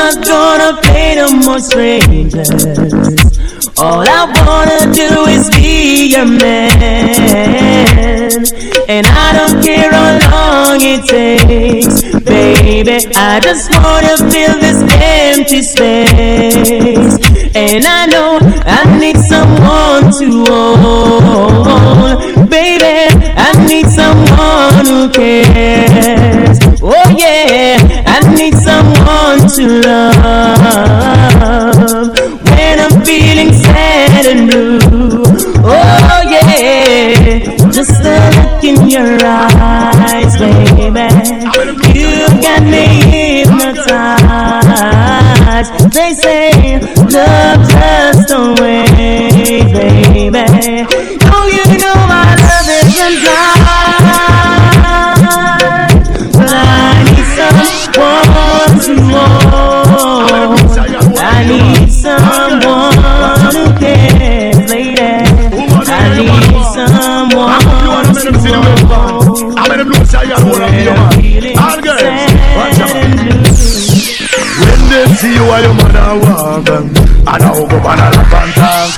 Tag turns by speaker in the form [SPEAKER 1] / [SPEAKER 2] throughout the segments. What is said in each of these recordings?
[SPEAKER 1] not gonna play no more strangers. All I wanna do is be your man. And I don't care how long it takes, baby. I just wanna fill this empty space. And I know I need someone to hold, baby. I need someone who cares. Oh yeah, I need love when I'm feeling sad and blue. Oh yeah, just a look in your eyes, baby. You got me hypnotized.
[SPEAKER 2] Man. All girls, watch out. When they see you while your mother walk And I go on a pantang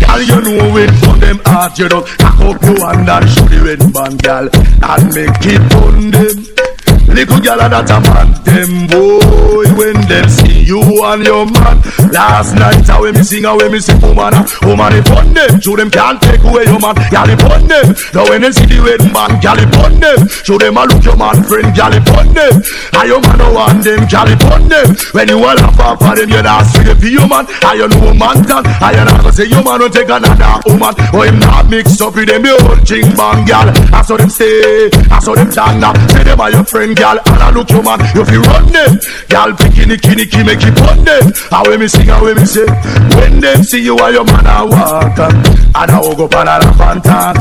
[SPEAKER 2] Girl, you know it from them heart You just cock up your hand and show the red band, girl. And make it on them Little girl and that a man. Them boy when them see you and your man. Last night I when me sing when me sing woman. Woman it on them Show them can't take away your man. Girl it on them Now when they see the red man. Girl it on them Show them a look your man friend. Girl it on them And your man no want them. Girl it on them When you all have off for them You not see the your man. And you know man done? And you not go say your man will take another woman? Or him not mix up with them The old ching bang girl. I saw them say I saw them stand up. Say them are your friend girl And I look your man You feel run them Girl picking kini kini make it on them And when me sing and when me say When them see you and your man a walk And I walk up and I laugh and talk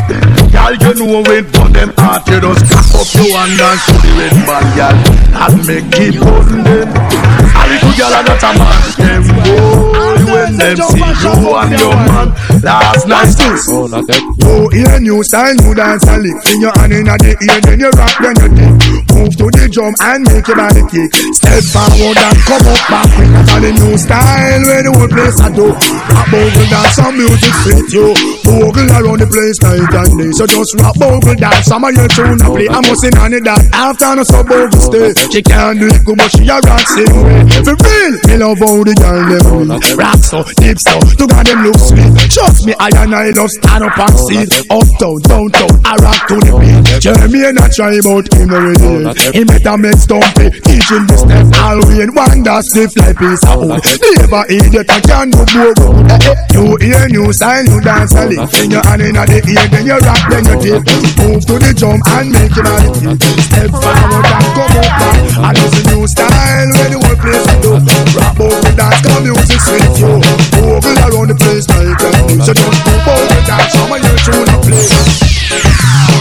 [SPEAKER 2] Girl you know when on them heart You just cock up your hand and show the red man girl And make it on them A little girl and not a man Them boy when them see you and your man Last night
[SPEAKER 3] Oh, not that.
[SPEAKER 4] Oh, hear new style, new dance and lick. Sing your hand in the ear, then you rock, then you dip. Move to the drum and make your body kick. Step forward and come up back. Bring that all the new style where the whole place a do. Rock bogle dance, some music fit you. Bogle around the place night and day. So just rock bogle dance, some of your tune a play. I must on it that after no so bogle stay. She can't do it good, but she a rock sing way. For real, me love how the girl them do. Rock so, deep so, to God them look sweet. Trust me, I and I love stand up and see Uptown, downtown, I rock to the beat Jeremy and I try about him already He better make stumpy. Teach him the step all way that stiff like piece of wood Never idiot I can do more good eh, eh. You hear new style, you dance a lick Sing your hand in the ear, then you rock, then you dip. Move to the drum and make body kick Step forward and come up back And it's a new style where the whole place a do Rock out the dance, come music sweet you Bogle around the place like that So just go out the dance, some of your tune a play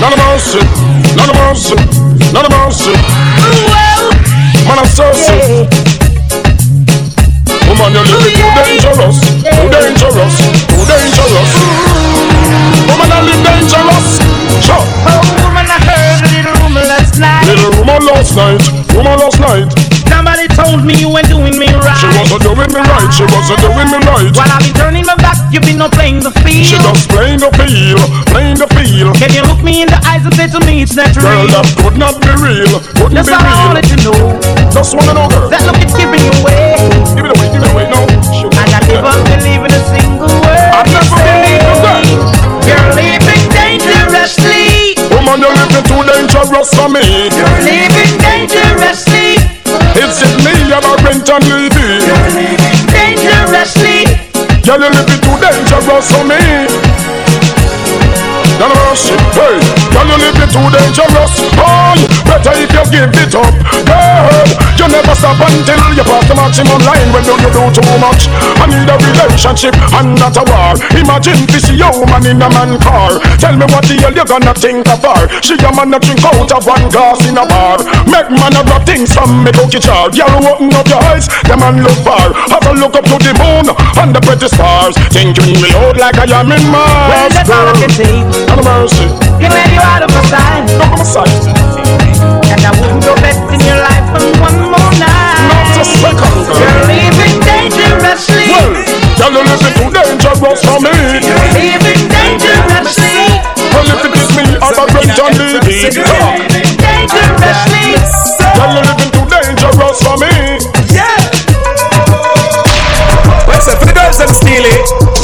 [SPEAKER 2] None of mercy, none of mercy, none of mercy. Man, I'm so sick. Woman, you're living too dangerous, too dangerous, too dangerous. Woman, I live dangerous. Sure.
[SPEAKER 1] Oh, woman, I heard a little rumor last night.
[SPEAKER 2] Little woman last night, woman last night.
[SPEAKER 1] Told me you weren't doing me right.
[SPEAKER 2] She wasn't doing me right, she wasn't doing me right.
[SPEAKER 1] While I've been turning my back, you've been no playing the field.
[SPEAKER 2] She just playing the field, playing the field.
[SPEAKER 1] Can you look me in the eyes and say to me it's not
[SPEAKER 2] Girl, that could not be real, couldn't
[SPEAKER 1] That's
[SPEAKER 2] be
[SPEAKER 1] all I
[SPEAKER 2] real.
[SPEAKER 1] wanted to know.
[SPEAKER 2] Just wanna know, girl.
[SPEAKER 1] That look is giving you away.
[SPEAKER 2] Give it away, give it away, no. Shoot.
[SPEAKER 1] And I never believe in a single word
[SPEAKER 2] I
[SPEAKER 1] you
[SPEAKER 2] never believe in that.
[SPEAKER 1] You're living dangerously.
[SPEAKER 2] Woman, you're living too dangerous for me.
[SPEAKER 1] You're living dangerously.
[SPEAKER 2] It you're a rent and
[SPEAKER 1] living dangerously.
[SPEAKER 2] Girl, you living too dangerous for me. Of our shit, hey. Girl, you living too dangerous. Oh, better if you give it up. Girl, you never stop until you pass the maximum line. When you do too much? I need a relationship and not a war. Imagine this woman in a man car. Tell me what the hell you gonna think of her. She a man that drink out of one glass in a bar. Make man lot things from me cookie jar. Girl, open up your eyes, the man look far. Have a look up to the moon and the pretty stars. Thinking me load like I am in
[SPEAKER 1] Well, that's all I can say out of you out of my sight.
[SPEAKER 2] Out of my sight.
[SPEAKER 1] And I wouldn't go in your life for one more night.
[SPEAKER 2] Not a second. Girl.
[SPEAKER 1] You're leaving dangerously.
[SPEAKER 2] Well, girl, you're living too dangerous for me.
[SPEAKER 3] You're leaving dangerously.
[SPEAKER 2] Well, if it is me, I'm a great John Lee.
[SPEAKER 3] Dangerously.
[SPEAKER 2] Girl, you're living too dangerous for me.
[SPEAKER 5] Yeah. For the girls, I'm.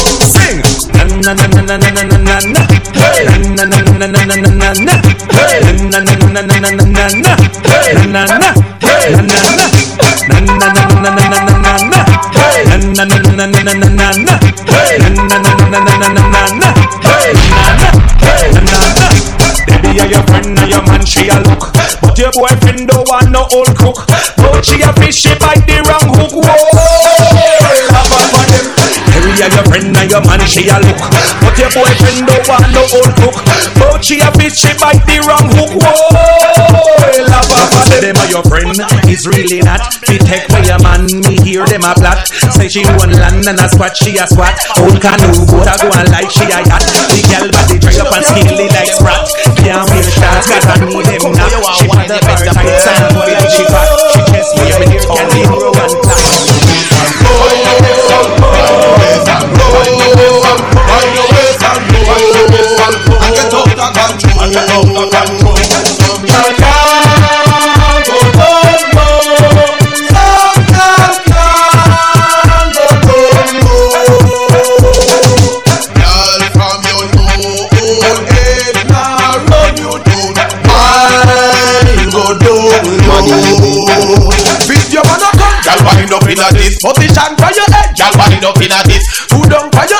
[SPEAKER 5] Na na na na na na na na na. Hey. Na na na na na na na na na. Hey. Na na na na na na na na na. Hey. Na na na. Hey. Na na na. Na na na na na na na na na. Na na na na na na na na na. Hey. Na na na na na na na na na. Hey. Na na. Hey. Na na na. Baby, are your friend or your man? She a look, but your boyfriend don't want no old cook. But she a fish, she bite the wrong hook. Whoa, love her for them. Baby, are your friend or your man? She a look, but your boyfriend don't want no old cook. But she a fish, she bite the wrong hook. Whoa, her for them. Are your friend, is really not. Fi take away your man, me hear them a plot. Say she one land and a squat, she a squat. Old canoe boat a go and like she a yacht. The girl body dry up and skinny like sprat. Can't wear shorts 'cause I need them now. She want the best of tights and body like she fat. She chest me every year, can be broke and flat.
[SPEAKER 6] Girl from your run you down. Go a wind up inna this position for your head, your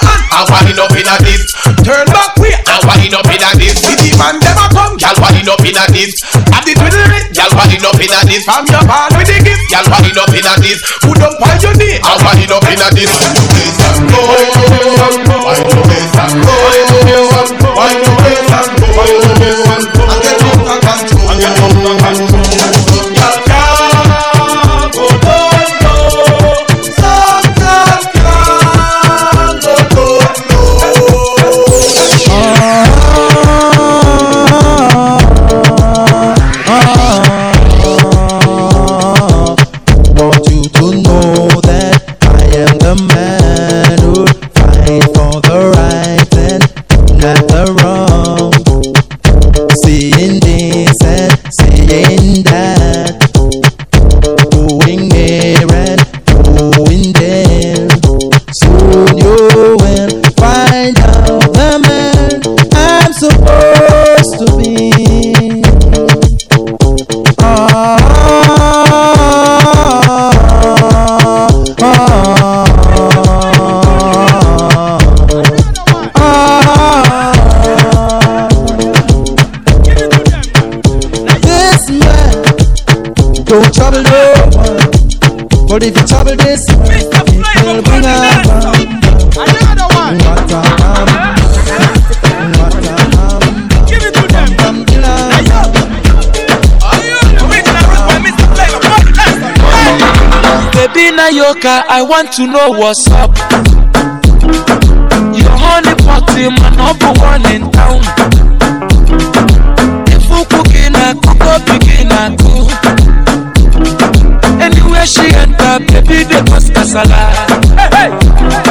[SPEAKER 6] hand, and wind up inna this. Turn back way, and wind up inna this man, dem a come, gal wine up in this. At the twiddle, gal wine up in this. From your with the gift, gal wine up in this. Put down on your knee, I wine up in this.
[SPEAKER 7] Wine up, wine up, wine up, wine
[SPEAKER 8] up. Nayoka, I want to know what's up. Your honey party, my number one in town. If you cooking, I cook up, begin, I cook. Anywhere she enter, baby, they must casala. Hey, hey.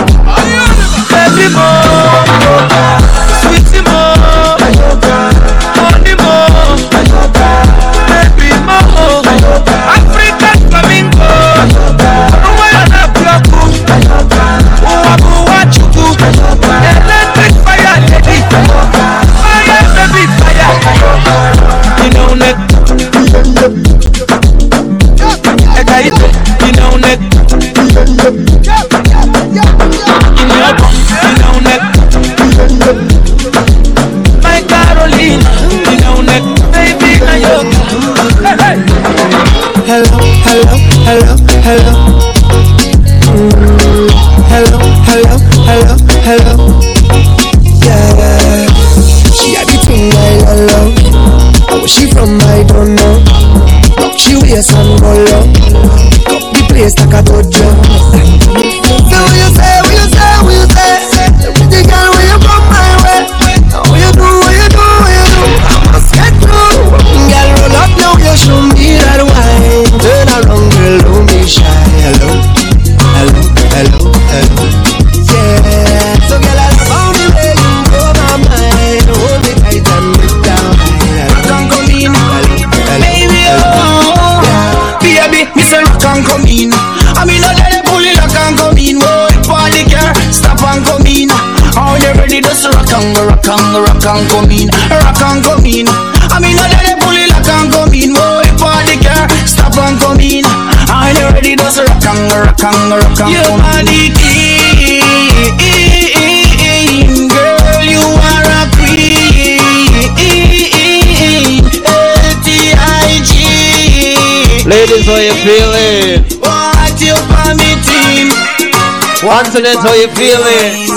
[SPEAKER 7] come you
[SPEAKER 9] come. are the king, girl. You are a queen. A-T-I-G.
[SPEAKER 10] Ladies, how you feeling?
[SPEAKER 9] What you permitting?
[SPEAKER 10] Once and how you feeling?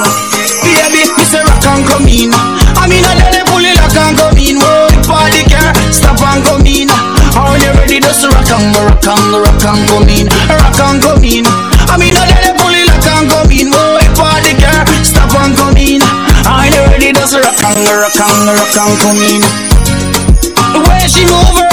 [SPEAKER 9] Baby, Mr. Rock and come in. I mean, I let them pull it Rock and come in. Whoa, the party car, stop and come in. Are you ready? to rock and rock and rock and come in. Rock and come in. rock come in. The way she move her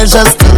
[SPEAKER 11] girl
[SPEAKER 9] just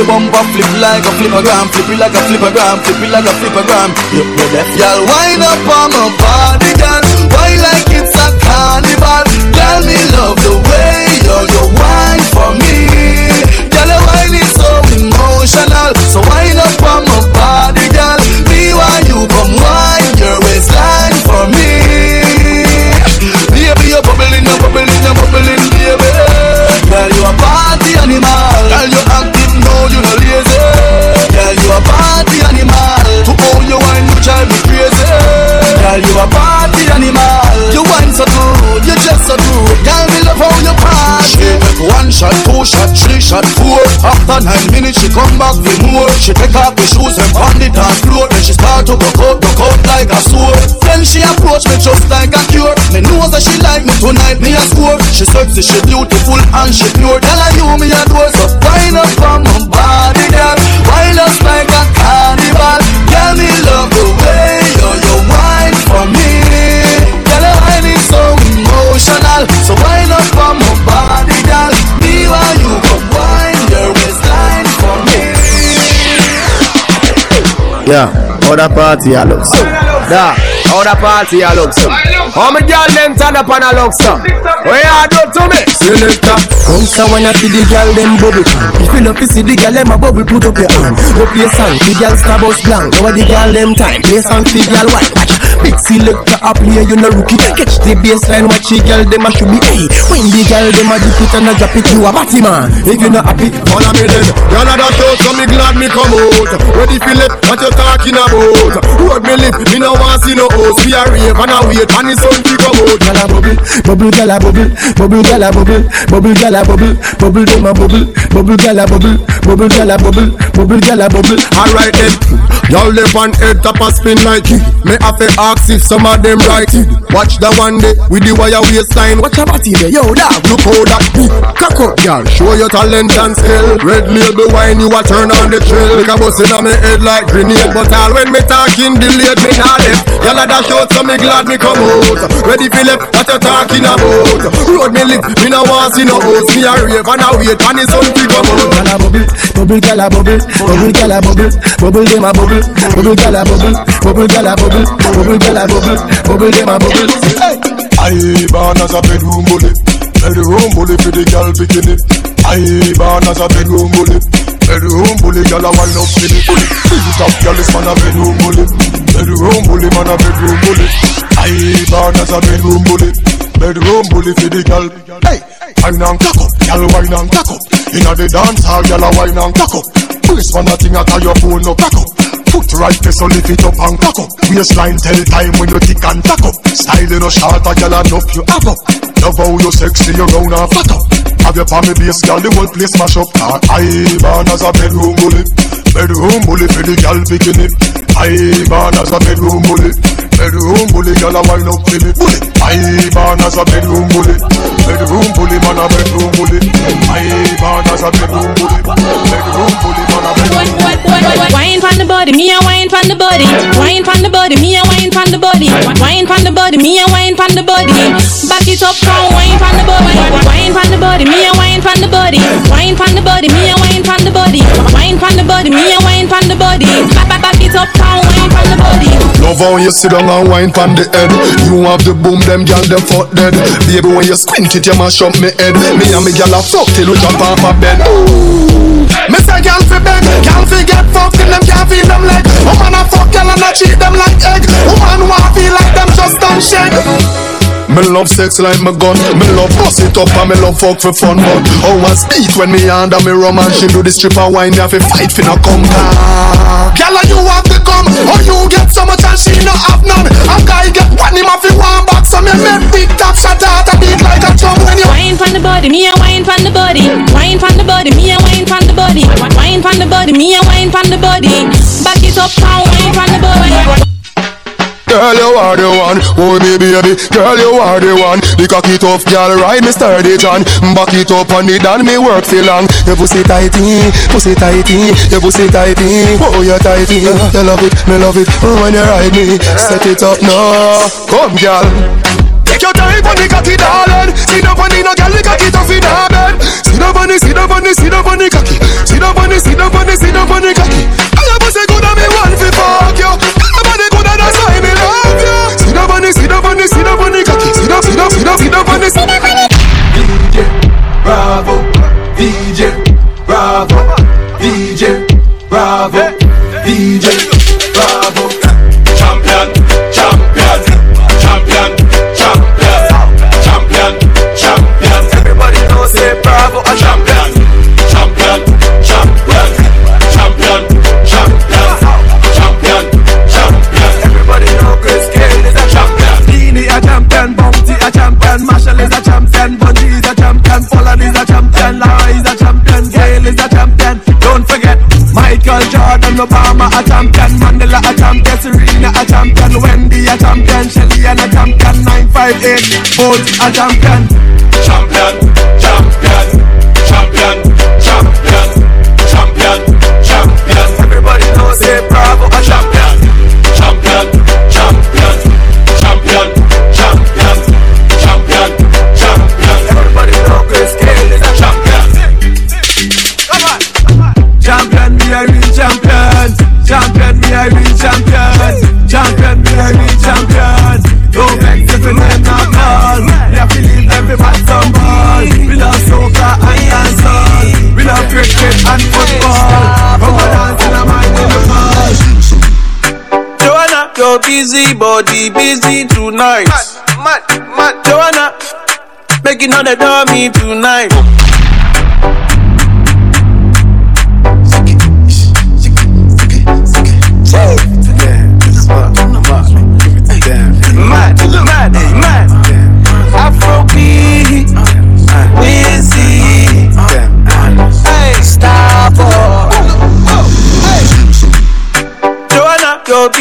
[SPEAKER 6] your bumper flip like a flippergram, flip it like a flippergram, flip it like a flippergram. You you left y'all wind up on my body, girl. Why like it's a carnival? Girl, me love the way you you wine for me. Girl, your wine is so emotional, shot, two shot, three shot, four. After nine minutes, she come back with more. She take off the shoes and on floor. Then she start to go out, go out like a sword. Then she approach me just like a cure. Me know that she like me tonight, me a score. She sexy, she beautiful and she pure. Tell her you me a door, so wind up on my body, girl. Wind up like
[SPEAKER 12] Yeah, other party I look so. Da, other party I look so. How me girl them turn up I look so. What you do to me?
[SPEAKER 13] Selector. Come so when I see the girl them bubble. If you love to see the girl them a bubble Put up your hand. Go play song The girl star bus blank. Now the girl them time. Play song the girl white Watch. Big selector up here you no rookie. Catch the baseline Watch the girl them a should be Hey. When the girl them a dip it and a drop it You a batty man. If you not happy
[SPEAKER 14] Follow me then Y'all are that out so me glad me come out. Ready Philip what you talking about? Road me lip me no want see no host We a rave and a wait and the out
[SPEAKER 13] Girl a bubble Bubble girl a bubble Bubble girl a bubble Bubble girl a bubble Bubble them a bubble Bubble girl a bubble Bubble girl a bubble Bubble girl a bubble
[SPEAKER 14] Alright then Y'all live on head top a spin like it Me have to ask if some of them right it Watch the one day with the wire waistline. Watch a body there Yo dog look how that beat. Cock up y'all Show your talent and skill. Red label wine you a turn on the trail Like a bus in me head like grenade But all when me talking delayed me not left. Y'all a dash out so me glad me come out. Ready Philip what you talking about? Road me live me no want see no host Me a rave and a wait and the sun fi come out.
[SPEAKER 13] Girl a bubble Bubble girl a bubble Bubble girl a bubble. Bubble them a bubble Bubble girl a bubble Bubble girl a bubble Bubble girl a bubble Bubble them a bubble
[SPEAKER 14] I born as a bedroom bully. Bedroom bully for the girl bikini. I born as a bedroom bully. Bedroom bully girl a wind up for me Big top girl is man a bedroom bully. Bedroom bully man a bedroom bully. I born as a bedroom bully. Bedroom bully for the girl. Hey, wine and cock up Girl wine and cock up. Inna the dance hall girl a wine and cock up. Brace man a thing a tie your phone no crack up Foot right there so lift it up and cock up. Waistline tell time when you tick and tack up. Style in a short a girl enough you have up. Love how you sexy you round and fat up. Have your palm base girl the whole place mash up. I born as a bedroom bully. Bedroom bully for the girl bikini I born as a bedroom bully Bedroom bully girl a wine up for me bully I born as a bedroom bully Bedroom bully man a bedroom bully I born as a bedroom bully Bedroom bully man a bedroom bully
[SPEAKER 15] Wine from the body, me a wine from the body. Wine from the body, me a wine from the body. Wine from the body, me a wine from the body. Back it up, come wine from the body. Wine from the body, me a wine from the body. Wine from the body, me a wine from the body. Wine from the body, me a wine from the body.
[SPEAKER 14] Love how you sit down and wine from the head. You have the boom, them gal them fuck dead. Baby when you squint it, you mash up me head. Me and me gal a fuck till we jump off my bed. Ooh. Me say gal fi beg, gal fi get fucked and them can't feel them leg. Woman a fuck gal and I treat them like egg. Woman want feel like them just don't shake me love sex like my gun Me love bust it up and me love fuck for fun But how I speak when me under me rum And she do the stripper wine Me have to fight no come back Girl you have the gum Or you get so much and she no have none A guy get one him to one back So me make big top shot out a beat like a drum When you
[SPEAKER 15] wine from the body, me a wine from the body. Wine from the body, me a wine from the body. Wine from the body, me a wine from the body. Back it up and wine from the body.
[SPEAKER 14] Girl, you are the one, oh me baby Girl, you are the one. The cocky tough girl, ride me sturdy John? Back it up on it and me work for long. Your pussy tighty, pussy tighty Your pussy tighty, oh you tighty. You love it, me love it oh, when you ride me. Set it up now, come girl. Take your time on the cocky, darling. Sit down on the no girl, the cocky tough in her bed. Sit on the, sit on the, sit down on the cocky. On the, sit on the, sit down on the cocky. All your pussy
[SPEAKER 16] Obama a champion, Mandela a champion, Serena a champion, Wendy a champion, Shelly a champion, 958 Bolt a. Champion, champion, your busy body busy tonight. Mad, mad, mad. Joanna, making all the dummy tonight. Mad,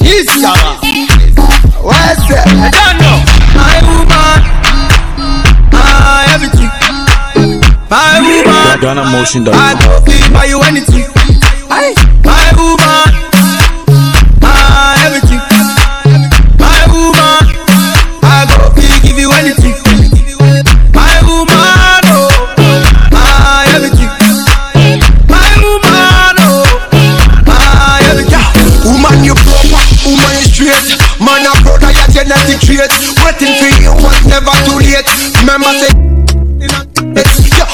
[SPEAKER 17] Yes, Java. What's that? I don't know.
[SPEAKER 16] My woman, my everything. My woman,
[SPEAKER 18] Ghana motion
[SPEAKER 16] I go feel buy you anything.
[SPEAKER 19] Never too late. Remember, say,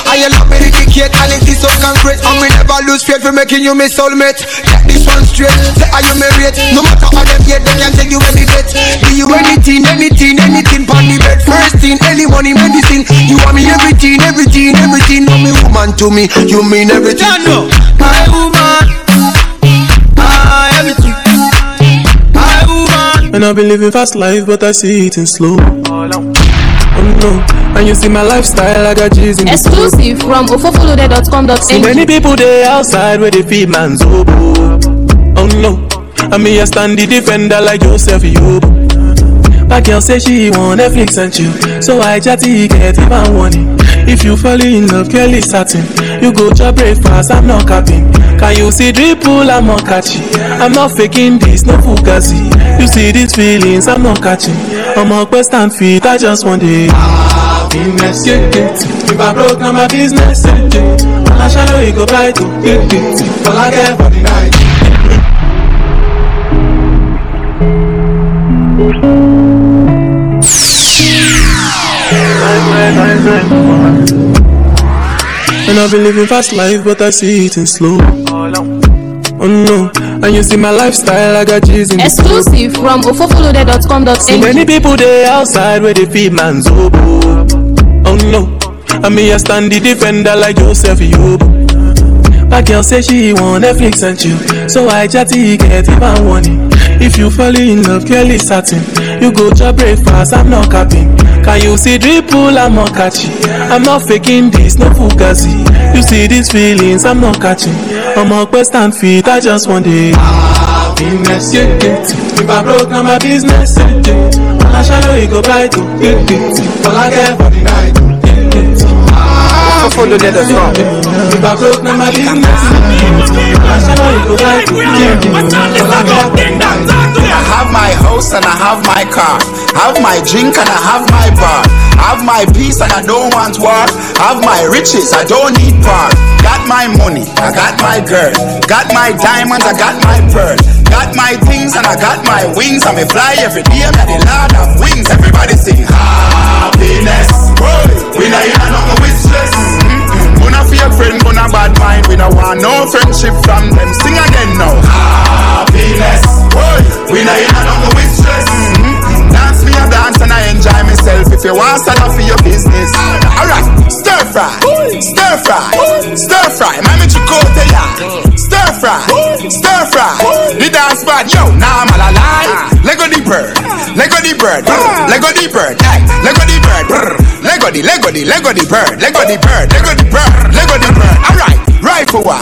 [SPEAKER 19] I love me dedicate and it is so concrete. And we never lose faith for making you my soulmate. Get this one straight, say are you married? No matter how them hate, they can take you any date Do you anything, anything, anything Pon the bed, first thing, any money, medicine. You want me everything, everything, everything. No me woman to me, you mean everything.
[SPEAKER 16] No. My woman, my everything. My woman.
[SPEAKER 20] And I've been living fast life, but I see it in slow. And you see my lifestyle, I got G's in
[SPEAKER 15] Exclusive from
[SPEAKER 20] See
[SPEAKER 15] ofofolude.com.ng.
[SPEAKER 20] many people there outside where they feed man's oboe. Oh no, and me I stand the defender like Joseph Yobo. My girl say she want Netflix and chill. So I chatty get even warning. If you fall in love, Kelly satin. You go to breakfast, I'm not capping. Can you see dripple? I'm not catching. I'm not faking this, no fugazi. You see these feelings, I'm not catching. I'm on quest and feet, I just want it. Happiness, yeah, yeah. If I broke, now my business, yeah, yeah. All I shadow, you go bright, yeah, yeah. All I care for the night. And I've been living fast life, but I see it in slow. Oh no, and you see my lifestyle, I got G's in
[SPEAKER 15] Exclusive from
[SPEAKER 20] So many people they outside where they feed man's oboe. Oh no, and me I stand the defender like Joseph Yobo. My girl say she want Netflix and chill, so I chatty get even warning. If you fall in love, Kelly satin. You go to breakfast, I'm not capping. Can you see dripple? I'm not catchy. I'm not faking this, no fugazi. You see these feelings, I'm not catching. I'm on quest and feet, I just want it. Happiness, yeah, yeah. If I broke, now my business, yeah, yeah. All I shadow, you go bright, yeah, yeah. All I care for the night,
[SPEAKER 21] Follow the drum.
[SPEAKER 20] If I
[SPEAKER 22] have my house and I have my car. Have my drink and I have my bar. Have my peace and I don't want war. Have my riches, I don't need part. Got my money, I got my girl. Got my diamonds, I got my pearl. Got my things and I got my wings. I may fly every day, I'm the lord of wings. Everybody sing happiness. We not in a nothing wishless. Gonna fear friend, gonna bad mind. We don't want no friendship from them. Sing again now. Happiness. Whoa, we not in a nothing wishless. Mm-hmm. Dance me a dance and I enjoy myself. If you want stand up for your business. Alright, stir fry, stir fry, stir fry. Mami chicote ya. Stir fry, stir fry. The dance spot, yo, now I'm all alive. Lego the bird, Lego the bird, brr. Lego the bird, hey, Lego the bird, brr. Lego the, Lego the, Lego the bird, Lego the bird, Lego the bird, Lego the bird. Alright, rifle war,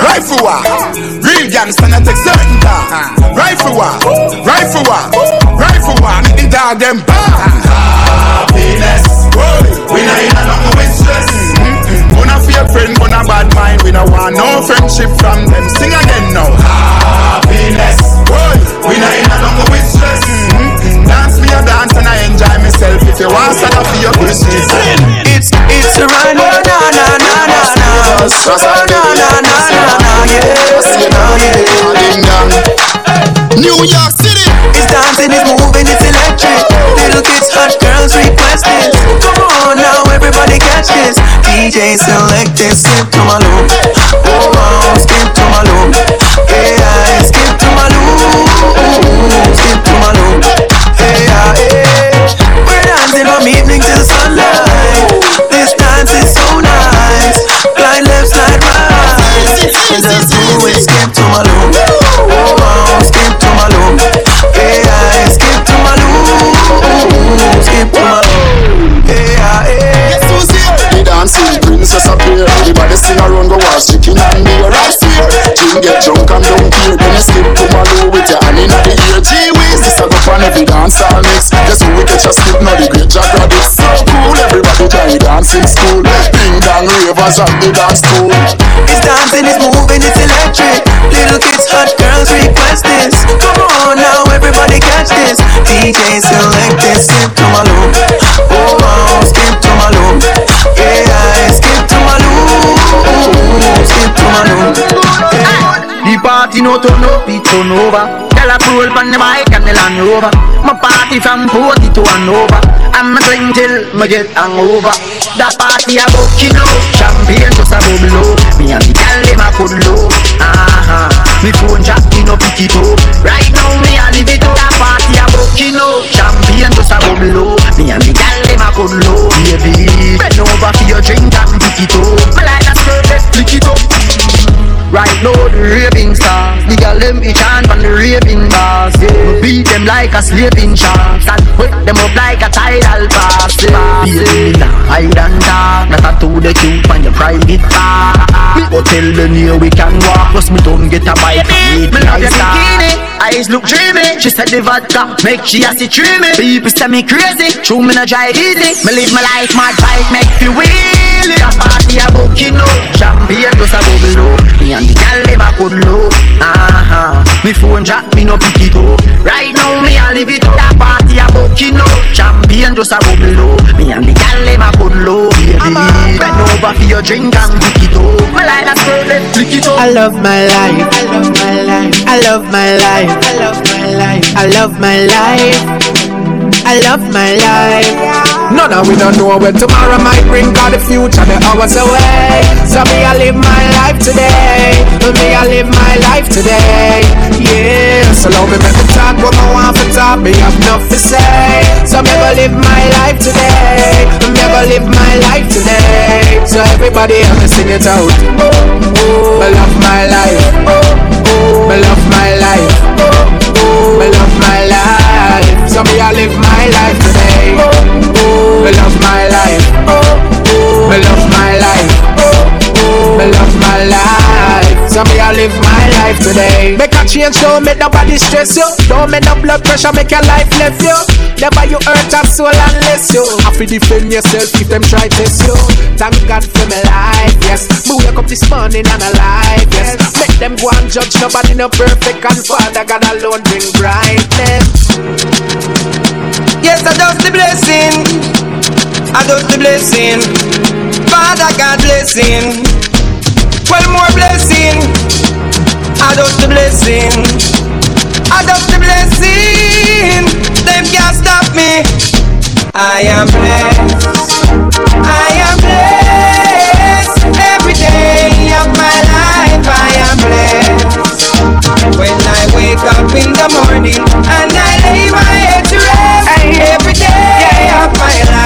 [SPEAKER 22] rifle war. Real gangster not take certain time. Rifle war, rifle war, rifle war. Make the dog them bang. Happiness, we not Gonna friend, gonna bad mind. We don't want no friendship from them. Sing again now. Happiness, whoa. we not in a nothing with stress. Mm-hmm. Dance me a dance and I enjoy myself. If you want stand up for your business.
[SPEAKER 16] It's it's a run, na na na na na na. Oh na na na na na, yes, oh yeah.
[SPEAKER 22] New York City.
[SPEAKER 16] It's dancing, it's moving, it's electric. Little kids, hot girls request this. Come on DJ select this, skip to my loop. Oh wow, skip to my loop. Yeah, skip to my loop. Skip to my loop. Yeah, yeah. We're dancing from evening till sunlight. This dance is so nice. Glide left, slide right. And just do it, skip to my loop. Oh skip to my loop. Yeah, skip to my loop. Skip to my loop.
[SPEAKER 22] Dancing princess appear Everybody sing around the walls Chicken and beer I fear King get drunk and don't care Then you skip to my low with your hand in the ear Gee whiz, this a go on every dance all mix Guess who we get your skip now the great Jack Rabbit. Cool, everybody the dancing school. Ding dong ravers at the dance school.
[SPEAKER 16] It's dancing, it's moving, it's electric. Little kids, hot girls request this. Come on now, everybody catch this. DJ select this, skip to my loop. Oh wow, skip Skip to my loop.
[SPEAKER 13] The party no turn up, it turn over. Tell a pull on the mic and the Land Rover. My party from 40 to one over. I'm a drink till me get hangover. The party a bucking low, champagne just a bubble. Me and the gal dem a put low. Uh-huh. Me phone jacking up pick it up. Right now me a live it up. The party a bucking low, champagne just a bubble. Me and the gal dem a put low. Baby, bend over for your drink and pick it let's flick it up. Right now the raving stars. The girl them each hand on the raving bars. Yeah. We beat them like a slaving sharks And wake them up like a tidal pass. Baby, nah, hide and talk Not a to the cute on your private Me go tell the near we can walk. Plus me don't get a bite Me love your bikini
[SPEAKER 9] eyes look dreamy. She said the vodka make she a see dreamy. People say me crazy, true me no drive easy. Me live my life, my bike make you wheel. A party a book, you know. Champagne just a bubble low. Me and the gal them a good low. Uh-huh. Me phone drop, me no pick it up. Right now me a live it up. A party a book, you know. Champagne just a bubble low. Me and the them a good low. Baby, bend over for your drink and pick it up. My line a skirt, flick it up.
[SPEAKER 23] I love my life. I love my life. I love my life. I love my life. I love my life. I love my life.
[SPEAKER 5] None of we don't know where tomorrow might bring Cause the future the hours away. So me I live my life today. Me I live my life today. Yeah. So love me make me talk what I want for talk Me have enough to say. So me go live my life today. Me go live my life today. So everybody to sing it out. Me love my life. Me love my life Me love my life So me I live my life today me love my life. Me love my life. Me love my life. So me I live my life today. Make a change, don't make nobody stress you. Don't make no blood pressure, make your life left you. Never you hurt a soul unless you have to defend yourself if them try test you. Thank God for my life, yes. Me wake up this morning and alive, yes. Make them go and judge nobody no perfect and Father God alone bring brightness.
[SPEAKER 24] Yes, I just the blessing. I just the blessing. Father God blessing. Well, more blessing. I just the blessing. I just the blessing. Them can't stop me. I am blessed. I am blessed. Every day of my life, I am blessed. When I wake up in the morning and I lay my head to rest. Every day of my life,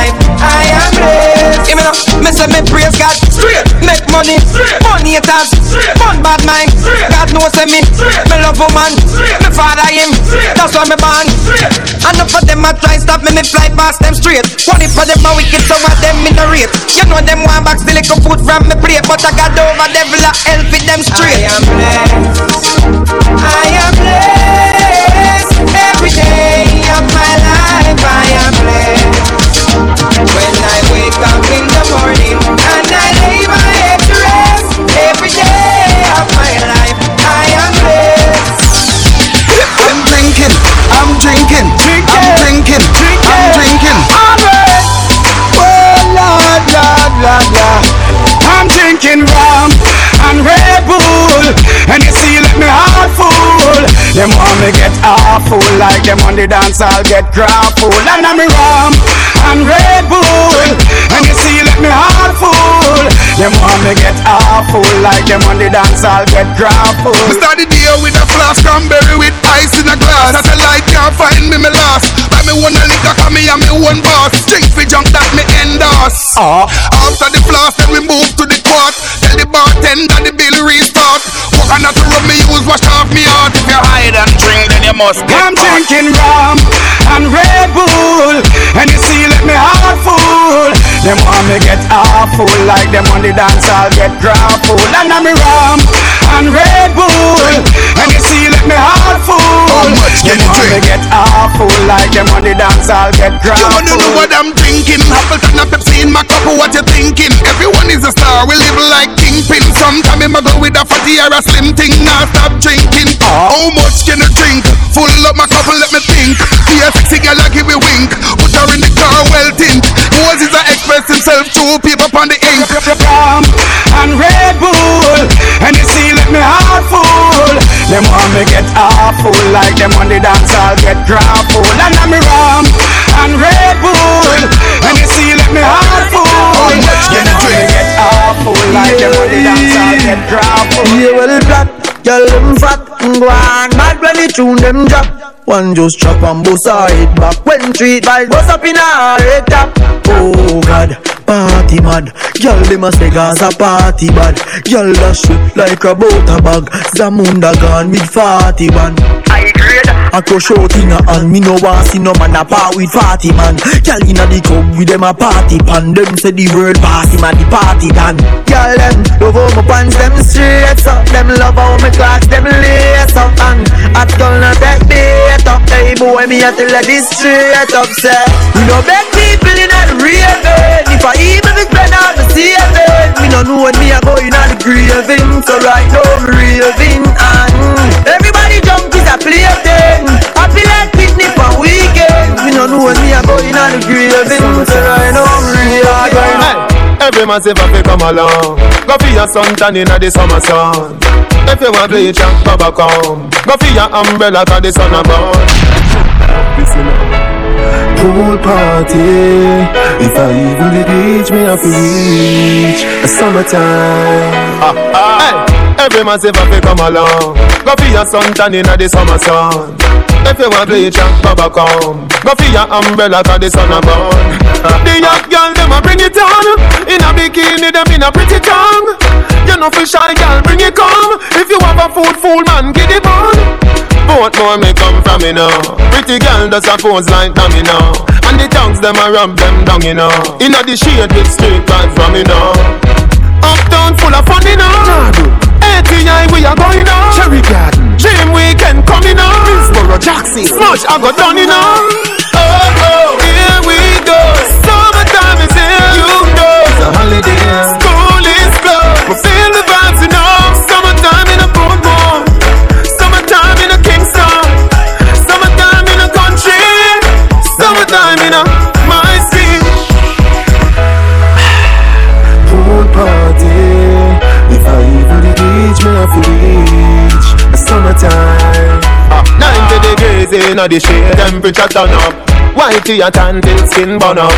[SPEAKER 24] blessed. Give me up, me say me praise God straight, make money, money haters, fun bad mind. God knows say me, me love woman, me father him, that's why me born. Enough for them a try stop me, me fly past them straight. One for them a wicked, some of them in the rate. You know them want back still little food from me plate, but I got over devil a help with them straight. I am blessed. I am blessed every day of my life. I am blessed.
[SPEAKER 5] Rum and Red Bull, and you see, let me heart full. Them want me get awful, like them on the dance, I'll get grappled. And I'm rum and Red Bull, and you see, let me heart full. Them want me get awful, like them on the dance, I'll get grappled.
[SPEAKER 22] We start the day with a flask cranberry with ice in a glass. That a light can't find me, me last. Buy me one a liquor, cause me and me one boss. Drink for junk that me endorse.
[SPEAKER 5] Uh.
[SPEAKER 22] After the flask, then we move to the court. Tell the bartender the bill restart. Coconut rub me use, wash off me heart. If you hide and drink, then you must get
[SPEAKER 5] I'm
[SPEAKER 22] caught.
[SPEAKER 5] drinking rum and Red Bull, and you see, let me heart full. Them want me get awful, like them on the dance, I'll get grappled. And I'm a rum and Red Bull, and you see, let me heart full. Them want me get awful, like them on the dance, I'll get drunk
[SPEAKER 22] You wanna know what I'm drinking? Appleton and Pepsi in my cup, what you thinking? Everyone is a star, we live like kingpin Sometime I'ma go with a fatty or a slim thing Now stop drinking How much can you drink? Full up my cup and let me think Be a sexy girl, I give me wink Put her in the car, well tint Moses I express himself through paper on the ink
[SPEAKER 5] and Red Bull, and you see, let me heart full. Them want me get awful, like them on the dance, I'll get grappled. And I'm rum and Red Bull, and you see, let me heart full. Them want me get awful, like them on the dance, I'll get grappled.
[SPEAKER 13] Yeah, well, black, girl, them fat, go on, bad when the tune them drop. One just chop and bust her back When treat vibes bust up in her head top Oh God, party mad Girl them a say Gaza party bad Girl dash it like a butter bag. Zamunda gone with 40 man
[SPEAKER 9] I grade,
[SPEAKER 13] I crush out in a hand. Me no want see no man a with party man. Girl inna the club with them a party pan. Them say the word party man, the party done. Girl them love how my pants them straight up. Them love how my clocks them lace up. And I girl not take bait up. Hey boy, me a tell her this straight up. Say we no beg people in the raving. If I even be spend all the saving, me no know when me a go inna the graving. So right now me raving and everybody jump is a plaything. I feel like picnic on weekend. Me no know when me a go inna the graving. So right now me raving.
[SPEAKER 25] Every man say fi come along Go for your suntan inna the summer sun If you want bleach and go back home Go for your umbrella cause the sun a burn Listen up Pool party If I even the beach me have to reach A summertime ah, ah. Hey, Every man say fi come along. Go for your suntan inna the summer sun. If you want bleach and go back home Go for your umbrella cause the sun a burn. The young girl them a bring it on. In a bikini them in a pretty tongue. You know for shy girl bring it come. If you have a food full man get it on. Both more me come from you know. Pretty girl does a pose like them you know. And the tongues them a rub them down you know. In a the shade with straight right from you know. Uptown full of fun you know ATI we are going on Cherry Garden Dream Weekend coming on Middlesboro Jackson. Smush I got done you know Oh oh. Here we go. Summertime is here. You know. It's a holiday. School is closed. We feel the vibes A summertime ah, 90 degrees in the shade Temperature turn up. Whitey a tan till skin burn up.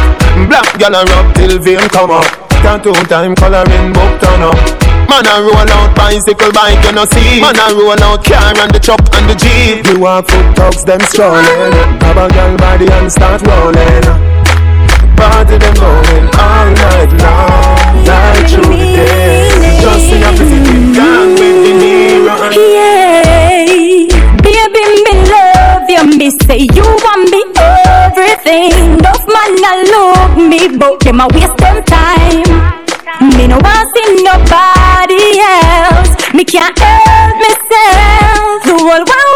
[SPEAKER 25] Black gal a rub till vein come up. Tattoo time coloring book turn up. Man a roll out bicycle bike you know see. Man a roll out car and the truck and the jeep. You walk foot thugs them strolling. Grab a gal body and start rolling. Party them going all night long. Night through the day. Just sing a pretty big gang with the hero
[SPEAKER 11] Baby, me love you. Me say you want me everything. Enough man a love me, but them a waste them time. Me no want see nobody else. Me can't help myself. The whole world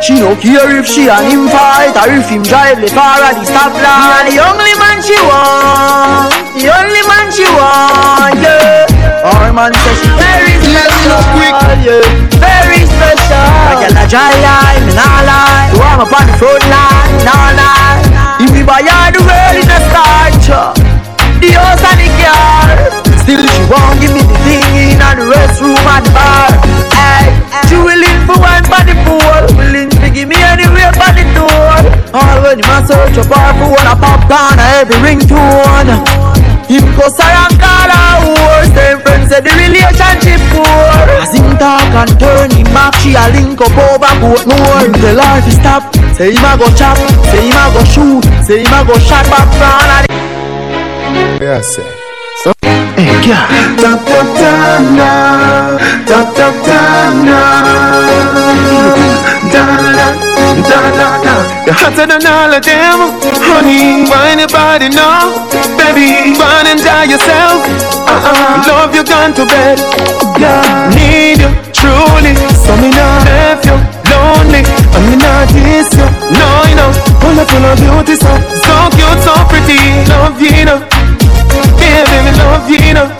[SPEAKER 13] She no care if she and him fight or if him drive the car at the stoplight. The only man she want, the only man she want, yeah. Our man says she very special, yeah, very special. I get a dry line, me nah lie. You want me on the front line, nah lie. If we buy all the world in a starch, the house and the car. Still she won't give me the thing in the restroom and bar. Hey, she willing for one the pool, give me anywhere for the door. All when you must search up her for a pop down every ringtone. Him go and call her whore Same friends say the relationship poor As him talk and turn him back She a link up over both more Him tell her to stop Say him a go chop Say him a go shoot Say him a go shot back front of the
[SPEAKER 25] Yeah, say
[SPEAKER 13] Hey, girl
[SPEAKER 25] Tap tap tap now Tap tap tap You're hotter than all of them Honey, why anybody know Baby, run and die yourself uh-uh. Love you gone to bed yeah. Need you, truly So me not left you lonely And me not diss you No, you know Full of full of beauty so So cute, so pretty love you, you know Baby, me love you, you know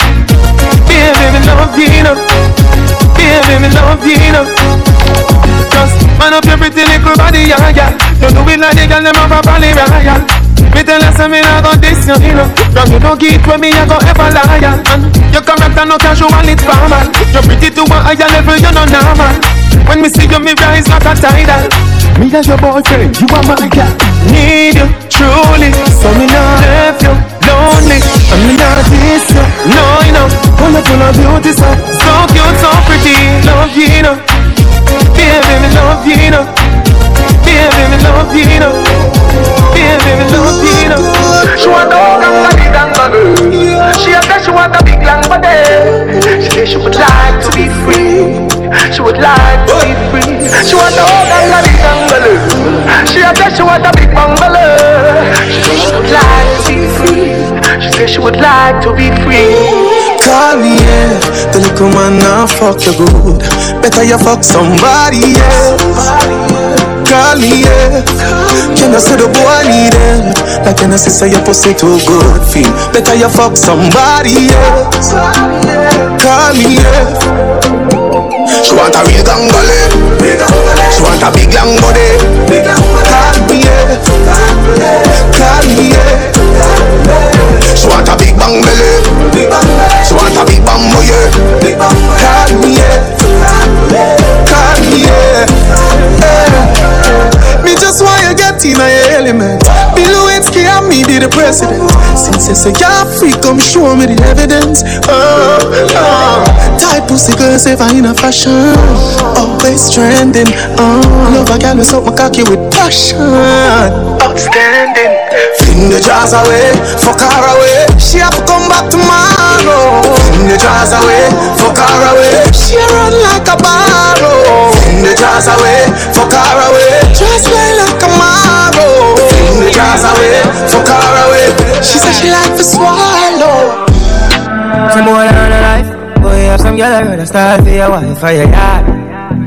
[SPEAKER 26] like the girl them a Polly Royal. Me tell her say me not gon' diss you, you know. Now you don't get with me, I go ever loyal. And your character no casual, it's formal. You're pretty to a higher level, you're not normal. When me see you, me rise like a tidal. Me as your boyfriend, you are my girl. Need you truly, so me not left you lonely. And me not diss you, no you know. Full of beauty, so so cute, so pretty. Love you, you know. Baby, me love you, you know. Baby. Baby.
[SPEAKER 27] She want. She she want a big. She she would like to be free. She would like to be free. She want. She she want a big. She she would like to be free. She said she would like to be free.
[SPEAKER 16] Call me, yeah. The little man now fuck you good. Better you fuck somebody else. Call me, yeah. Can I say the boy need help? Like can I say your pussy too good feel? Better you fuck somebody else. Call me, yeah.
[SPEAKER 28] She want a real gangale She want a big long body
[SPEAKER 16] Call me, yeah. Call me, yeah.
[SPEAKER 28] She want a big bang belly a big bang boy
[SPEAKER 16] Call me, yeah. Call me, yeah. Me just want you get in my element. Bill Lewinsky and me be the president. Since you say you're free, come show me the evidence. Oh, oh. Tight pussy girls ever in a fashion. Always trending. Oh, love a girl with something cocky with passion. Outstanding.
[SPEAKER 28] The jars away, fuck her away
[SPEAKER 16] She have to come back tomorrow.
[SPEAKER 28] The jars away, fuck her away
[SPEAKER 16] She run like a barrow.
[SPEAKER 28] The jars away, fuck her away
[SPEAKER 16] Just play like a marrow.
[SPEAKER 28] The jars away, fuck her away
[SPEAKER 16] She said she like to swallow.
[SPEAKER 29] Some boy on a life. Boy, have some girl I rather start for your wife or your yard.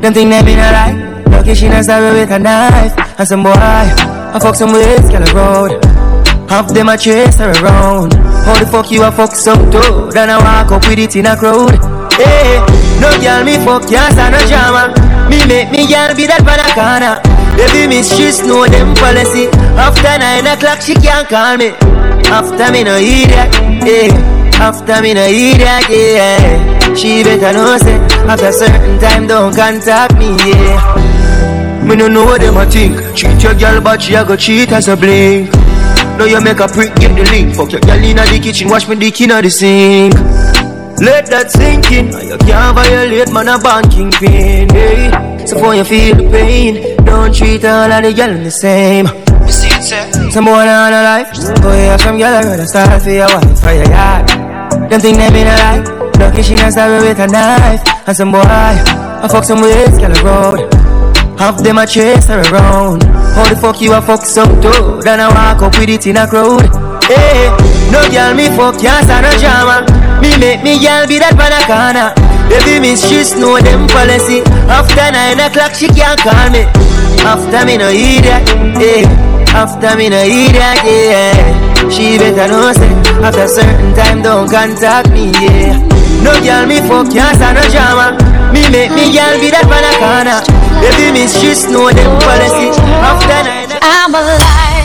[SPEAKER 29] Them think them in a life. Lucky she not stab with a knife. And some boy, I fuck some with girl road. Half them a chase her around. How the fuck you a fuck some toad? And I walk up with it in a crowd. Hey, no girl me fuck can't stand no drama. Me make me girl be that banana. Baby miss mistress know them policy. After nine o'clock she can't call me. After me no hear that. Yeah. After me no hear that, yeah She better know say After certain time don't contact me, yeah Me no know what them a think Treat your girl but she a go cheat as a blink Now you make a prick, get the link. Fuck your girl inna the kitchen, wash me dick inna the sink. Let that sink in. You can't violate man a banking pin, yeah So for you feel the pain. Don't treat all of the girl the same. Some boy on a life. Boy, have some girl I rather start for your wife for your yard. Them think them in a life Lucky she not stab with a knife. And some boy I fuck some with girl road Half them a chase her around. How the fuck you a fuck some toad Then I walk up with it in a crowd. Hey, no girl me fuck can't stand no drama. Me make me girl be that banana Baby mistress know them policy. After nine o'clock she can't call me. After me no hear that, yeah after me no that, yeah She better know say After certain time don't contact me, yeah. No girl me fuck can't no drama. Me make me girl be that banana. Baby mistress know them policy. After nine
[SPEAKER 30] I'm alive.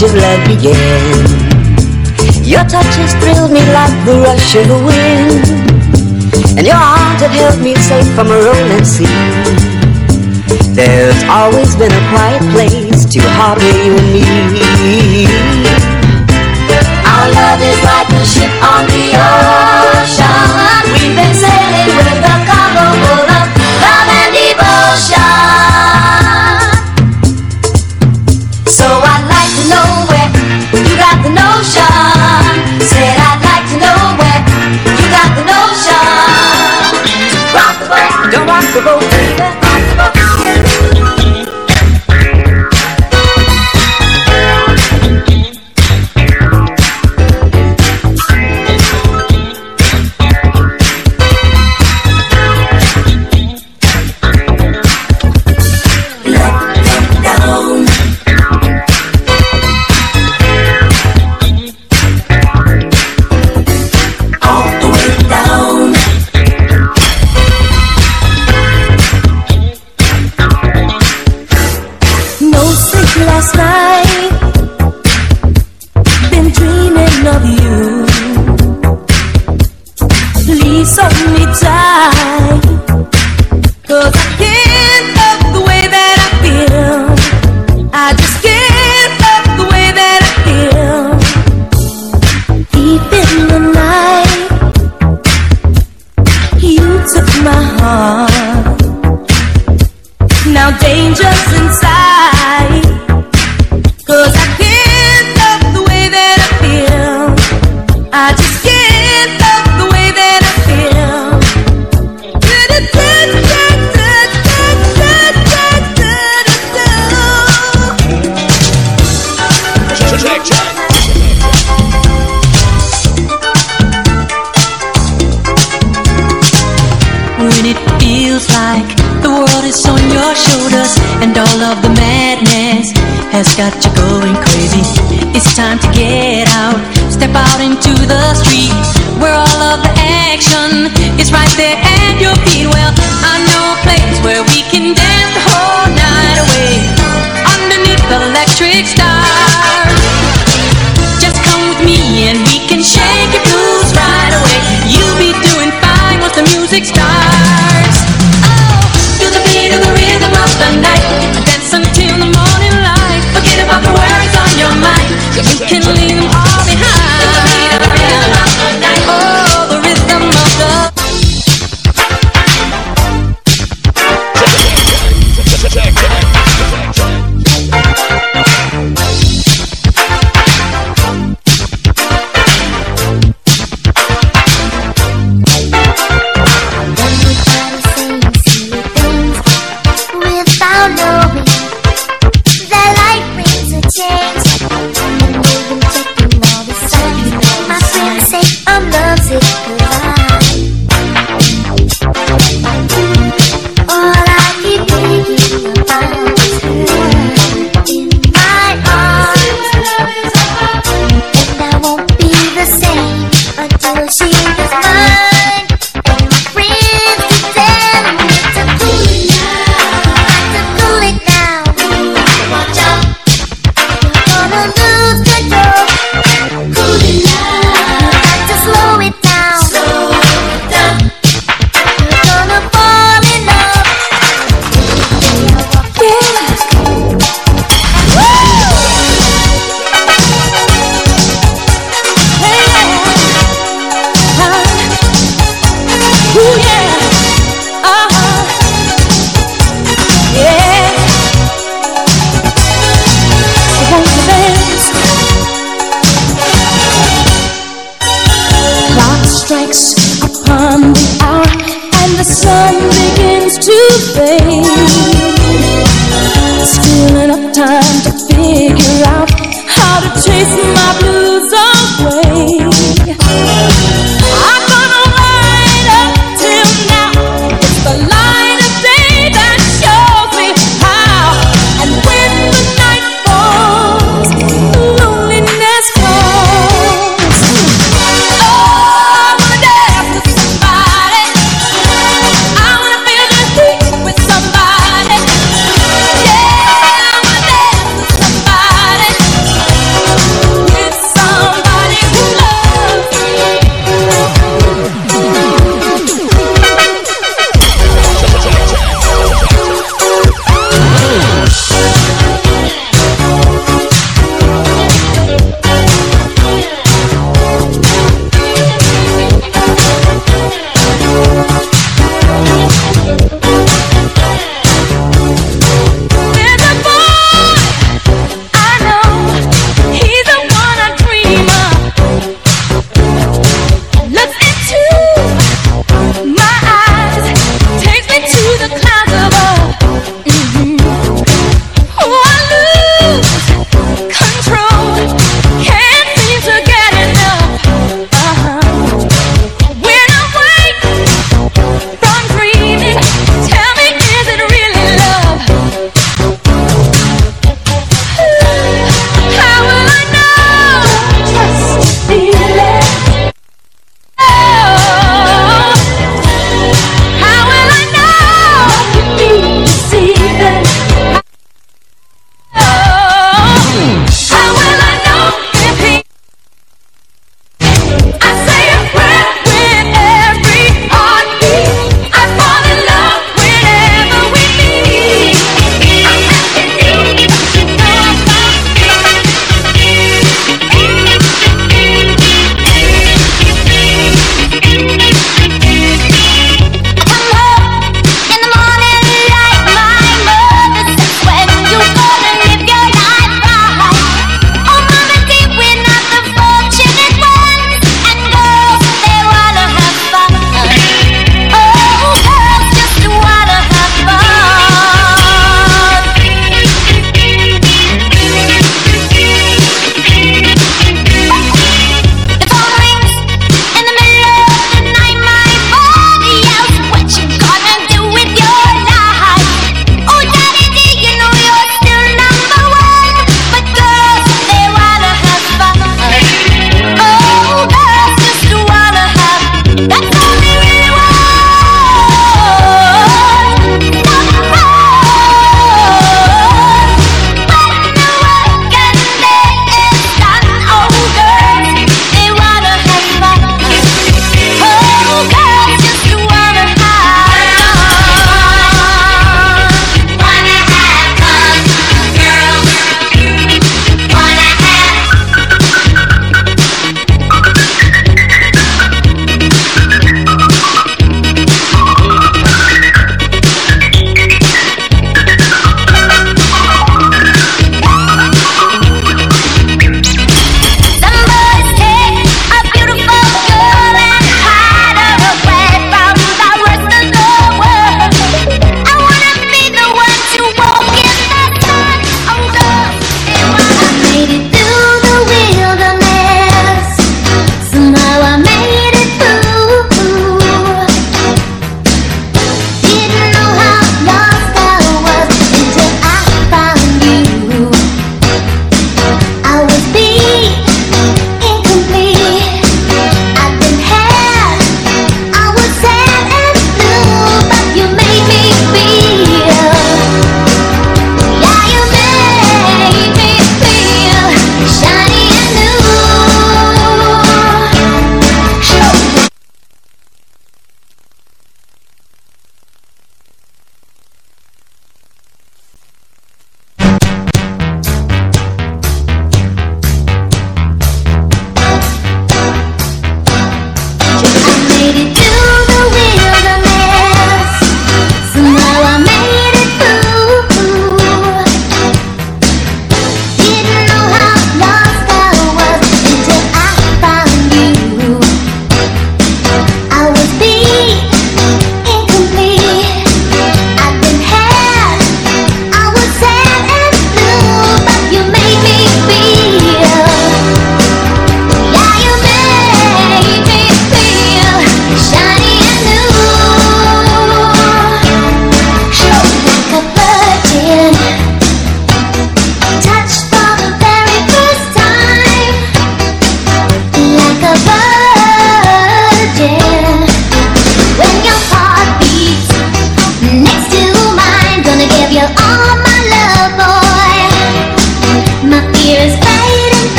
[SPEAKER 30] just
[SPEAKER 31] let me in. Your
[SPEAKER 32] touches thrill me like the rush of a wind. And your arms have held me safe from a rolling sea. There's always been a quiet place to harbor you and me.
[SPEAKER 30] Our love is like a ship on the ocean. We've been sailing with cargo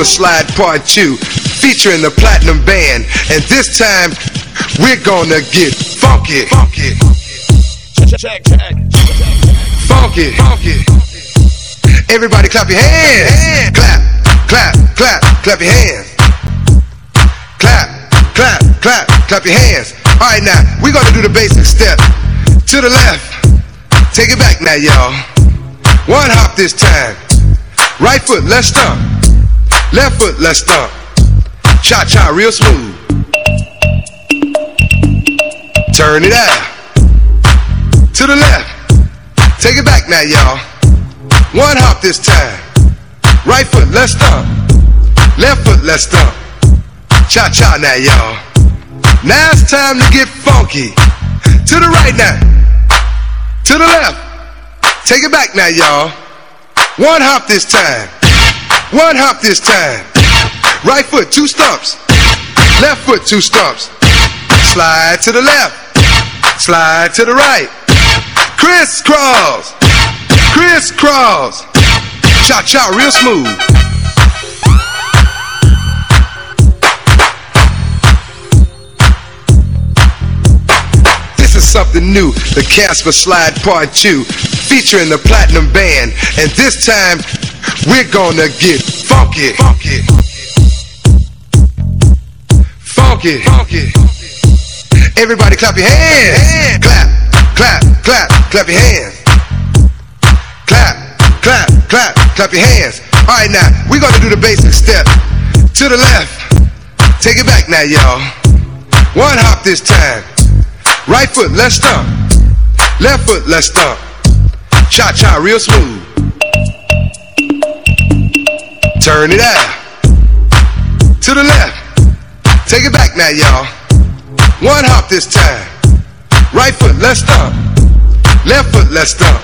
[SPEAKER 33] Casper Slide Part 2, featuring the Platinum Band. And this time, we're gonna get funky. Funky. Funky. Funky. Everybody clap your hands. Clap, clap, clap, clap your hands. Clap, clap, clap, clap your hands. All right, now, we're gonna do the basic step. To the left. Take it back now, y'all. One hop this time. Right foot, let's stomp. Left foot, let's stomp. Cha cha, real smooth. Turn it out. To the left. Take it back now, y'all. One hop this time. Right foot, let's stomp. Left foot, let's stomp. Cha cha now, y'all. Now it's time to get funky. To the right now. To the left. Take it back now, y'all. One hop this time. One hop this time. Right foot, two stumps. Left foot, two stumps. Slide to the left. Slide to the right. Crisscross. Crisscross. Cha cha, real smooth. This something new. The Casper Slide Part 2, featuring the Platinum Band. And this time, we're gonna get funky. Funky. Funky. Funky. Everybody clap your hands. Clap, clap, clap, clap your hands. Clap, clap, clap, clap your hands. All right, now we're gonna do the basic step. To the left, take it back now, y'all. One hop this time. Right foot, let's stomp. Left foot, let's stomp. Cha cha, real smooth. Turn it out. To the left. Take it back now, y'all. One hop this time. Right foot, let's stomp. Left foot, let's stomp.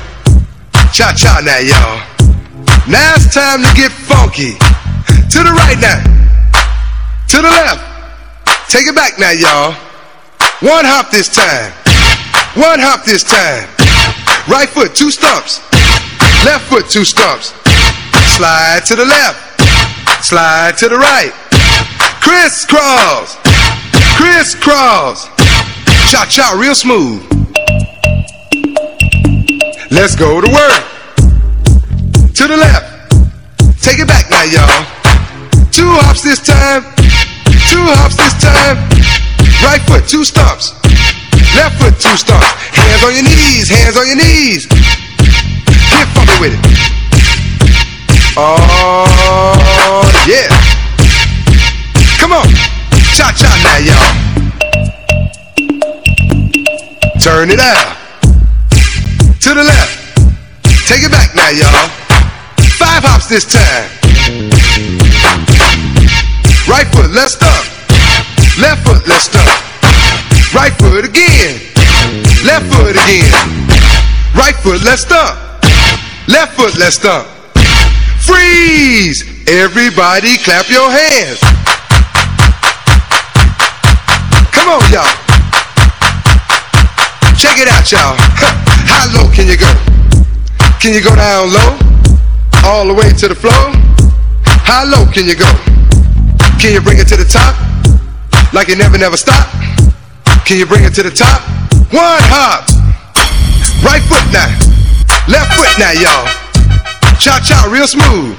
[SPEAKER 33] Cha cha now, y'all. Now it's time to get funky. To the right now. To the left. Take it back now, y'all. One hop this time. One hop this time. Right foot, two stumps. Left foot, two stumps. Slide to the left. Slide to the right. Crisscross. Crisscross. Cha cha, real smooth. Let's go to work. To the left. Take it back now, y'all. Two hops this time. Two hops this time. Right foot, two stumps. Left foot, two stumps. Hands on your knees, hands on your knees. Get funky with it. Oh, yeah. Come on. Cha cha now, y'all. Turn it out. To the left. Take it back now, y'all. Five hops this time. Right foot, let's stomp. Left foot, let's stomp. Right foot again. Left foot again. Right foot, let's stomp. Left foot, let's stomp. Freeze! Everybody clap your hands. Come on, y'all. Check it out, y'all. How low can you go? Can you go down low? All the way to the floor? How low can you go? Can you bring it to the top? Like you never, never stop? Can you bring it to the top? One hop. Right foot now. Left foot now, y'all. Cha cha, real smooth.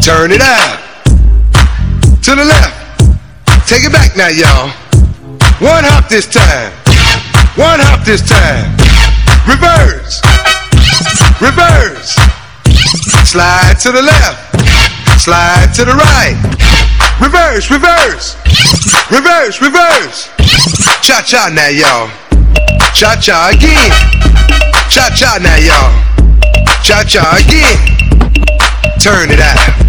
[SPEAKER 33] Turn it out. To the left. Take it back now, y'all. One hop this time. One hop this time. Reverse. Reverse. Slide to the left. Slide to the right. Reverse, reverse. Reverse, reverse. Cha cha now, y'all. Cha cha again. Cha cha now, y'all. Cha cha again. Turn it out.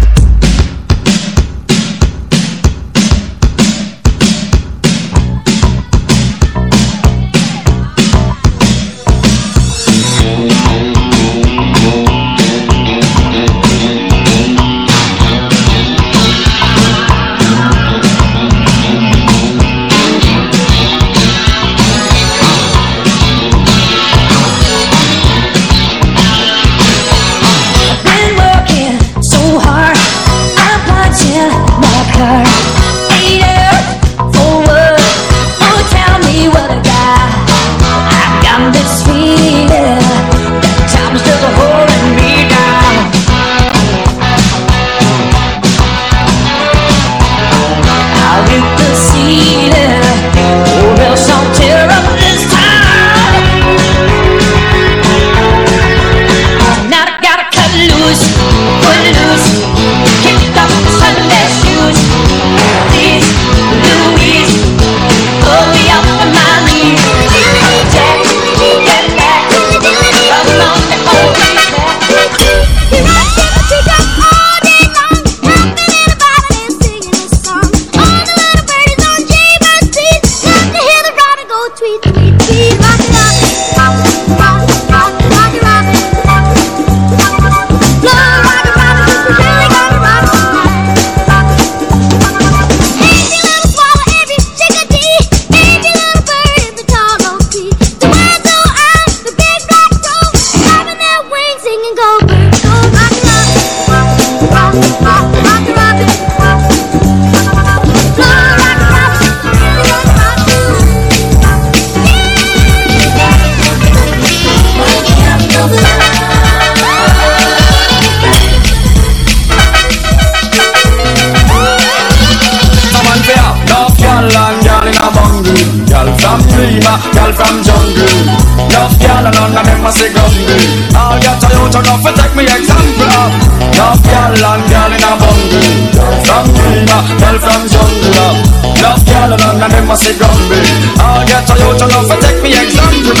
[SPEAKER 34] Them a say grumble. All get a youth enough to take me example.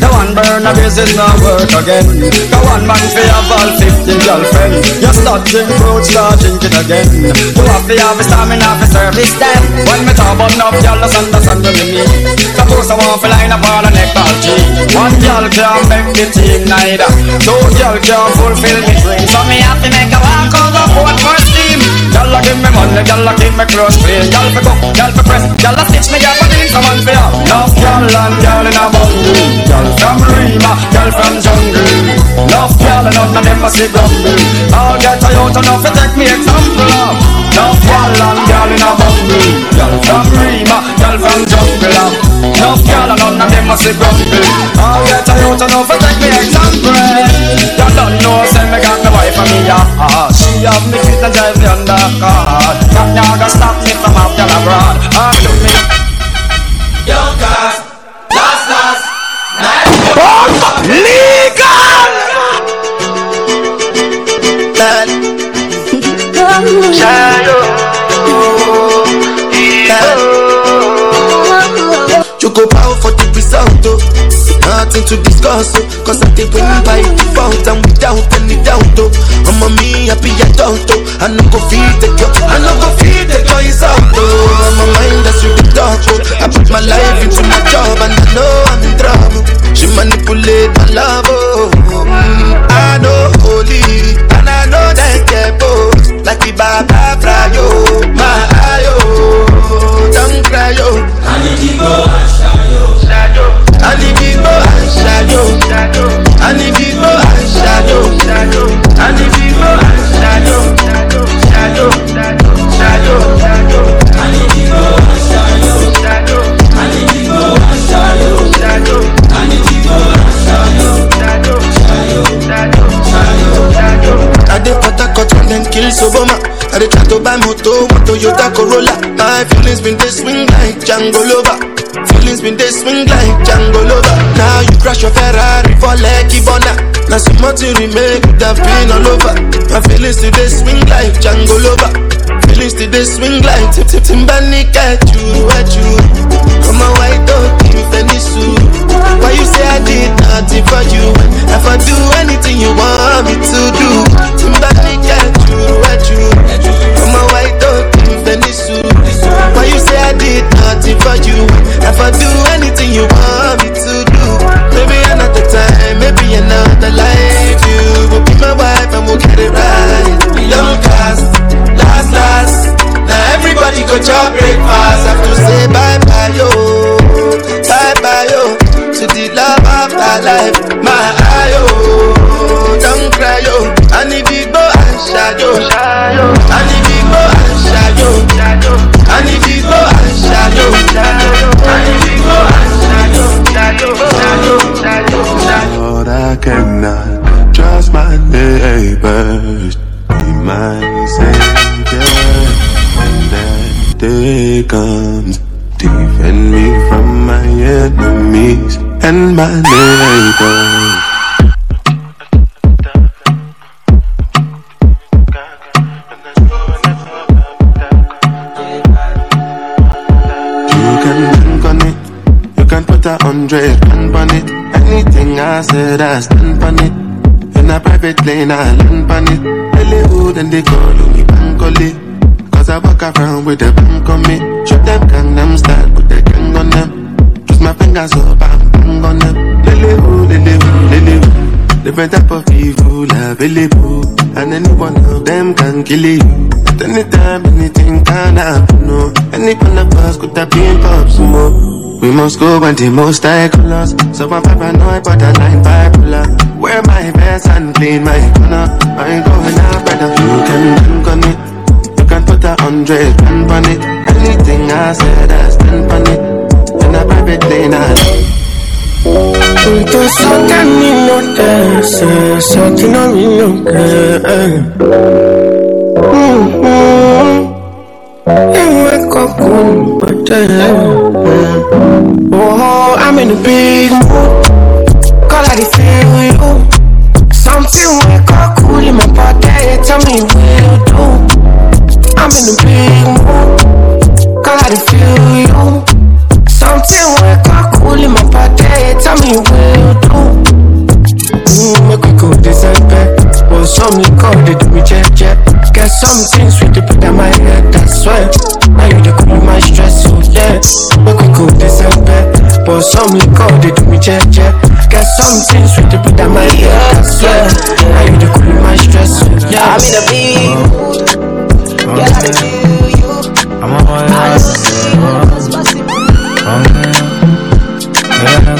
[SPEAKER 34] The one burn a business not work again. The one man fi have all 50 girlfriends. You start drink fruit, start drinking again. You have to have a stamina for service them. When me talk about enough girl, just understand what me mean. Suppose I want to line up all a neck or G. One girl can't make the team neither. Two girl can't fulfill me dream. So me have to make a walk out of boat for Girl give me money, a keep me close clean. Girl for cook, girl for press, girl a stitch me, girl for clean. Someone for you. Enough girl and girl in a bundle. Girl from Rima, girl from jungle. Enough girl and none of them a see grumble. All get a youth enough to take me example. Enough girl and girl in a bundle. Girl from Rima, girl from jungle. Enough girl and none of them a see grumble. All get a youth enough to take me example. Y'all don't know, say me got me wife and me a. She have me fit and drive me under car. That dog a stop me from out girl abroad. Ah, do me. Yo, cause last last night.
[SPEAKER 35] Legal!
[SPEAKER 25] You go bow for the result, oh. Nothing to discuss, oh. Cause I did win by default and without any doubt, oh. I'm a me happy adult, oh. I no go feed the girl, I no go feed the girl is out, oh. I'm a mind that's with the talk, oh. I put my life into my job and I know I'm in trouble. She manipulate my love, oh. Mm, I know holy and I know that get both. Like the Baba Frayo, my ayo, don't cry, yo. I need to go and shadow. I need and shadow. I need to go oh, and shadow. I need to go oh, and shadow. Shadow, shadow, shadow. I need to go oh, and shadow. I need to go and shadow. I need to go and shadow. Shadow, shadow, shadow. I dey put a cut and then kill Soboma. I dey try to buy moto, one Toyota Corolla. My feelings been they swing like Django Lover. Feelings been they swing like Django Lover. Now you crash your Ferrari for Lucky Bona. Now so much you remake could have been all over. My feelings today swing like Django Lover. Feelings today swing like Tip Tip Timbani at you, at you. Come on, dog, give me Fendi suit. Why you say I did nothing for you? If I do anything you want me to do, Timbani at you, at you. Come on, white dog, give me Fendi I did nothing for you? If I do anything you want me to do, maybe another time, maybe another life, you will be my wife and we'll get it right. Young cast, last, last. Now everybody go chop breakfast. Have to say bye bye yo, bye bye yo to the love of my life. My ayo, don't cry yo. I need to go and shadow.
[SPEAKER 36] Cannot trust my neighbors. Be my savior when that day comes. Defend me from my enemies and my neighbors. Said, I stand on it. In a private lane, I land on it. Who then they call me Bankole. Cause I walk around with a bank on me. Shoot them Gangnam style, put the gang on them. Twist my fingers up and bang on them. Lily who, lily who, lily who. Different type of evil available. And any one of them can kill you. At any time, anything can happen. No, any one of us could have been pops more. We must go when the most high colors. So I'm paranoid, but I line bipolar. Wear my vest and clean my corner. I ain't going out, brother. You can bank on it. You can put a hundred grand on it. Anything I said, I stand on it. In a private lane, I
[SPEAKER 25] Juntos son caminotes, so que no me lo Ewe kokun pate Oh, I'm in
[SPEAKER 13] a big mood. Call dey feel you. Something wake up cool in my body. Tell me what you do. I'm in a big mood. Call dey feel you. Something wake up cool in my body. Tell me what you do. Mm, make we go December. But some liquor they do me check check. Get something sweet to put on my head. That's why. Now you dey cool my stress, so yeah. Make we go December. But oh, some liquor they do me check check. Get something sweet to put on my head. That's why. Now you dey cool my stress, so yeah.
[SPEAKER 9] I'm in a big mood. Girl, I dey feel you.
[SPEAKER 23] I'm on my
[SPEAKER 9] I
[SPEAKER 23] ass.
[SPEAKER 9] see you.
[SPEAKER 23] I'm gonna,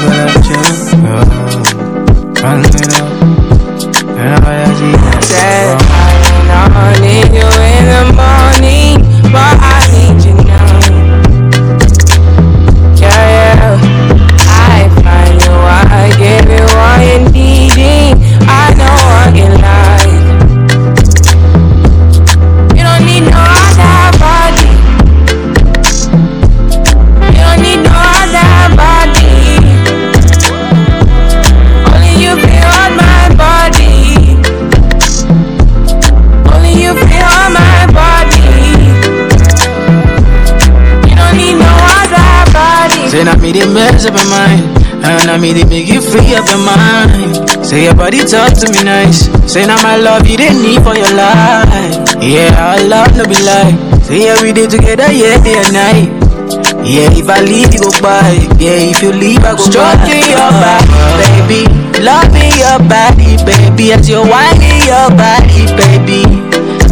[SPEAKER 23] Say not me they mess up your mind. And I made they make you free up your mind. Say your body talk to me nice. Say now my love you didn't need for your life. Yeah, our love no be lie. Say yeah we did together yeah day and night. Yeah, if I leave you go by Yeah, if you leave I go Stroking your back, baby. Loving your body, baby. As you're whining your body, baby.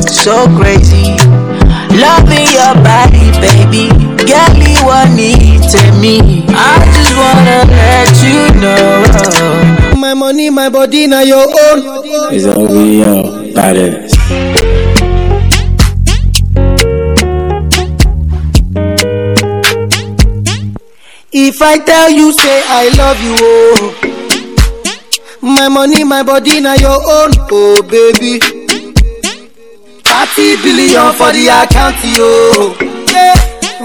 [SPEAKER 23] So crazy Loving your body, baby. Girl, you want need to me. I just wanna let you know.
[SPEAKER 13] My money, my body, now your own.
[SPEAKER 23] It's over, yo. Badass.
[SPEAKER 13] If I tell you, say I love you, oh. My money, my body, now your own, oh baby. 30 billion for the account, yo.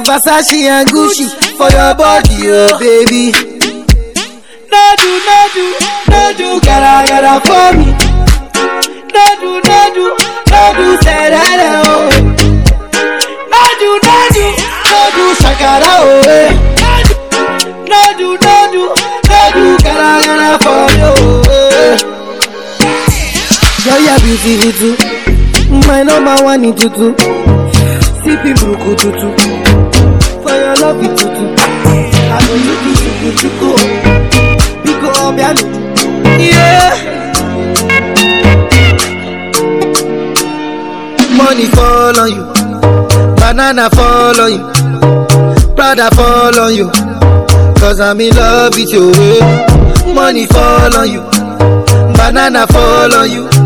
[SPEAKER 13] Versace and Gucci for your body, oh baby. No do, no do, no gotta, gotta for me. No do, no do, no do, that, oh. Shakara, oh. eh. No do, no do, gotta, gotta for you. oh. Girl, you're beautiful too. My number one in tutu. Sipping bruku tutu. For your love it tutu. I go you chuku chuku. Biko obiano. Yeah. Money fall on you. Banana fall on you. Prada fall on you. Cause I'm in love with you. Money fall on you. Banana fall on you.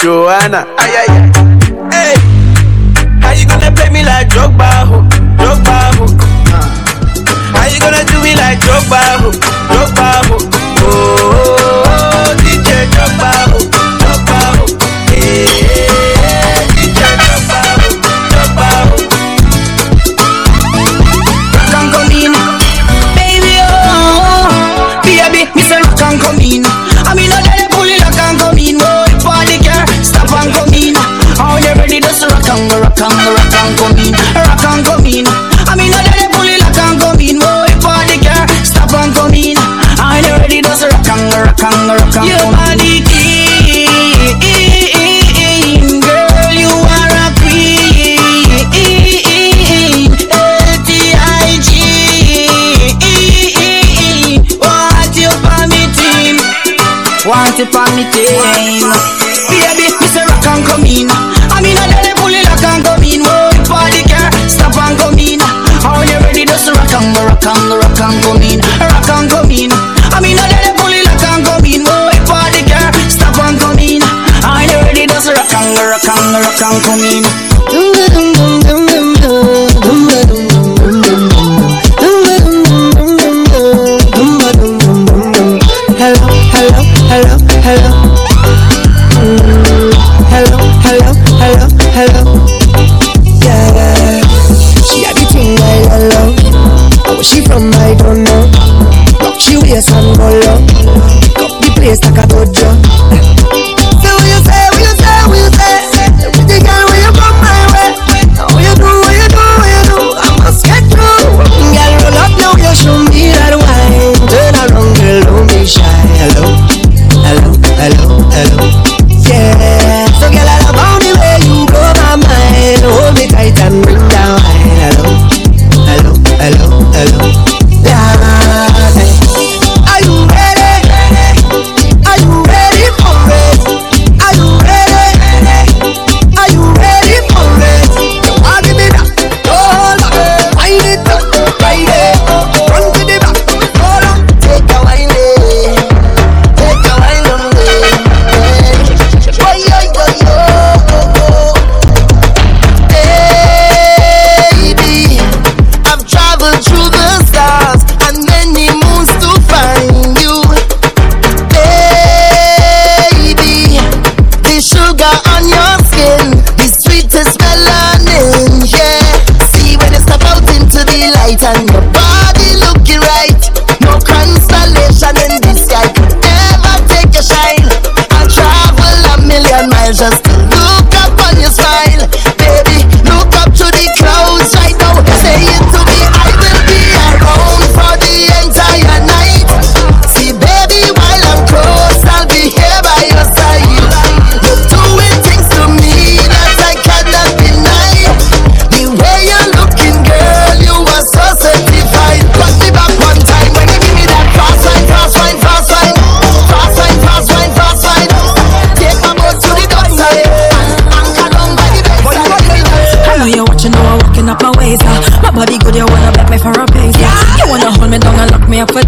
[SPEAKER 9] Joanna? Ay ay ay, hey. How you gonna play me like Drogba, ho, Drogba, ho? Uh. How you gonna do me like Drogba, ho, Drogba, ho?
[SPEAKER 37] and come in, rock and come in. I
[SPEAKER 13] mean, no daddy pull it, lock and come in. Boy, party car, stop and come in. I already does rock and rock and rock and Your come body king, girl, you are a queen. L-T-I-G, what you for me team? What you for me team? Baby, Mr. Rock and come in. song, rock and come in, rock and come in. I mean, I
[SPEAKER 9] let it lock and come in. Oh, if girl, stop and come in. I ready just rock and rock and rock and
[SPEAKER 13] come in. Ooh. Yes, I'm gonna love. Pick up the place
[SPEAKER 38] like I don't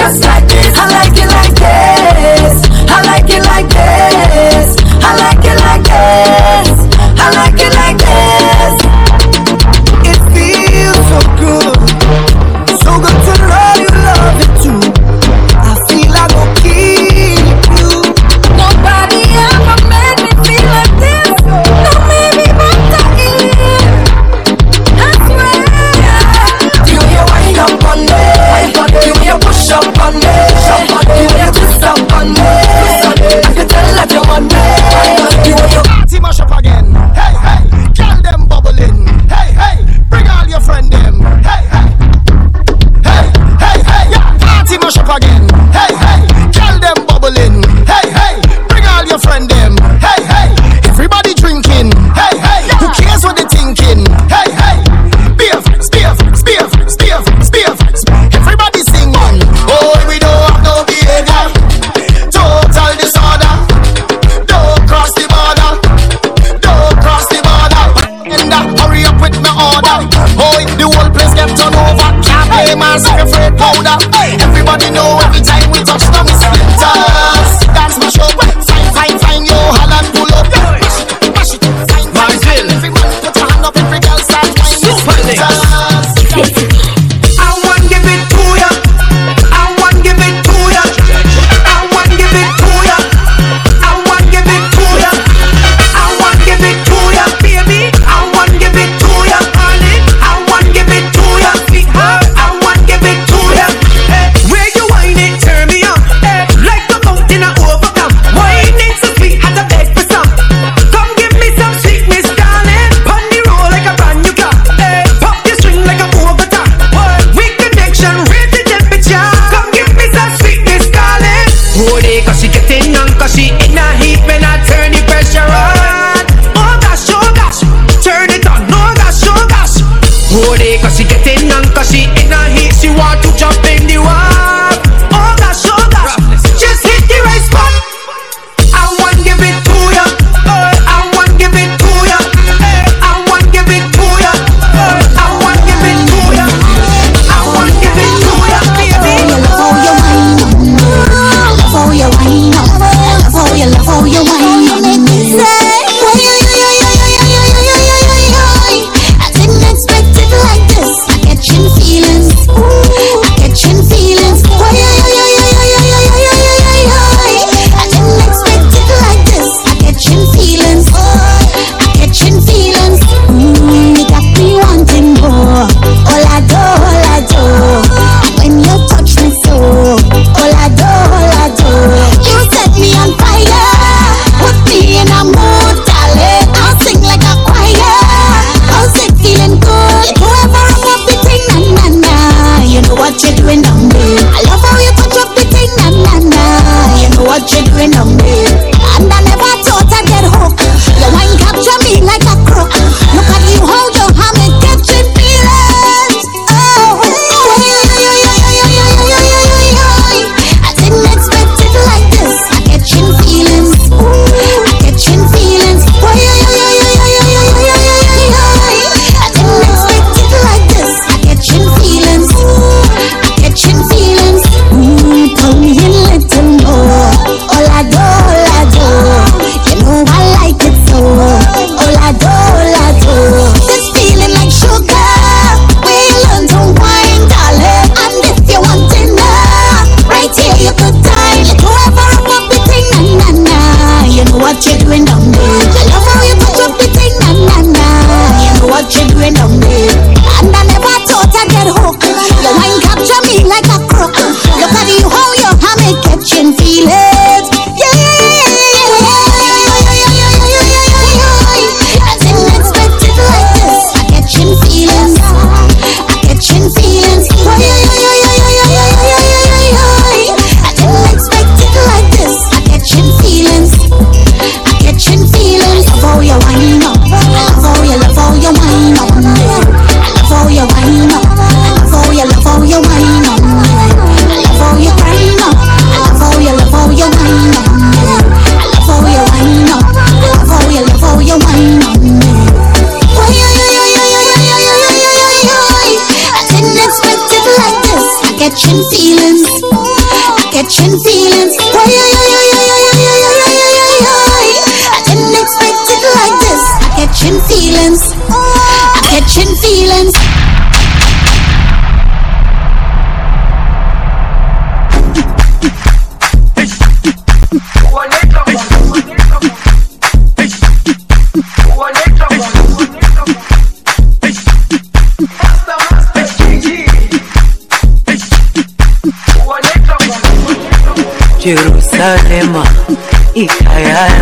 [SPEAKER 23] just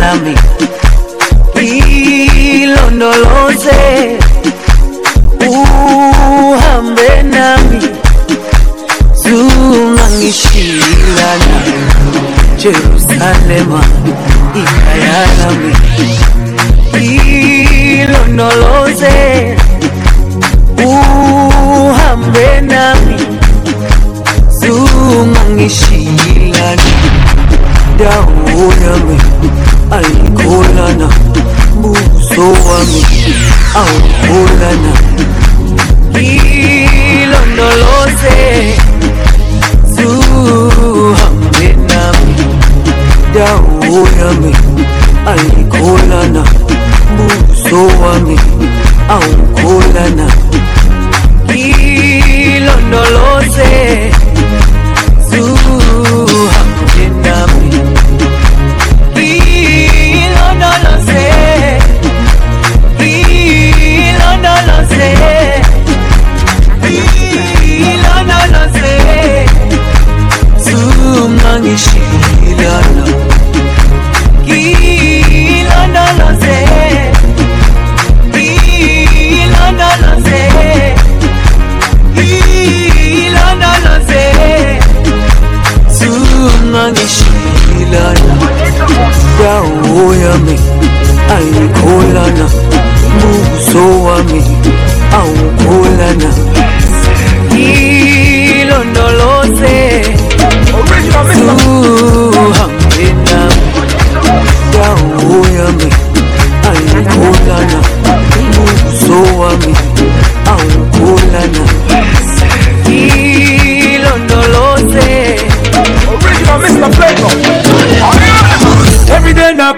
[SPEAKER 23] family.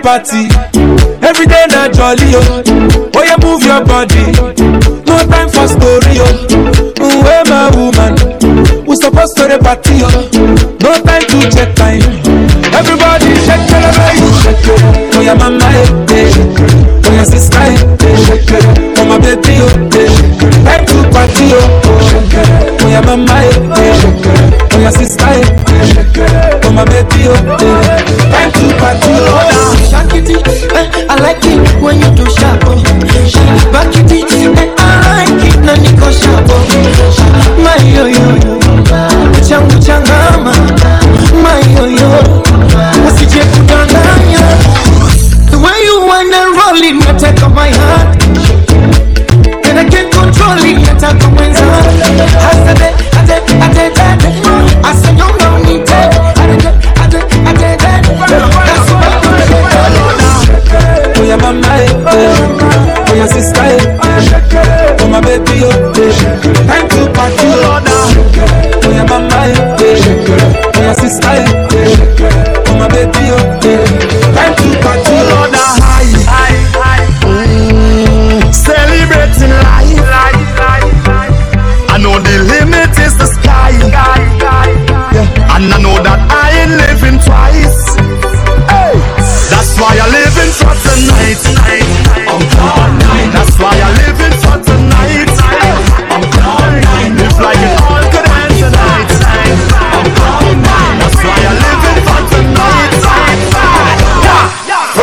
[SPEAKER 23] party. Every day na jolly yo. Oh yeah, move your body. No time for story oh. am my woman? We supposed to the party
[SPEAKER 20] yo.
[SPEAKER 23] 도시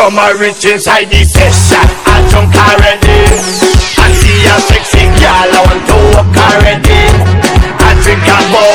[SPEAKER 39] From a rich inside the session, I drunk already. I see a sexy girl, I want to walk already. I drink about ten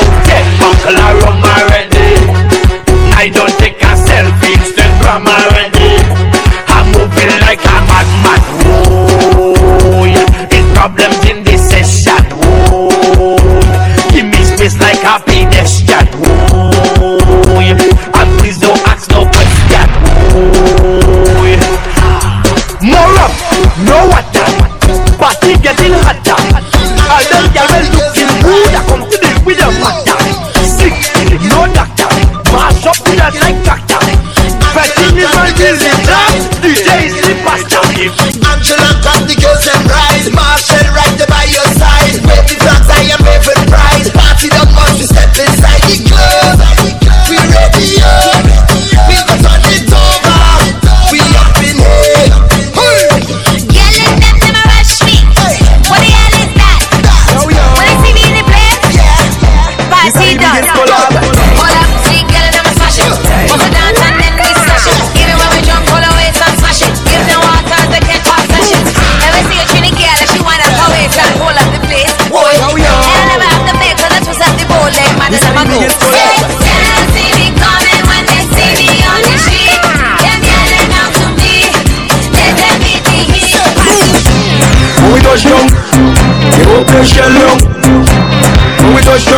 [SPEAKER 16] touch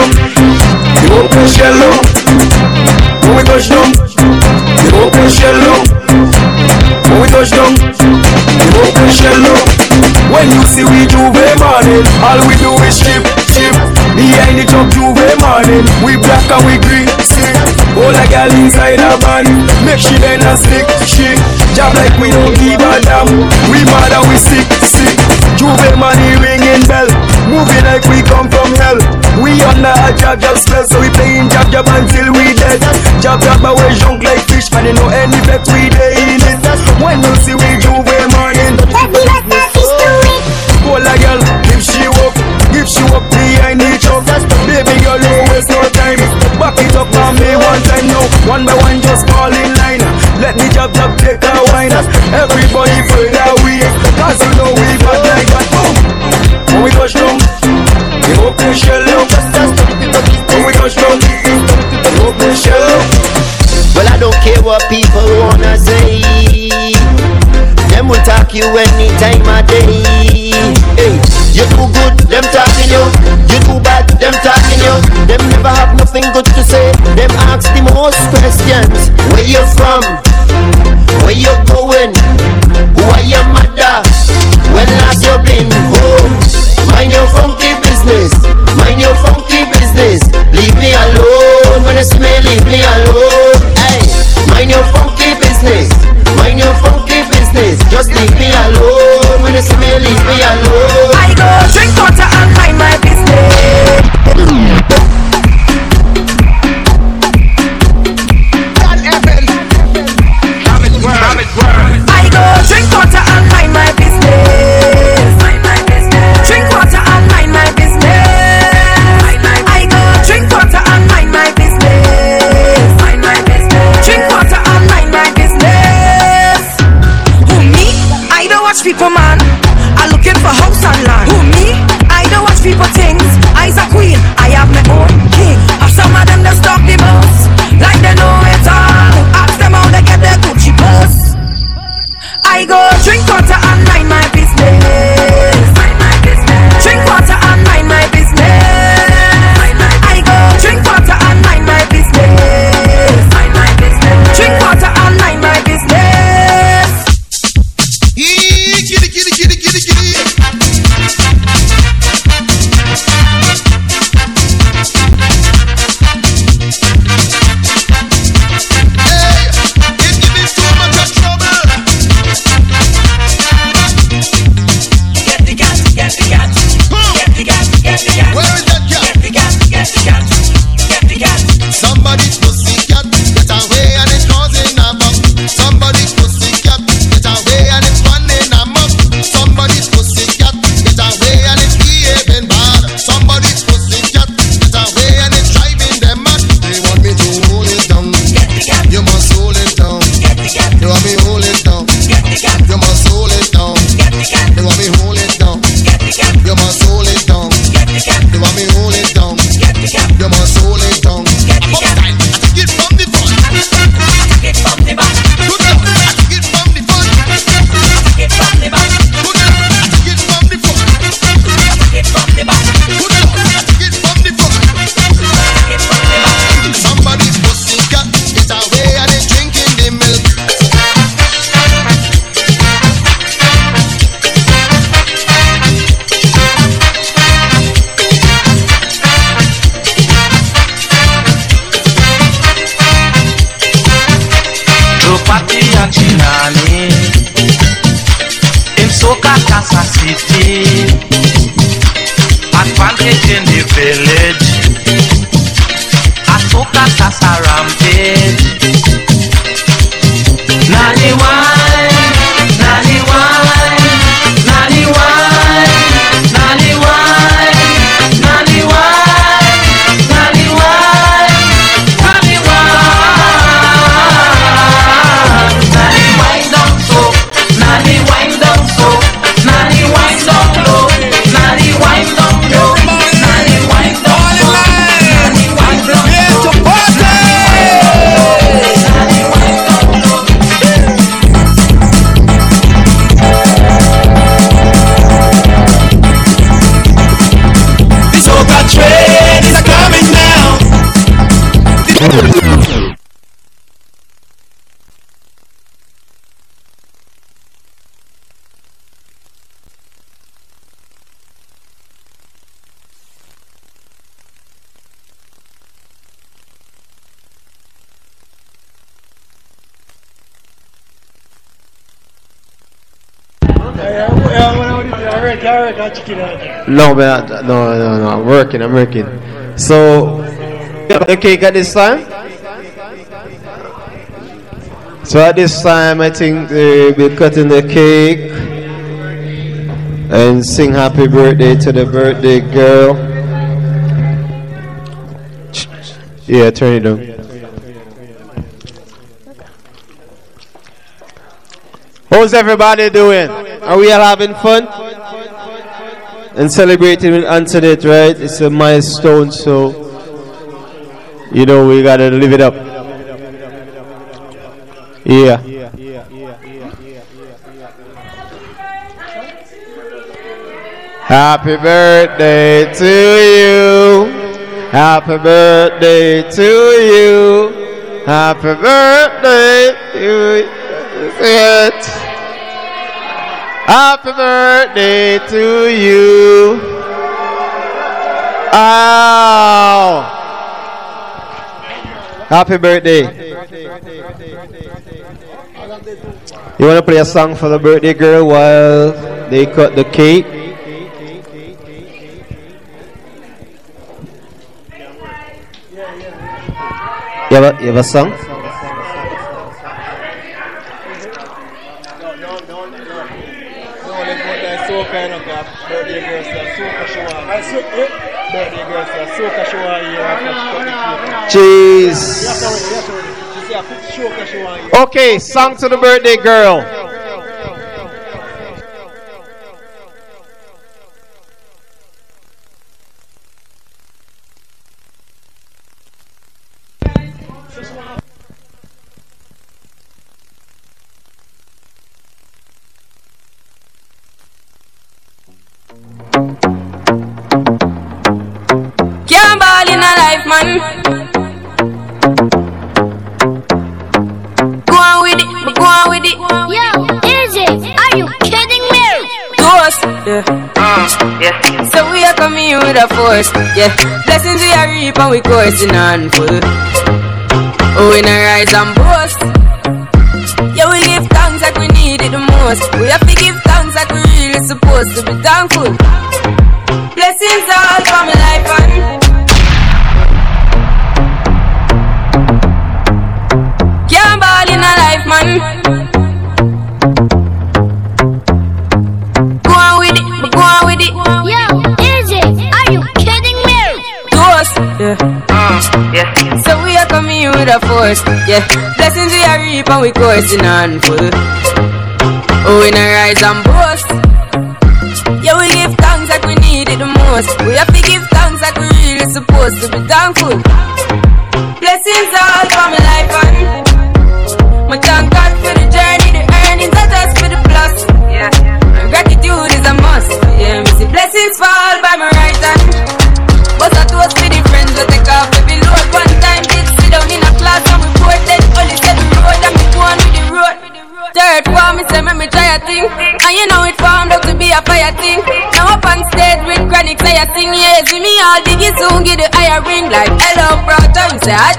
[SPEAKER 16] you open shell down. When we touch down, you open shell down. When we touch down, you open shell down. When you see we J'ouvert morning, all we do is chip, chip. Behind the truck J'ouvert morning, we black and we green, sick. All a girl inside a van, make she bend and stick, shit. Job like we don't give a damn. We mad and we sick, sick. Juve money ringing bell, moving like we come. We a jab jab spell, so we playing jab jab until we dead. Jab jab my way junk like fish, and you know any bet we day in it. When you see we J'ouvert morning, let me let my fish do it. Call a girl, if she walk, if she walk behind the truck Baby girl, you waste no time Back it up on me one time now One by one, just fall in line Let me jab jab take a wine Everybody you
[SPEAKER 29] any time of day. Hey, you do good, them talking you. You too bad, them talking you. Them never have nothing good to say. Them ask the most questions. Where you from? Where you going? When
[SPEAKER 40] No, man,
[SPEAKER 41] no, no, no. I'm working. I'm working. So, cake at this time. So at this time, I think uh, they'll be cutting the cake and sing happy birthday to the birthday girl. Yeah, turn it down. How's everybody doing? Are we all having fun? And celebrating with Antonnette, right? It's a milestone, so you know we gotta live it up. Yeah. Happy birthday to you. Happy birthday to you. Happy birthday to you. Happy birthday to you. Ow. Happy birthday. You want to play a song for the birthday girl while they cut the cake? You have a, you have a song? Jeez. Okay, song to the birthday girl.
[SPEAKER 42] Force, yeah. Blessings we are reap and we coursing on full. Oh, we not rise and boast. Yeah, we give thanks like we need it the most. We have to give thanks like we really supposed to be thankful. Blessings all yeah. Uh, yeah. So we are coming with a force, yeah. Blessings we are reap and we coursing on full. Oh, we not rise and boast. Yeah, we give thanks like we need it the most. We have to give thanks like we really
[SPEAKER 15] supposed to be thankful. Blessings all for my life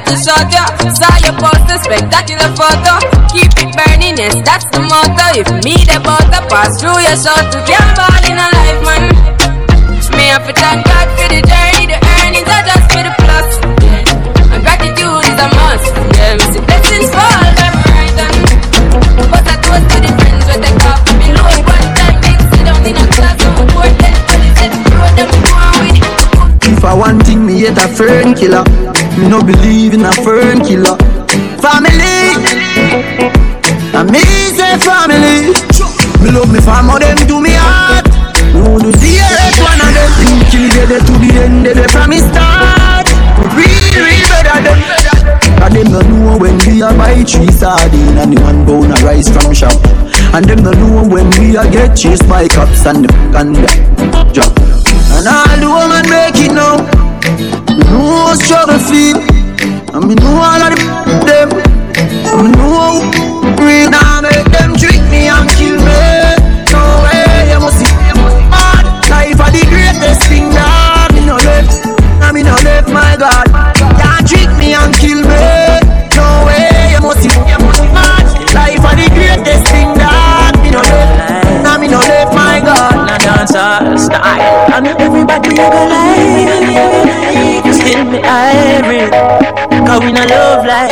[SPEAKER 15] to shot ya, saw your poster, spectacular photo. Keep it burning, yes that's the motto. If me the butter pass through your shot to get ball in a life, man. Me have to thank God for the journey, the earnings are just for the plus. And gratitude is a must. Yeah, me see blessings fall left, right, and but I toast to the friends where they call for me low. One time they sit down in a class we board them, but they said the road them on with it.
[SPEAKER 13] If I want thing, me hate a fern killer. Me no believe in a fern killer. Family, and me say family. Me love me family, them do me heart. No do the earth one of them. Kill get it to the end, they from me start. Real, real better than. And them no know when we a buy three sardine and one bone a rice from shop. And them no know when we a get chased by cops and the and the job. And all the woman make it now. Know how struggle feel. And me know all of them. And me know real now make them trick me and kill me. No way, you must see. Mad life are the greatest thing that me no left. And me no left, my God. Can't trick me and kill me. No way, you must see. Mad life are the greatest thing that me no left. And me no left, my God.
[SPEAKER 1] Now dance all style And everybody a go like Still me irate Cause we no love like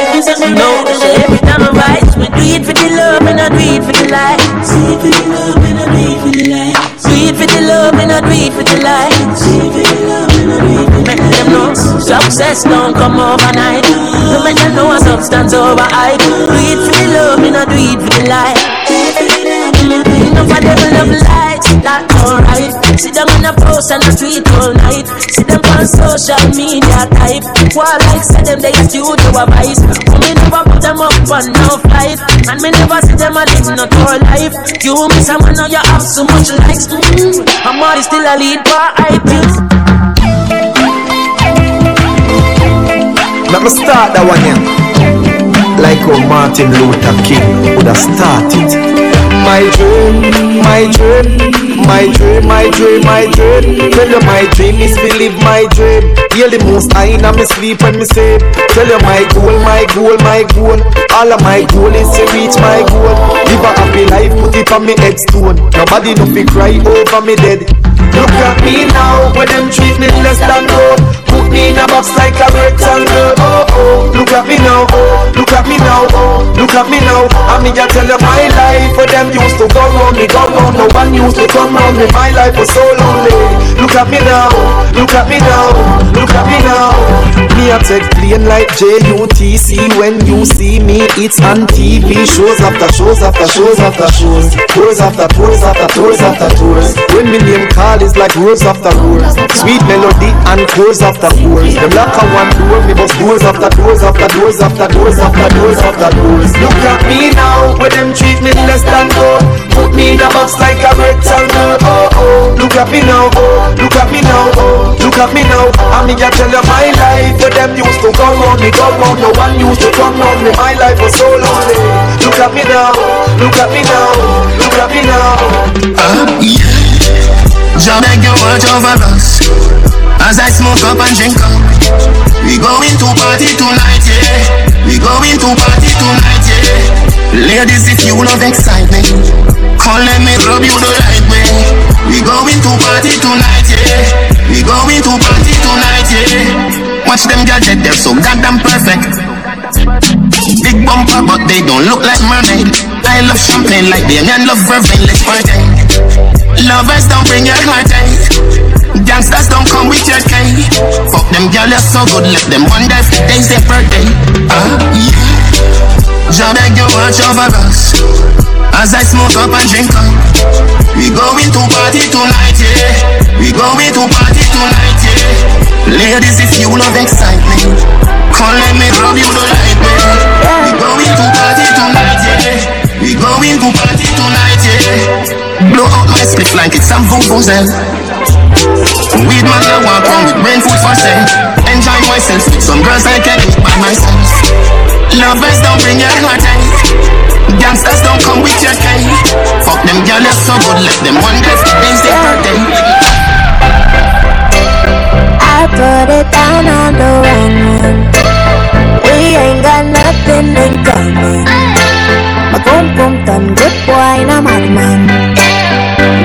[SPEAKER 1] No, so every time I rise We do it for the love and I do it for the lights Do it for the love and I do it for the lights Do it for the love and I do it for the lights Do it for the love and I do it for the Make them know Success don't come overnight No make them know a substance over hype Do it for the love and I do it for the light Enough of them love lights, that's alright. See them in a post and a street all night. See them on social media type. While like say them they a studio a vice. Me never put them up on no flight, and me never see them a live no tour life. You me someone now you have so much likes. Mm. I'm already still a lead for iTunes.
[SPEAKER 43] Let me start that one here. Like how Martin Luther King would have started. My dream, my dream, my dream, my dream, my dream. Tell you my dream is to live my dream. Hear the most high in me sleep when me sleep. Tell you my goal, my goal, my goal. All of my goal is to reach my goal. Live a happy life, put it on me headstone. Nobody no fi cry over me dead. Look at me now, when them treat me less than gold. Put me in a box like a rectangle. Oh oh, look at me now. Oh, look at me now. Oh, look at me now. I me just tell you my life. For them used to go round me, go round. No one used to come round me. My life was so lonely. Look at me now. Look at me now. Look at me now. Me a take plane like JUTC. When you see me, it's on TV. Shows after shows after shows after shows. Tours after tours after tours after tours. When me name call is like roars after roars. Sweet melody and chords after chords. Them lock on one door, me bust doors after doors after doors after doors after doors after doors. Look at me now, where them treat me less than gold. Put me in a box like a rectangle. Oh oh, look at me now. Oh, look at me now. Oh, look at me now. I me just tell you my life. For them used to come round me, come round. No one used to come round me. My life was so lonely. Look at me now. Look at me now. Look at me now.
[SPEAKER 29] Uh, yeah. Jah beg you watch over us. As I smoke up and drink up. We going to party tonight, yeah. We going to party tonight, yeah. Ladies, if you love excitement Come let me rub you the right way. We going to party tonight, yeah. We going to party tonight, yeah. Watch them gadget, they're so goddamn perfect Big bumper, but they don't look like mermaid I love champagne like Damien love vervain, let's party. Lovers don't bring your heart eh? Gangsters don't come with your cane Fuck them girl, you're so good Let them wonder if today's their birthday. Uh, yeah. Watch over us As I smoke up and drink up We going to party tonight, yeah We going to party tonight, yeah Ladies, if you love excitement, come let me rub you the right way. We going to party tonight, yeah. We going to party tonight, yeah. Blow out my split like it's some vuvuzela. Weed man, I walk on with brain food for sale. Enjoy myself, some girls I can eat by myself. Lovers don't bring your heart out. Gangsters don't come with your cake. Fuck them girl, you're so good, let them one wonder if today's their birthday.
[SPEAKER 11] I put it down on the wrong one. We ain't got nothing in common. Done good boy, out man.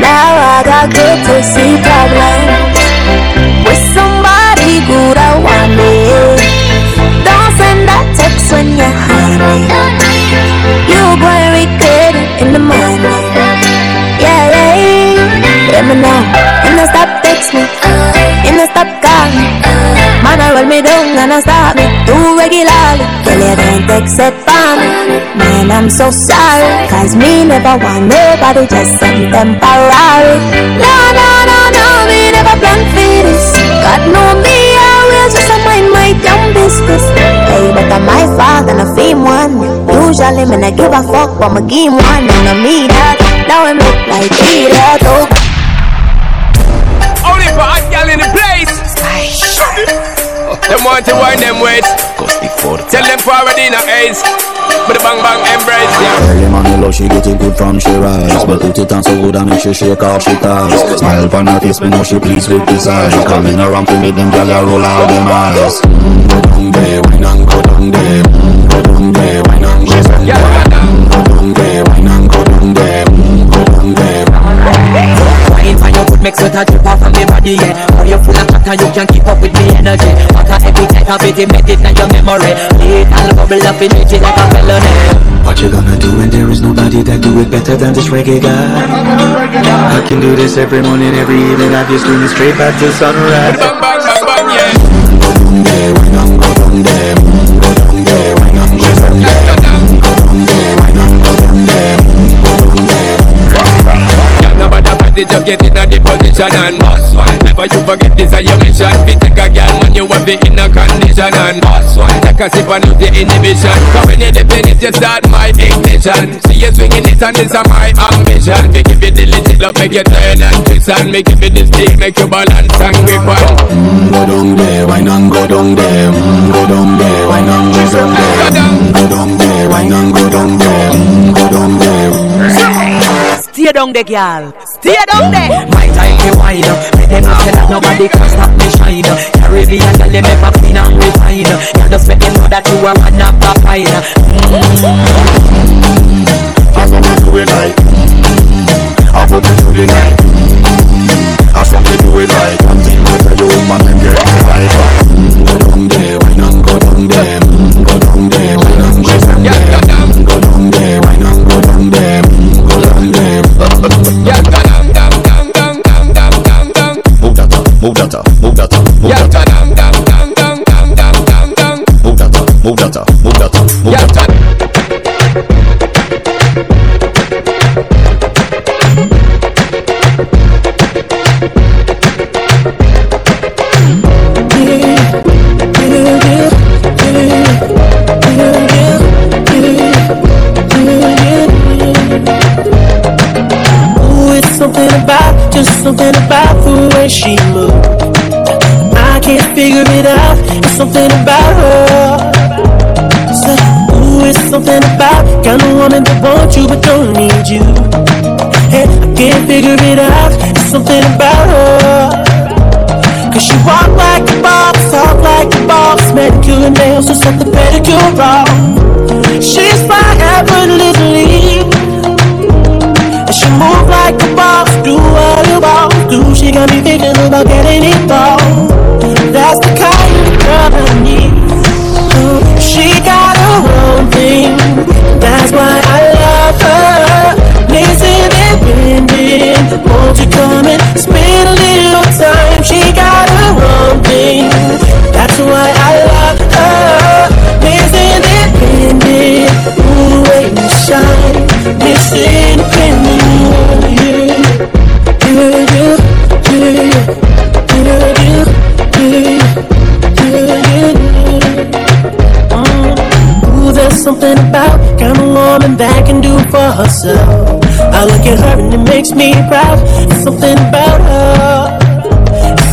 [SPEAKER 11] Now I got good to see problem. With somebody good, I want it. Don't send that text when you're honey. Morning. Yeah, yeah, yeah. Know. And I stop text me. And I stop call me. Man, I roll me down and I stop me. Too regularly. Girl, you don't it for me. Man, I'm so sorry. Cause me never want nobody, just some temporary. No, no, no, no, me never plan for this. God know me, I will just mind my damn business. Hey, but I'm my fault and I fame one. Usually, me not give a fuck, but my game one. And I me that. Now I'm look like idiot. Oh.
[SPEAKER 44] Only for hot girl in the place. Them want to wind them ways. Tell them forward in a haze. but the bang bang embrace, yeah.
[SPEAKER 45] Early money love, she get it good from she rise But put it on so good I make she shake off she ties Smile upon her face, me know she pleased with this eyes Coming around to make them gyal roll out them eyes mm, Go down there, wine and go down there Go down there, wine and go down? There mm, Go down there, wine and go down? There mm, Go down there
[SPEAKER 46] Wine for your foot, make sweat a drip off from me body, yeah. Or you full of chatter, you can't keep up with me energy. What a every type of it, make it in your memory. It all bubble up in it like a felony
[SPEAKER 45] What you gonna do when there is nobody that do it better than this reggae guy? I can do this every morning, every evening. I just screaming straight back to sunrise
[SPEAKER 44] it, just get in a the position and boss one. Never you forget this is your mission. Fi take a girl when you have the inner condition and boss one. Take a sip and lose the inhibition. Dip in it, you start my ignition. See you swinging it and this is my ambition. Me give you the little love, make you turn and twist and me give you the stick, make you balance and grip on.
[SPEAKER 45] Mm, Go down there, wine and go down there mm, Go down there, wine and go down there mm, Go down there, wine and go down there
[SPEAKER 46] Stay down there, girl. Stay down there. My time to wine up. Make them know say that nobody can stop me shine. Caribbean girl, them ever clean and refine. You just make them know that you are one of the fine.
[SPEAKER 45] I'm gonna do it like mm, I'm gonna do it like mm, I said to do it like One thing with the woman and get me right mm, Go down there, wine and go down there mm, Go down there, wine and go down there Move that up, move that up, move that move that. Move that up, move that up, move that up, move that up
[SPEAKER 47] something about, just something about the way she moves. I can't figure it out. It's something about her. So, ooh, it's something about kind of woman that wants you but don't need you. Hey, I can't figure it out. It's something about her. Cause she walk like a boss, talk like a boss, manicure and nails or something pedicure wrong. She's fly effortlessly. And she move like a boss, do what a boss do. She got me thinking about getting involved. That's the kind of girl I need. She got her own thing. That's why I love her. Missing and bending. Won't you come and spend a little time? She got her own thing. That's why I love her. Missing and bending. Ooh, wait shine. Missing
[SPEAKER 48] something about kind of woman that can do for herself. I look at her and it makes me proud. There's something about her.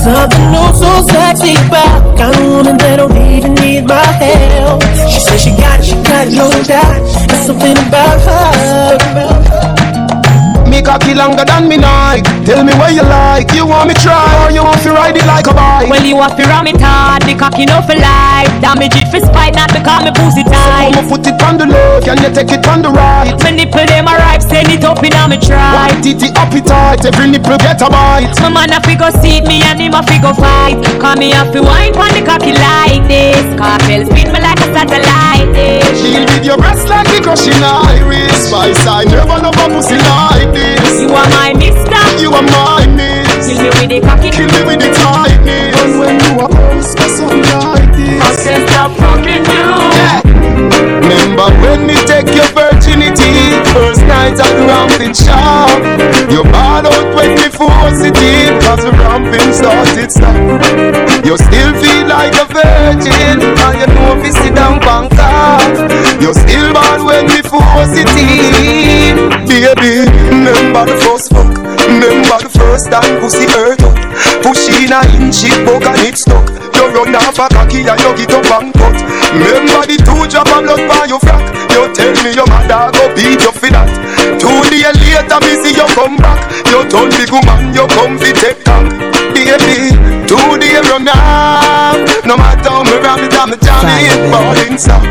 [SPEAKER 48] Something new so sexy about kind of woman that don't even need my help. She says she got it, she got it, no doubt. There's something about her.
[SPEAKER 25] Me cocky longer than me night. Tell me what you like. You want me try or you want to ride it like a bike?
[SPEAKER 49] Well, you have to ram it hard, the cocky no for life. Damage it for spite, not because me pussy tight.
[SPEAKER 25] I'ma put it on the left, can you take it on the right?
[SPEAKER 49] My nipple them a ripe, send it up in a me try.
[SPEAKER 25] Titty up it tight, every nipple get a bite.
[SPEAKER 49] My man a figure seat me and him a figure fight. Call me up to wine pon the cocky like this. Cartel spin me like a satellite dish.
[SPEAKER 25] She'll with your breast like the crushing iris. Spice, side never love a pussy like this.
[SPEAKER 49] You are my mister.
[SPEAKER 25] You are my miss.
[SPEAKER 49] Kill me with the cocky.
[SPEAKER 25] Kill me with the tightness. And when you are close, something like this.
[SPEAKER 49] I said stop fucking you.
[SPEAKER 25] Yeah. Remember when me take your virginity First night at the ramping shop You ball out when me force it in Cause the ramping started stop. You still feel like a virgin And you know you sit down Bangkok You still ball when me force it Baby, remember the first fuck. Remember the first time pussy hurt up. Push in a inch it poke and it stuck. You run off a cocky and you get up and cut. Remember the two drop of blood by your frack You tell me your mother go beat you for that. Two days later me see you come back. You told me, big woman you come fi take cock Baby, two days run off No matter how me ram it and me jam it falling soft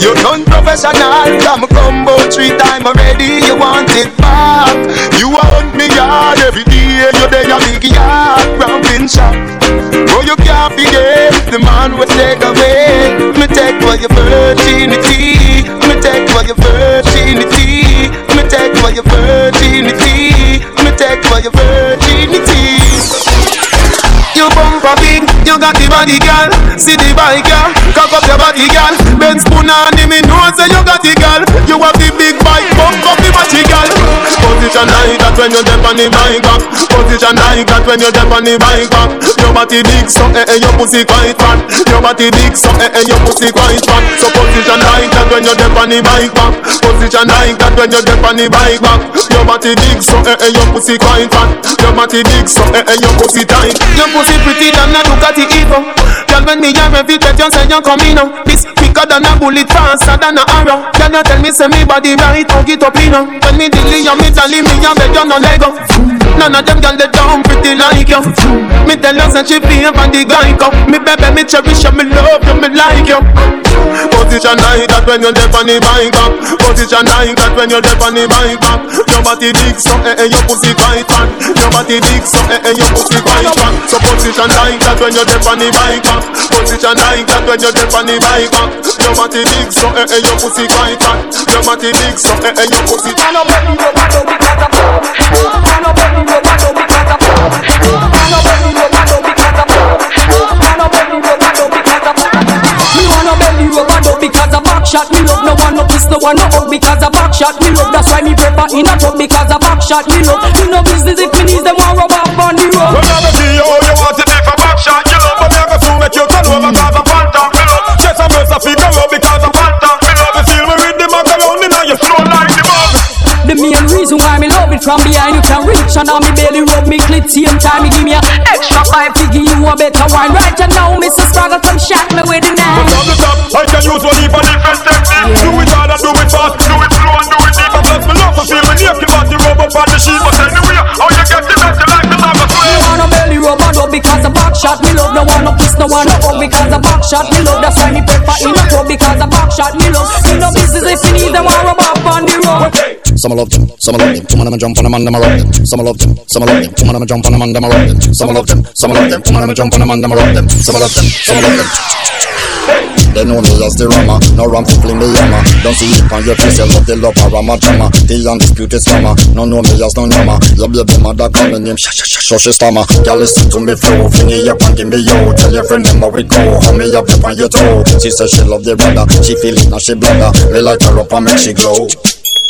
[SPEAKER 25] You done professional Come combo three time already You want it back. You want me yard every day You there a big yard ramping shop Oh you can't forget The man will take away. Me take away your virginity Me take away your virginity Me take away your virginity Me take away your virginity you got the body girl. See the bike girl, cock up your body girl. Ben spoon on him, me know say you got the girl. You have the big bike, bump up the matchy girl Position like that when you dep on the bike back Position like that when you dep on the bike back Your body big so eh eh your pussy quite fat. Your body big so eh eh your pussy quite fat. So position like that when you dep on the bike back Position like that when you dep on the bike back Your body big so eh eh your pussy quite fat. Your body big so eh eh your pussy tight. Your pussy pretty than a Ducati Evo Girl when me a rev it, you say you come in now. This quicker than a bullet, faster than a arrow. Girl you tell me say me body right, hug it up in now When me dilly and me tally me a beg you no lego None of them girl they down pretty like you. Me tell you say she feel on the guy go Me baby me cherish you, me love you, me like you. Position like that when you dep on the bike back Position like that when you dep on the bike back Your body big so eh eh your pussy quite fat Your body big so eh eh your pussy quite fat So position like that when you dep on the bike back Position like that when you dep on the bike back Your body big so eh eh your pussy quite fat Your body big so eh eh your pussy
[SPEAKER 50] Man up cut up Man up cut up Man up shot Me love no one no one no because a back shot Me love. That's why me prefer in a tub because a back shot Me love. Me no business if me needs them want rubber The main reason why me love it from behind. You can reach And now me belly rub me clit. Same time me give me a extra five to give you a better wine. Right and now Mr. Struggle come shot me with the knife.
[SPEAKER 51] From the top, I can use one even different technique Do it hard and do it fast, do it slow and do it deep bless me love to feel me naked body rub up on the sheet But anyway, how you get the best, you like the lava
[SPEAKER 50] Me wanna belly rub and up because the back shot me love No one no kiss, no one no hug because the back shot me love. That's why me prefer in a club because the back shot me love. Me no business if you need them want rub up on the road
[SPEAKER 44] Some love them, some love them. Two man them jump on them and them a rock them. Some love them, some love them. Two man them jump on them and them a rock them. Some love them, some love them. Two man them jump on them and them a rock them. Some love them, some love them. They know me as the rama, no ram fling me yama. Don't see it on your face, you love the love of rama drama. The undisputed stammer, no know me as no nama. Your baby mother call me name, sha sha, so she stammer. Girl listen to me flow, fling it up and give me yo. Tell your friend them how we go, how me up on your toe. She say she love the brother, she feel it now she bladder. Me light her up and make she glow.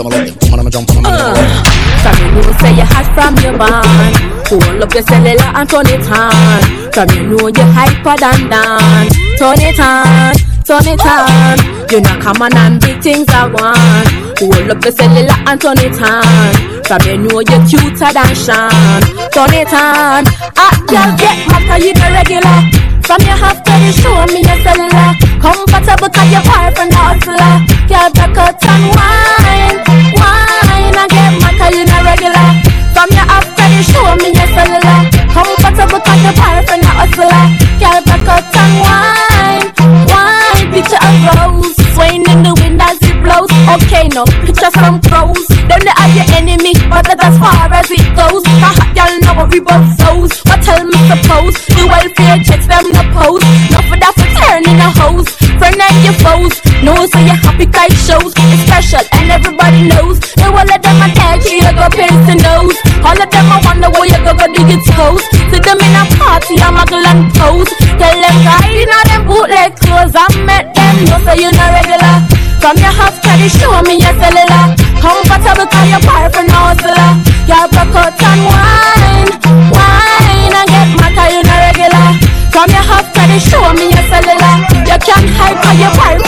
[SPEAKER 30] up like the end of the night. Now let me you shake
[SPEAKER 11] say you hot from your band. Hold up your cellular and turn it on. From you know you hyper than Dan. Turn it on, turn it on. You know come on and big things I want. Hold up your cellular and turn it on. From you know you cuter than Sean. Turn it on. Ah, girl, get mad you the regular. From your half to the show me your cellular Comfortable cause you're far from the hustler Girl, back out and Wine You're far from the hustler Girl, back out and wine Wine, picture a rose Swaying in the wind Okay, no, picture some pros. Them they are your enemy But that's as far as it goes. The hot girl know what we both souls What tell me suppose The welfare checks them no post. No for that for turning a hose. Friend and your foes Know so your happy kite shows. It's special and everybody knows. The all of them attach you You go pierce the nose. All of them I wonder where you go go dig your toes them in a party I'm a and pose. Tell them guy you know them bootleg clothes. I met them No so you're not regular From your half carry show me your cellular. Comfortable far from no hustler You're broke out and wine Wine and get cause you not regular. From your half carry show me your cellular. You can't hide from no hustler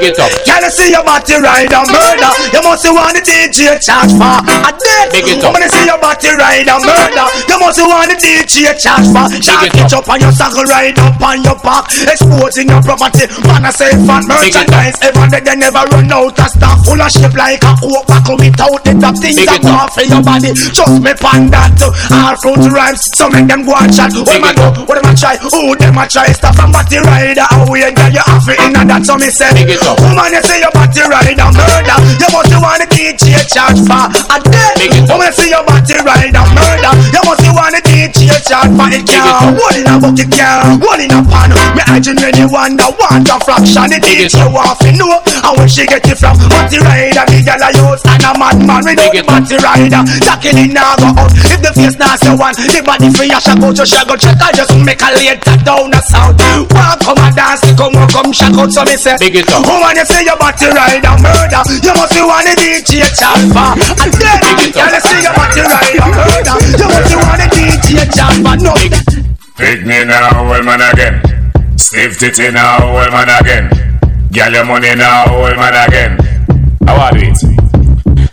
[SPEAKER 52] Big it up. Can I see your body ride and murder? You must want the DJ charge for a dead.
[SPEAKER 53] Big it up.
[SPEAKER 52] I see your body ride and murder, you must want the DJ charge for. Shot
[SPEAKER 53] it
[SPEAKER 52] it up on your saddle, ride up on your back, exposing your property. Man, I say fat merchandise. Ever they, they never run out of stock. Full of shape like a coke buckle without the top things
[SPEAKER 53] Big
[SPEAKER 52] that
[SPEAKER 53] it up.
[SPEAKER 52] go for your body. Just me pan that. All fruit rhymes, so make them go and chat. What them a do? What them a try? Who them a try? Stuff from body rider. How we ain't got you off it in and that so me say. Woman, you say your body ride and murder. You must want the DJ charge for a day. Woman, you say your body ride and murder. You must want the DJ charge for it. Can't one in a bucket, can't one in a pan. Me imagine when you wonder want a fraction. The DJ want to know and where she get it from. Body rider, me gyal a use and a madman. The body rider. Tackle it now go out. If the face not so one, the body for your shag out, your shag out. Check out just make a later down the sound. Walk come and dance, come on, come shag out. So me say,
[SPEAKER 53] Big it up.
[SPEAKER 52] Woman, you say your body ride and murder. You must be one of the DJ champa. And then, girl, you say your body ride and murder. You must be one of the DJ champa. No.
[SPEAKER 54] Pick me now, old man again. Stiff titty now, old man again. Girl, your money now, old man again. How are it?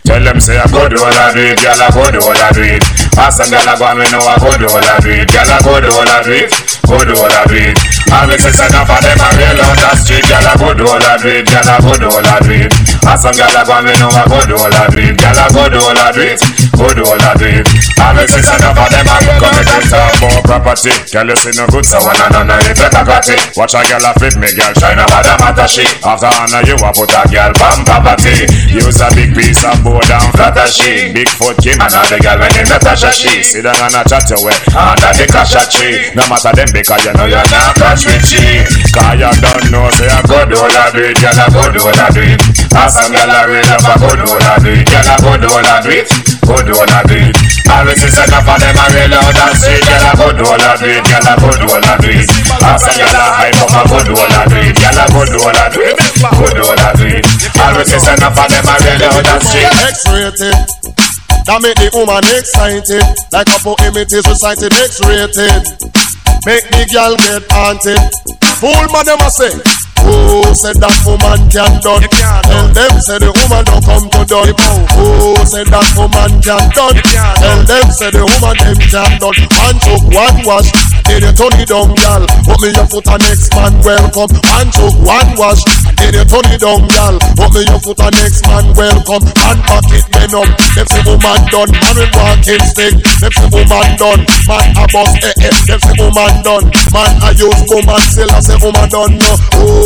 [SPEAKER 54] Tell them say I go do all I do it, girl I go do all I do it. Ask them girl I go and we know I go do all I do it, girl I go do all I do it, go do all I do it. I make sense enough for them I real on the street, girl I go do all I do it, girl I go do all I do it. Ask them girl I go and we know I go do all I do it, girl I go do all I do it, go do all I do it. I make sense enough for them I come make them talk more property. Girl you see no good so and none of it better got it. Watch a girl a fit me, girl shine about the matter she. After honor you a put a girl bam property. Use a big piece of board and flatter she. Big foot Kim and the girl when they Natasha she. Sit down and a chat your way under the cash tree. No matter them because you know you're not catch with she. Cause you don't know say a good all I do it, girl a good all I do it. As a girl a real up a good all I do it, girl a good all I do it, good all I do it. Always is enough for them a real out and street, girl a good all I do it, girl a good all I do it. As a girl a hype up a good all I do it, girl a good all I do it, good all I do it. Always is enough for them a real out and street.
[SPEAKER 25] X-rated. That make the woman excited. Like a poem it is recited X-rated. Make the girl get haunted. Fool man them a say. Who said that woman can done? Tell them say the woman don't come to done. Who said that woman can done? Tell them say the woman them can done. One took one wash, then you turn it down, gal. Put me your foot on next man welcome. One took one wash, then you turn it down, gal. Put me your foot on next man welcome. Man pocket men up, them say woman done. Man with walking stick, them say woman done. Man a boss eh eh, them say woman done. Man a use woman still, I say woman done no.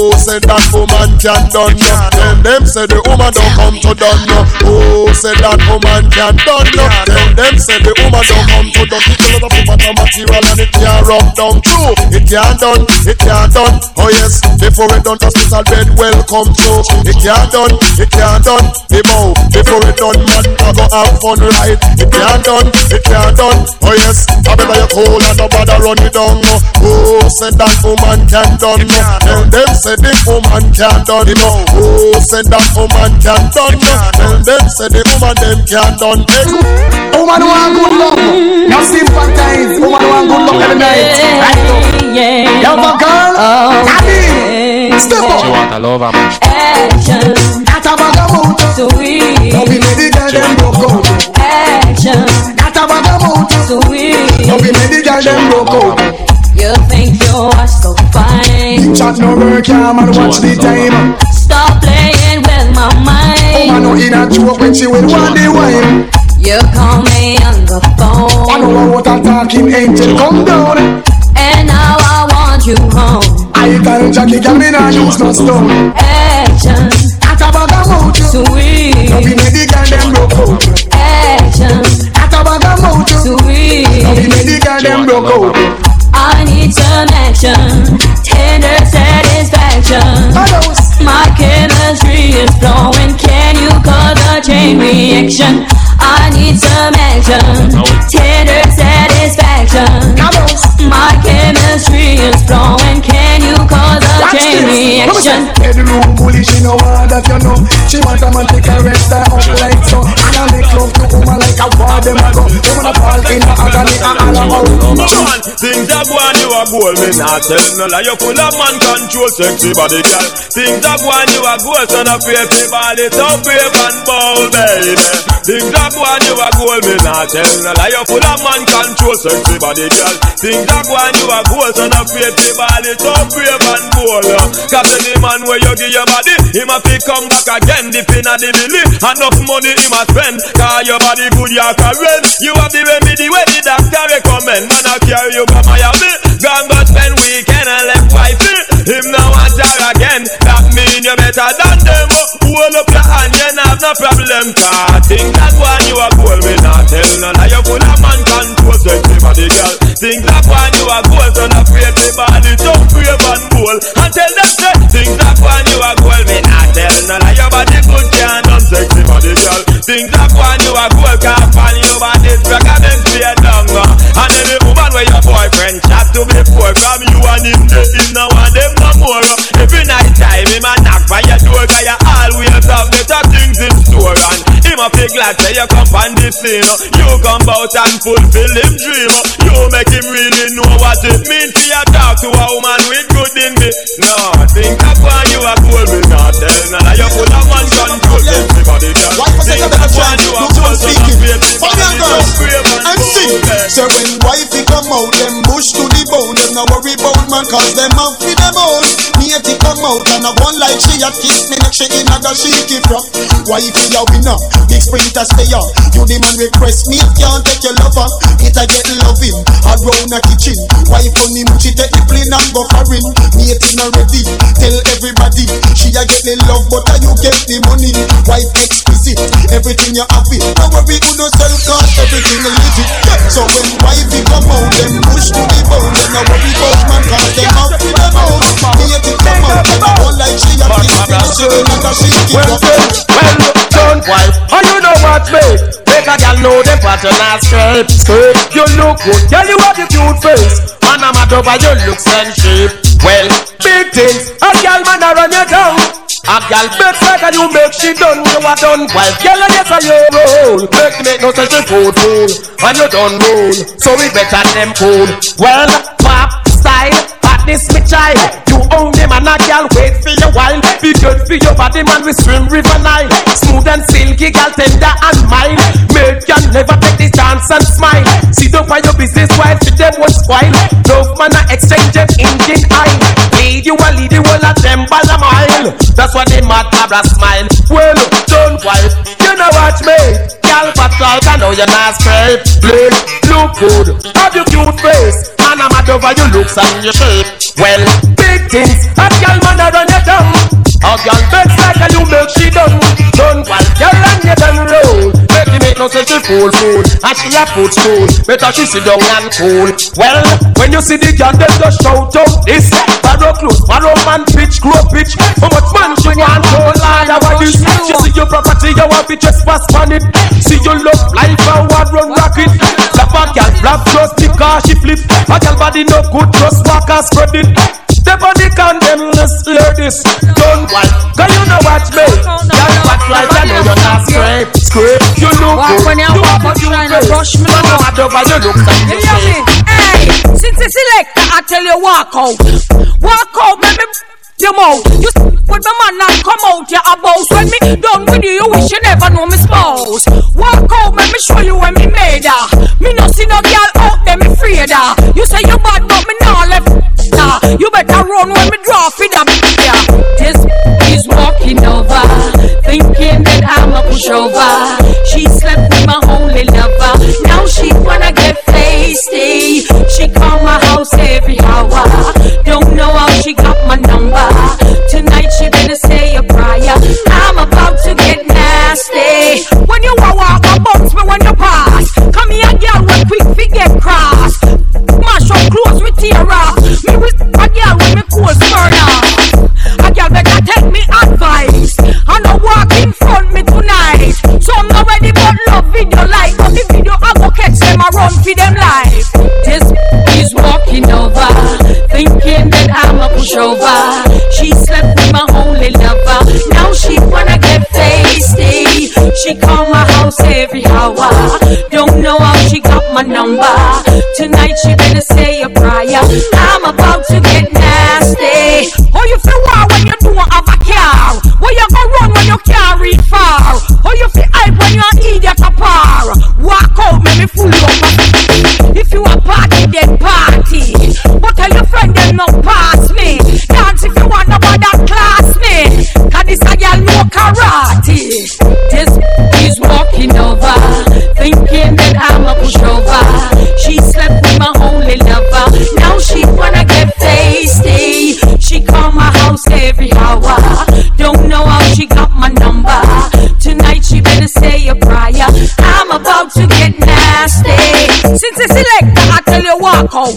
[SPEAKER 25] Who said that woman can done no? Then them say the woman don't come to done no. Who said that woman can done no? Then them say the woman don't come to done. It's a lot of woman material and it can't rub down true. It can't done, it can't done. Oh yes, before it done, hospital bed welcome to. It can't done, it can't done. The bow before it done, man a go have fun right. It can't done, it can't done. Oh yes, I better you cool and no bother run it down. No. Oh, said that woman can done. No. Tell them say the woman can done. No. Oh, said that woman can't done. No. Tell them say the woman them can't done. Hey.
[SPEAKER 4] Woman who want good love, you sympathize. Woman who want good love every night. Right now. You have a girl, oh, daddy, step up.
[SPEAKER 55] She want a lover.
[SPEAKER 4] Action. That a bag of mood.
[SPEAKER 56] Sweet.
[SPEAKER 4] Now we make the girl them broke out.
[SPEAKER 56] Action.
[SPEAKER 4] That a bag of mood.
[SPEAKER 56] Sweet.
[SPEAKER 4] Now we make the girl them broke out.
[SPEAKER 56] You think you are so fine.
[SPEAKER 4] Chat no work, yeah, man, watch the time.
[SPEAKER 56] Stop playing with my mind.
[SPEAKER 4] Oh, Woman no in a joke when she will want the wine.
[SPEAKER 56] You call me on the phone.
[SPEAKER 4] I know what I'm talking, angel, come down.
[SPEAKER 56] And now I want you home.
[SPEAKER 4] I tell Jackie, girl, me nah use no stone.
[SPEAKER 56] Action.
[SPEAKER 4] That a bag of mood.
[SPEAKER 56] Sweet.
[SPEAKER 4] Now we make the girl them broke out.
[SPEAKER 56] Action.
[SPEAKER 4] That a bag of mood.
[SPEAKER 56] Sweet.
[SPEAKER 4] Now we make the girl them broke out.
[SPEAKER 56] I need some action, tender satisfaction. My chemistry is flowing. Can you cause a chain reaction? I need some action, tender satisfaction. My chemistry is flowing. Can you cause a
[SPEAKER 4] Watch
[SPEAKER 56] chain
[SPEAKER 4] this.
[SPEAKER 56] reaction?
[SPEAKER 4] Bedroom bully, she know all that you know. She want a man take her rest her up like so. And I make love to woman like a war them a go. They wanna fall in a agony and all about.
[SPEAKER 51] Man, things are going you are gold, me not tell no lie. You full of man control, sexy body girl. Things are going you are gold, son of pretty body, so brave and bold, baby. Things are going you are gold, me not tell no lie. You full of man control, sexy body girl. Things are going you are gold, son of pretty body, so brave and bold. Cause any man where you give your body, him a fi come back again. Dip in a the belly, enough money him a spend. Cause your body good, you rent. You have the remedy where the doctor recommend. Man I carry you from Miami, gone but spend weekend and uh, left wifey. Him now want her again. That mean you better than them. oh. Hold up your hand, you have no problem. Cause things that one you a goal, me not tell none. Now you full of man control, sexy body girl. Things that one you a goal, so not afraid to body, so brave and bold. And tell them say, things that one you a goal, me not tell none. Now your body good, can't done sexy body girl. Things that one you a goal, can't boyfriend chat to before from you and him, him now and them no more. Every night time him a knock by your door, cause you always have better things in store. And him a feel glad say you come on the scene. You come out and fulfill him dream. uh. You make him really know what it means to you talk to a woman with good in me. No, think of why you a cool, me not tell none. You full of man control, why you a cool, so not brave, everybody just brave and bold. eh.
[SPEAKER 22] So when wifey come out, them bush to the bone. Them no worry about man, cause them have for them own. Matey come out and a one like she a kiss me next she in a the she keep rock. Wifey a winner, big sprinter stay on. You the man request me, can't take your lover. It a get loving, i around a kitchen. Wife on him, she take the plane and go foreign. Matey not ready, tell everybody. She a get the love, but a you get the money. Wife exquisite, everything you have it. No worry, who no sell cause everything legit. So when wifey come out, them push to the bone. Them no worry about man, cause them come out, and a one like she me, in the she keep
[SPEAKER 29] Well,
[SPEAKER 22] up.
[SPEAKER 29] well, well, son, wife, and you know what, mate? Make a girl know the pattern straight. Straight, you look good, girl, you have a cute face. Man, I'm a double, you look and shape. Well, big things, a girl man a run you down. A girl makes like and you make she done, you are done. Wife, girl, I guess a your roll. Make make no sense to fool fool, and you done roll. So we better them cool. Well, pop style. At this me child, you own them and a girl wait for your while. Be good for your body, man. We swim river Nile, smooth and silky, girl tender and mild. Make you never take this chance and smile. See don't find your business while see them won't spoil. Love man a exchange them engine eye. Lead you a lead you all of them by a mile. That's why they mad cabra smile. Well, don't wife, you know watch me. Girl fat like I know you're not straight. Play, look good, have your cute face. And I'm mad over your looks and your shape. Well, big things, a girl man a run you down. A girl bets like a you make she done. Done while girl and you done roll. Make me make no sense she fool fool. And she a foot stool. Better she sit down and cool. Well, when you see the girl, them just shout out this. Barrow close, barrow man pitch, grow pitch. How much man she want to lie about this? She see your property,
[SPEAKER 57] you want to trespass on it. See you love life and one run rocket. Slap a gal, flap just because she flip. A gal body no good, just walk and spread it. Step on the condemn, let's hear. Don't wipe, cause you know watch me. Gal watch like I know you're not scrape. Scrape, you look good.
[SPEAKER 58] when you
[SPEAKER 57] You
[SPEAKER 58] walk, but
[SPEAKER 57] you
[SPEAKER 58] trying to brush me
[SPEAKER 57] Man,
[SPEAKER 58] now.
[SPEAKER 57] mad over you look like
[SPEAKER 58] You
[SPEAKER 57] you
[SPEAKER 58] hear me? Hey, since it's selector, I tell you walk out. Walk out, make me your mouth. You with my man and come out your boss. When me done with you, you wish you never know me spouse. Walk out, make me show you when me made her. Me no see no girl out there, me afraid her. You say you bad, but me nah left. You better run when me draw for the yeah. This is walking over, thinking that I'm a pushover. She slept with my holy lover. Now she wanna get feisty. She call my house every hour. Don't know how she got my number. Tonight she better say a prayer. I'm about to get nasty. When you walk, walk, bounce me when you pass. Come here, girl, when quick fi get cross. Mash up clothes with tear off. Cool murder. A girl better take me advice. I no walk in front me tonight. So I'm not ready but love video like. But the video I go catch them I run for them life. This is walking over, thinking that I'm a pushover. She slept with my holy lover. Now she wanna get feisty. She call my house every hour. Don't know how she got my number. Tonight she better say a prayer. I'm about to get nasty. Oh, Since it's selector, I tell you walk out.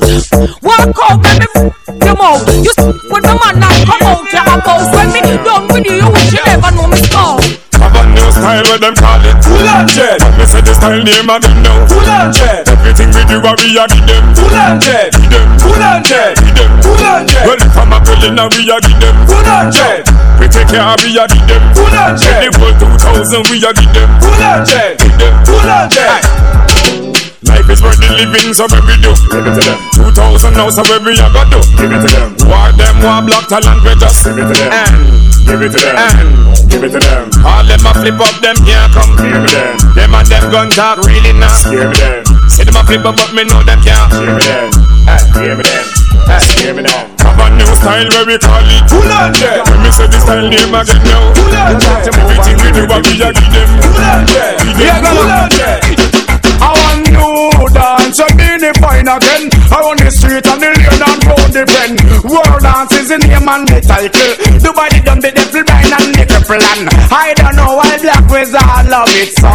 [SPEAKER 58] Walk out, let me f- you mouth. You s- with my man now come out your house. When me done with you, you wish you never know me spouse.
[SPEAKER 54] Have a new style where them call it. Full on jet. But me say the style name again now Full on jet. Everything we do, we are give them. Full on jet. Give them. Full on jet. Give them. Full on jet. Well, if I'm a girl in a we are give them. Full on jet. We take care of we are give them. Full on jet The whole 2000 we are give them. Full on jet. Give them. Full on jet Life is worth the living, so we do? Give it to them. 2000 now, so what we a go do? Give it to them. War them, war block talent, we just give it to them. And give it to them. And give it to them. All them a flip up, them can't come. Give it to them. Them and them gun talk really not. Give it to them. Say them a flip up, but me know them can't. Give it to them. Hey, give it them. Hey, give it them. Have a new style where we call it Full on jet When me say the style name again now Full on jet Everything we do, we a give them Full on jet Full on jet
[SPEAKER 5] I want new dance, you mean fine again. I want the street and the lane and round the bend. World dance is the name and the title. Dubai the dumb, the devil blind and nickel plan. I don't know why black wizard love it so.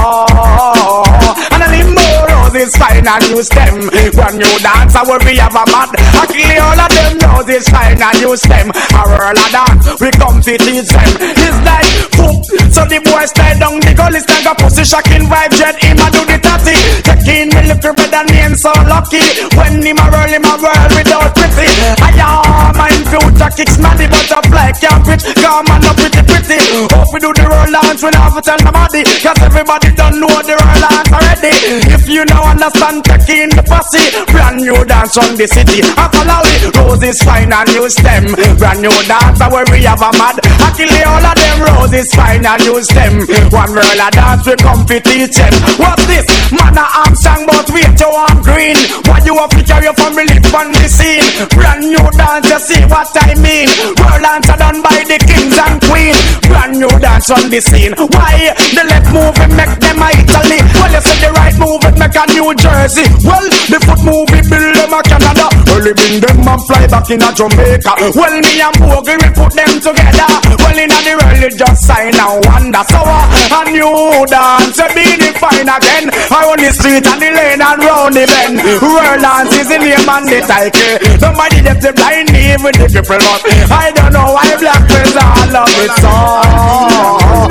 [SPEAKER 5] And a limbo rose is fine and use them. When you dance, I will be have a mad. I kill all of them it's fine and use them. A whirl a dance, we come to teach them. It's like poop, so the boy slide down the gully, stand a pussy shocking vibe, jet him a do the tatty. Taking me little better name so lucky. When him a roll him a whirl without pretty. I am my future kicks maddy butterfly can't fit. Come on up pretty pretty. Hope we do the roll dance, we never tell nobody. Cause everybody don't know the roll dance already. If you now understand taking the pussy, brand new dance on the city. I follow it, roses fine and use them. Brand new dance where we have a mad. I kill all of them roses fine and use them. One roll a dance we come to teach them. What's this? Man a Armstrong but wait you I'm green. Why you up to carry from live on the scene? Brand new dance you see what I mean. World dance are done by the kings and queen. Brand new dance on the scene. Why? The left move it make them Italy. Well you say the right move it make a New Jersey. Well the foot move it build them a Canada. Well it bring them and fly back in a Jamaica. Well me and Bogle we put them together. Well in a the world it just sign and wonder. So uh, a new dance a be the fine again. I on the street and the lane and round the bend. World dance is the name and the title. Nobody get the blind me even the people but I don't know why black friends all love it so.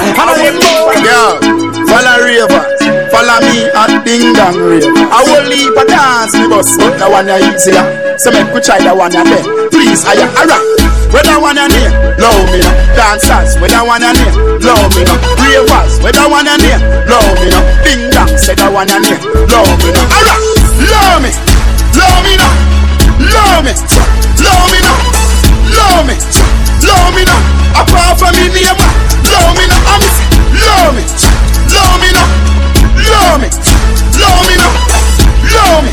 [SPEAKER 5] And I live more.
[SPEAKER 59] Yeah.
[SPEAKER 22] gang rave. I will leave a dance me bus, but that one ya easier. So make we try that one ya then. Please, I am alright. Where that one ya near, love me now. Dancers, where that one ya near, love me now. Ravers, where that one ya near, love me now. Ding dong, say that one ya near, love me now. Alright, love me, love me now, love me, love me now, love me, love me now. Apart from me name, love me now. I'm love me, love me now, love me, love me now, love me,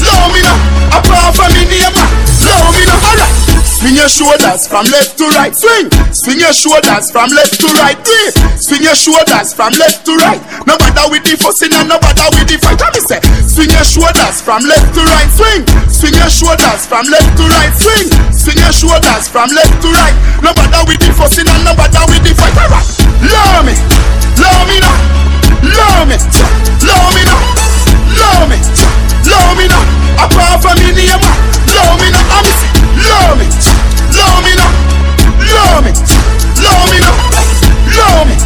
[SPEAKER 22] love me now. Apart from me name, ah. love me now. Alright. Swing your shoulders from left to right, swing. Swing your shoulders from left to right, three. Swing your shoulders from left to right. No bother with the fussing and no bother with the fight. Let me say, swing your shoulders from left to right, swing. Swing your shoulders from left to right, swing. Swing your shoulders from left to right. No bother with the fussing and no bother with the fight. Alright, love me, love me now, love me, love me now, love me, love me now. Apart from me name, love me now. I'm love me, love me now, love me, love me now, love me,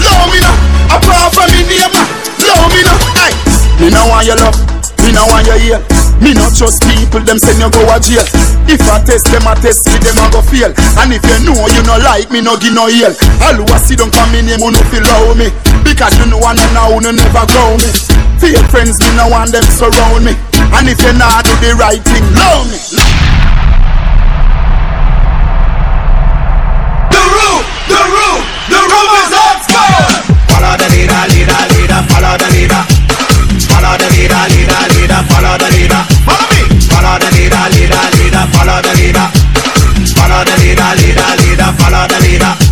[SPEAKER 22] love me now. Apart from me name, love me now. Hey, me no want your love, me no want your ear. Me not trust people, them send you go a jail. If I test them, I test me, them I go fail. And if you know you no like me, no give no ear. All who a sit down for me name, who no feel love me. Because you know I and now, no never grow me. Fake friends, me no want them surround me. And if you not do the right thing, love me.
[SPEAKER 13] The room, the room, the room is on fire. Follow the leader, leader, leader, follow the leader. Follow the leader, leader, leader, follow the leader. Follow me. Follow the leader, leader, leader, follow the leader. Follow the leader, leader, leader, follow the leader.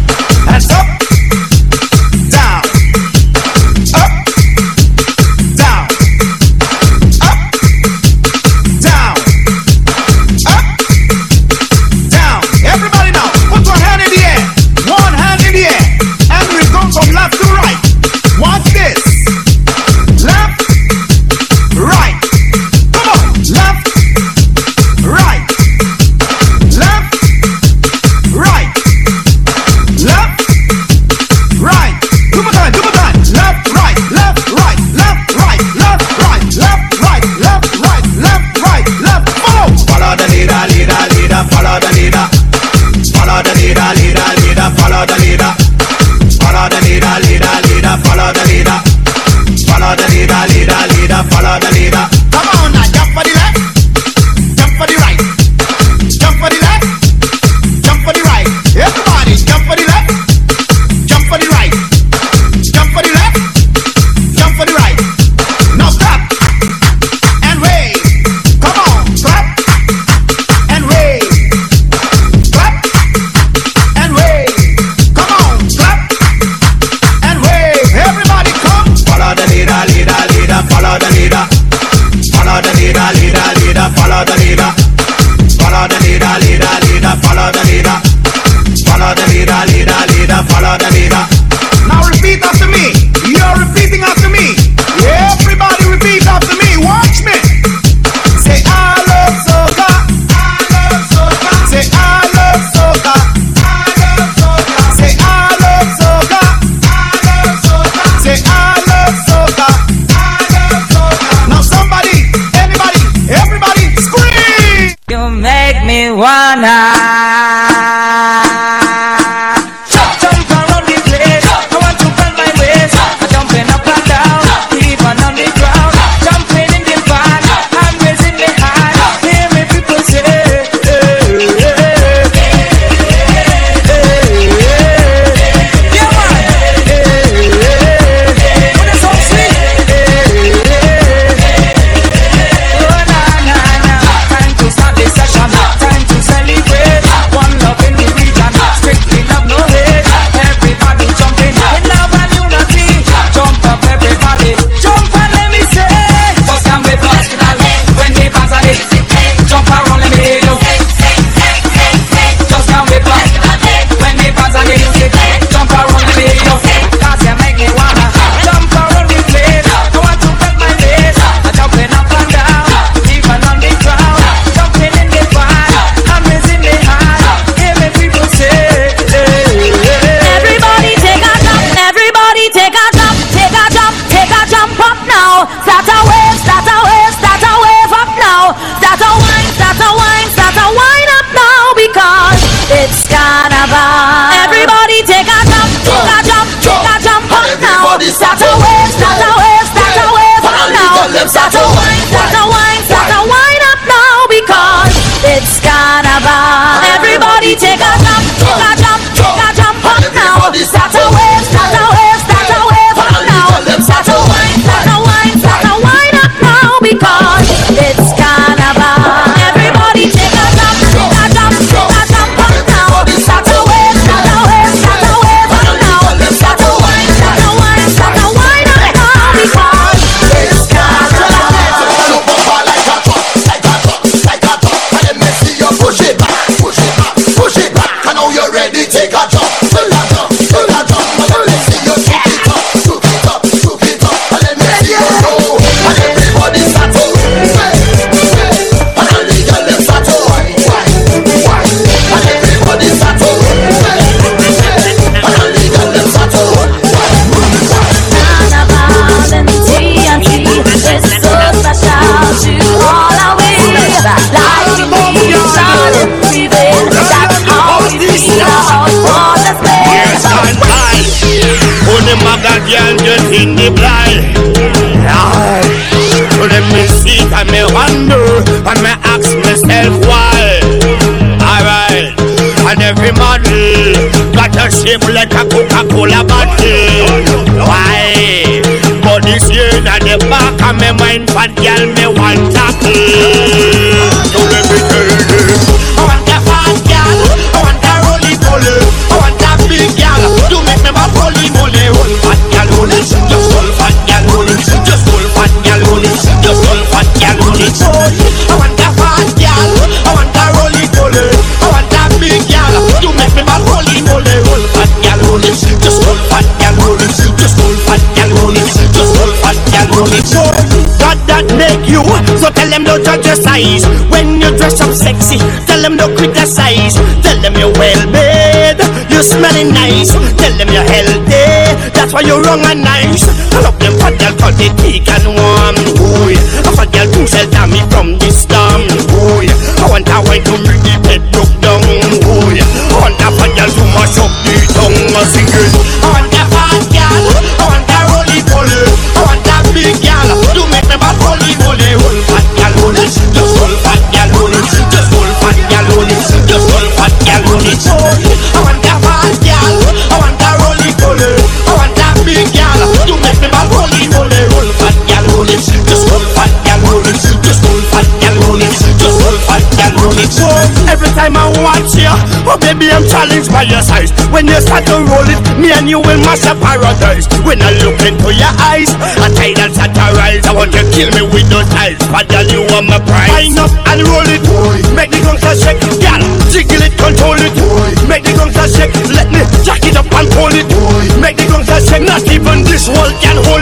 [SPEAKER 29] wanna Coca-Cola Tell them don't judge your size. When you dress up sexy, tell them don't criticize. Tell them you're well made, you're smelling nice. Tell them you're healthy, that's why you're wrong and nice. I love them fat their cause they thick and warm. Ooh, I for girl who shelter me from the storm. Ooh, I want a wine to make the bed look down. Ooh, I want a for girl to mash up the tongue. I sing it. time I want you. Oh, baby, I'm challenged by your size. When you start to roll it, me and you will mash a paradise. When I look into your eyes, I tide that satirize. I want you kill me with those eyes. But girl, you are my prize. Line up and roll it. Boy. Make the gangster shake. Girl, jiggle it, control it. Boy. Make the gangster shake. Let me jack it up and hold it. Boy. Make the gangster shake. Not even this world can hold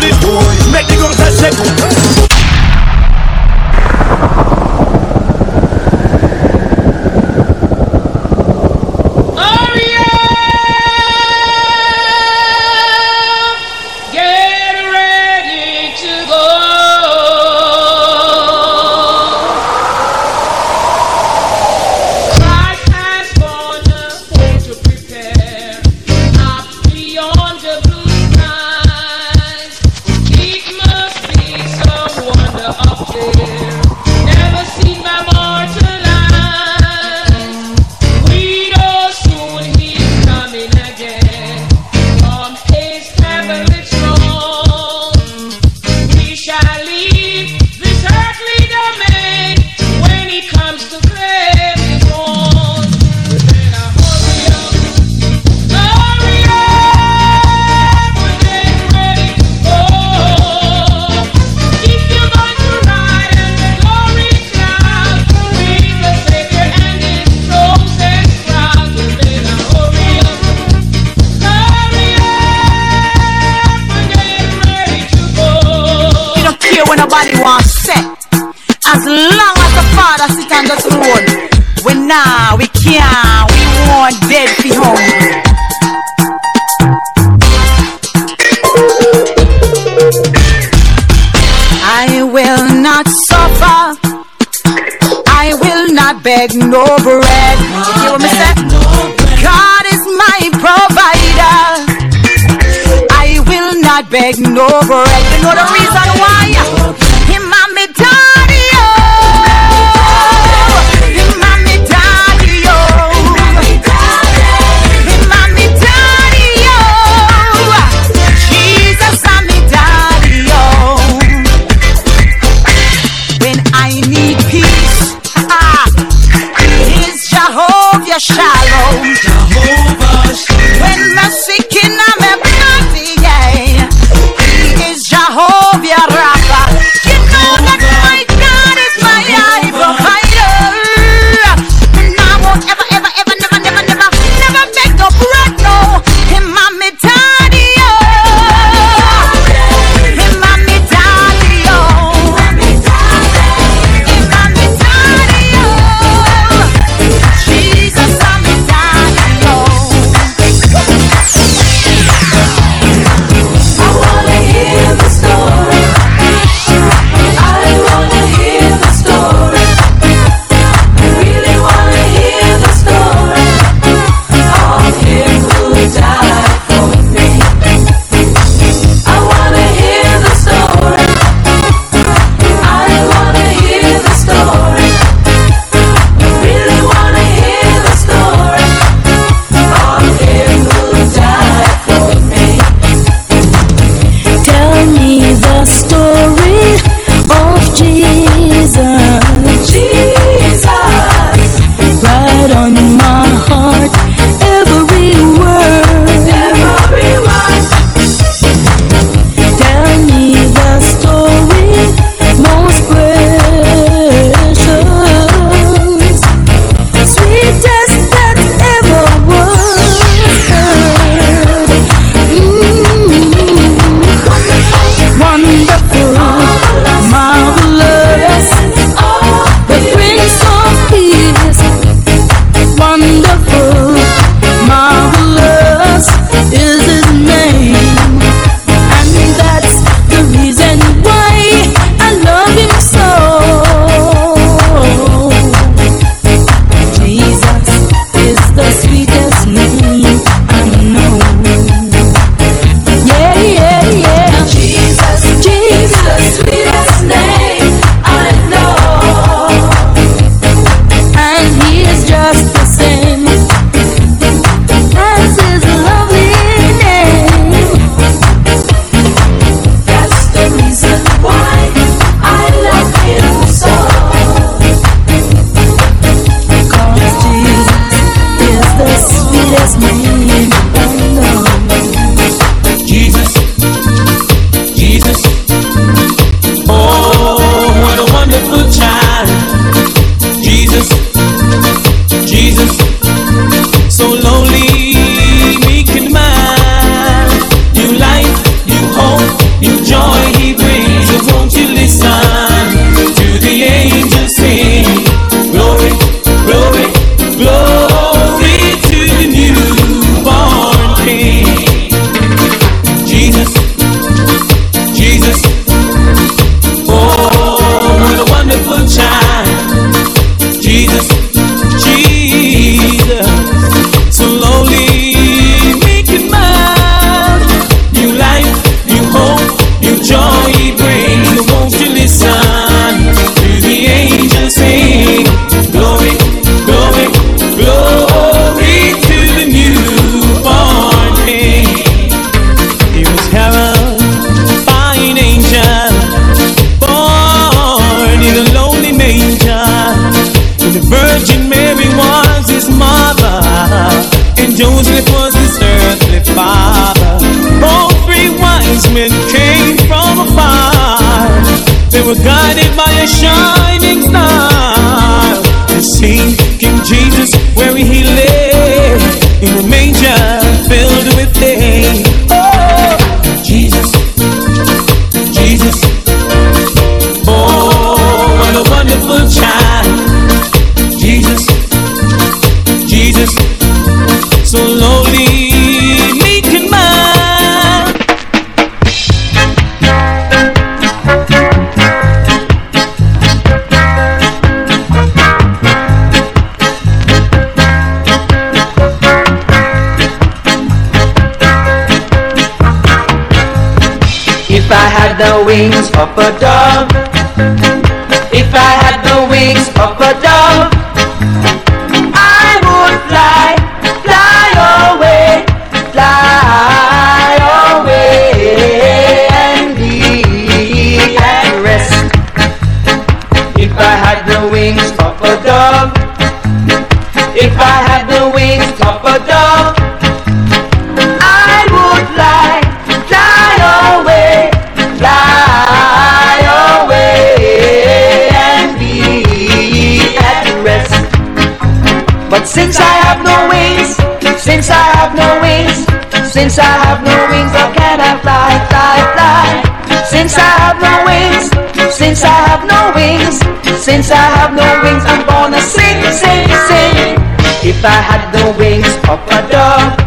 [SPEAKER 60] wings up
[SPEAKER 48] a
[SPEAKER 49] dove. Since I have no wings, how can I fly, fly, fly? Since I have no wings, since I have no wings, since I have no wings, I'm gonna sing, sing, sing. If I had the wings of a dove.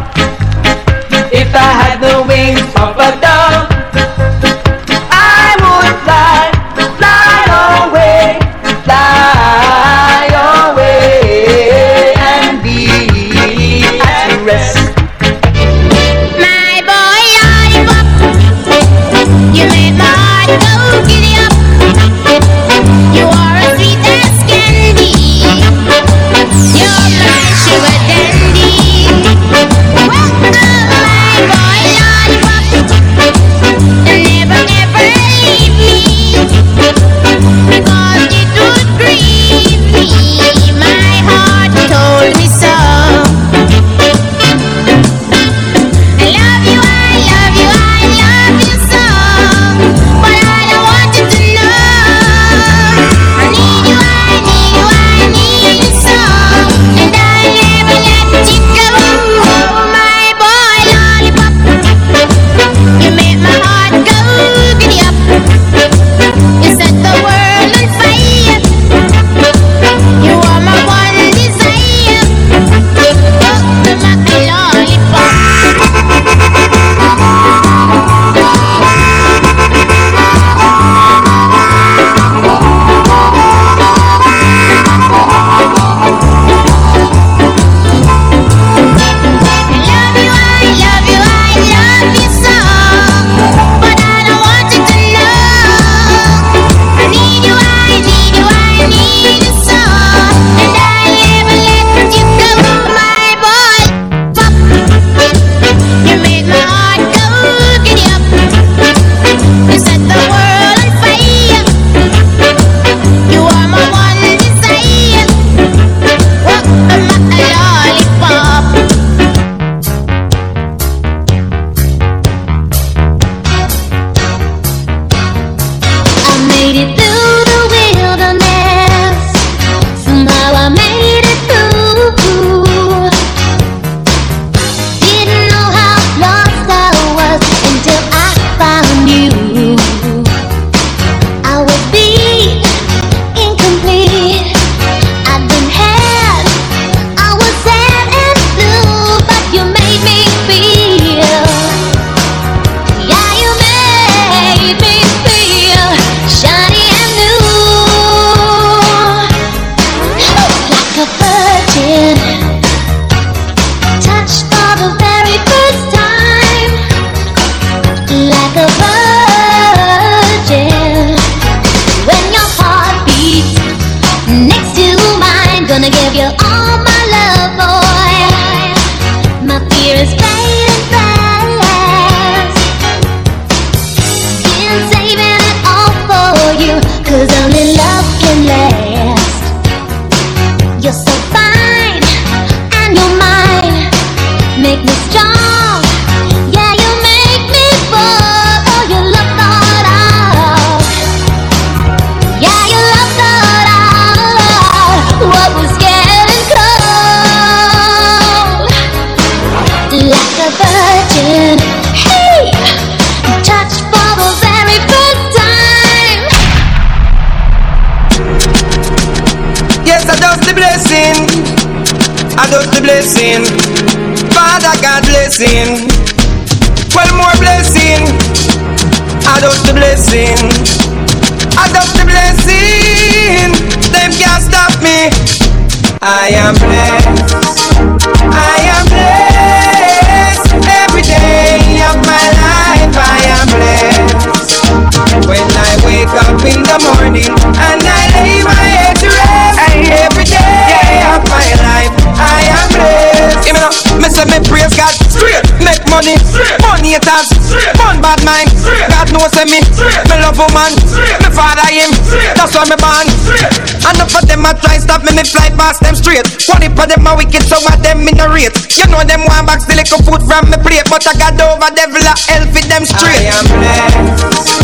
[SPEAKER 24] Over devil a hell for them straight. I am blessed.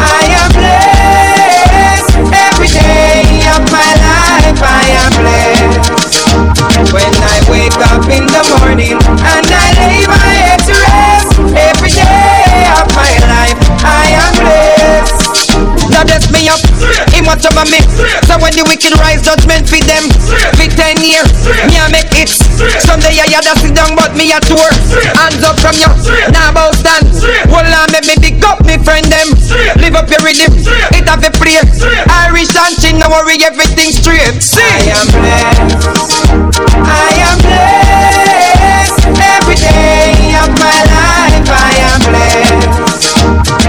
[SPEAKER 24] I am blessed. Every day of my life I am blessed. When I wake up in the morning and I lay my head to rest. Every day of my life I am blessed. God bless me up, Him watch over me. So when the wicked rise, judgment feed them. For ten years, me I make it. Someday I had to sit down, but me a. Hands up from you, now bow stand. Hold on, make me pick up me friend them. Live up your rhythm, it have a play. Irish and chin, no worry, everything straight. See, I am blessed. I am blessed. Every day of my life I am blessed.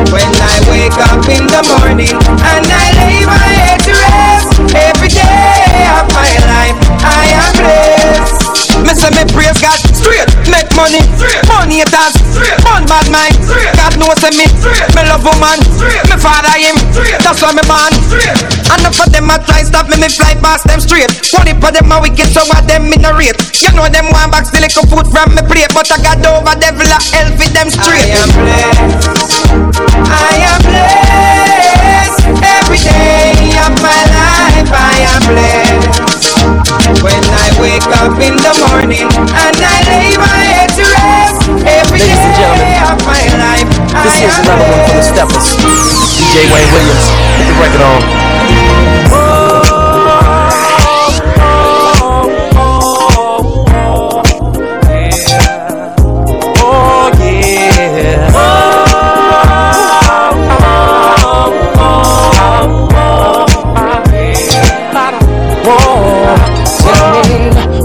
[SPEAKER 24] When I wake up in the morning haters, fun bad mind. God knows me, me love woman, me father him, that's why me born. And of them a try stop me, me fly past them straight. One heap of them a wicked, so what them in a rate. You know them one box the little food from me plate, but I got over devil a hell for them straight. I am blessed. I am blessed. Every day of my life I am blessed. When I wake up in the morning and I
[SPEAKER 61] here's another one for the steppers. DJ Wayne Williams, put the record on.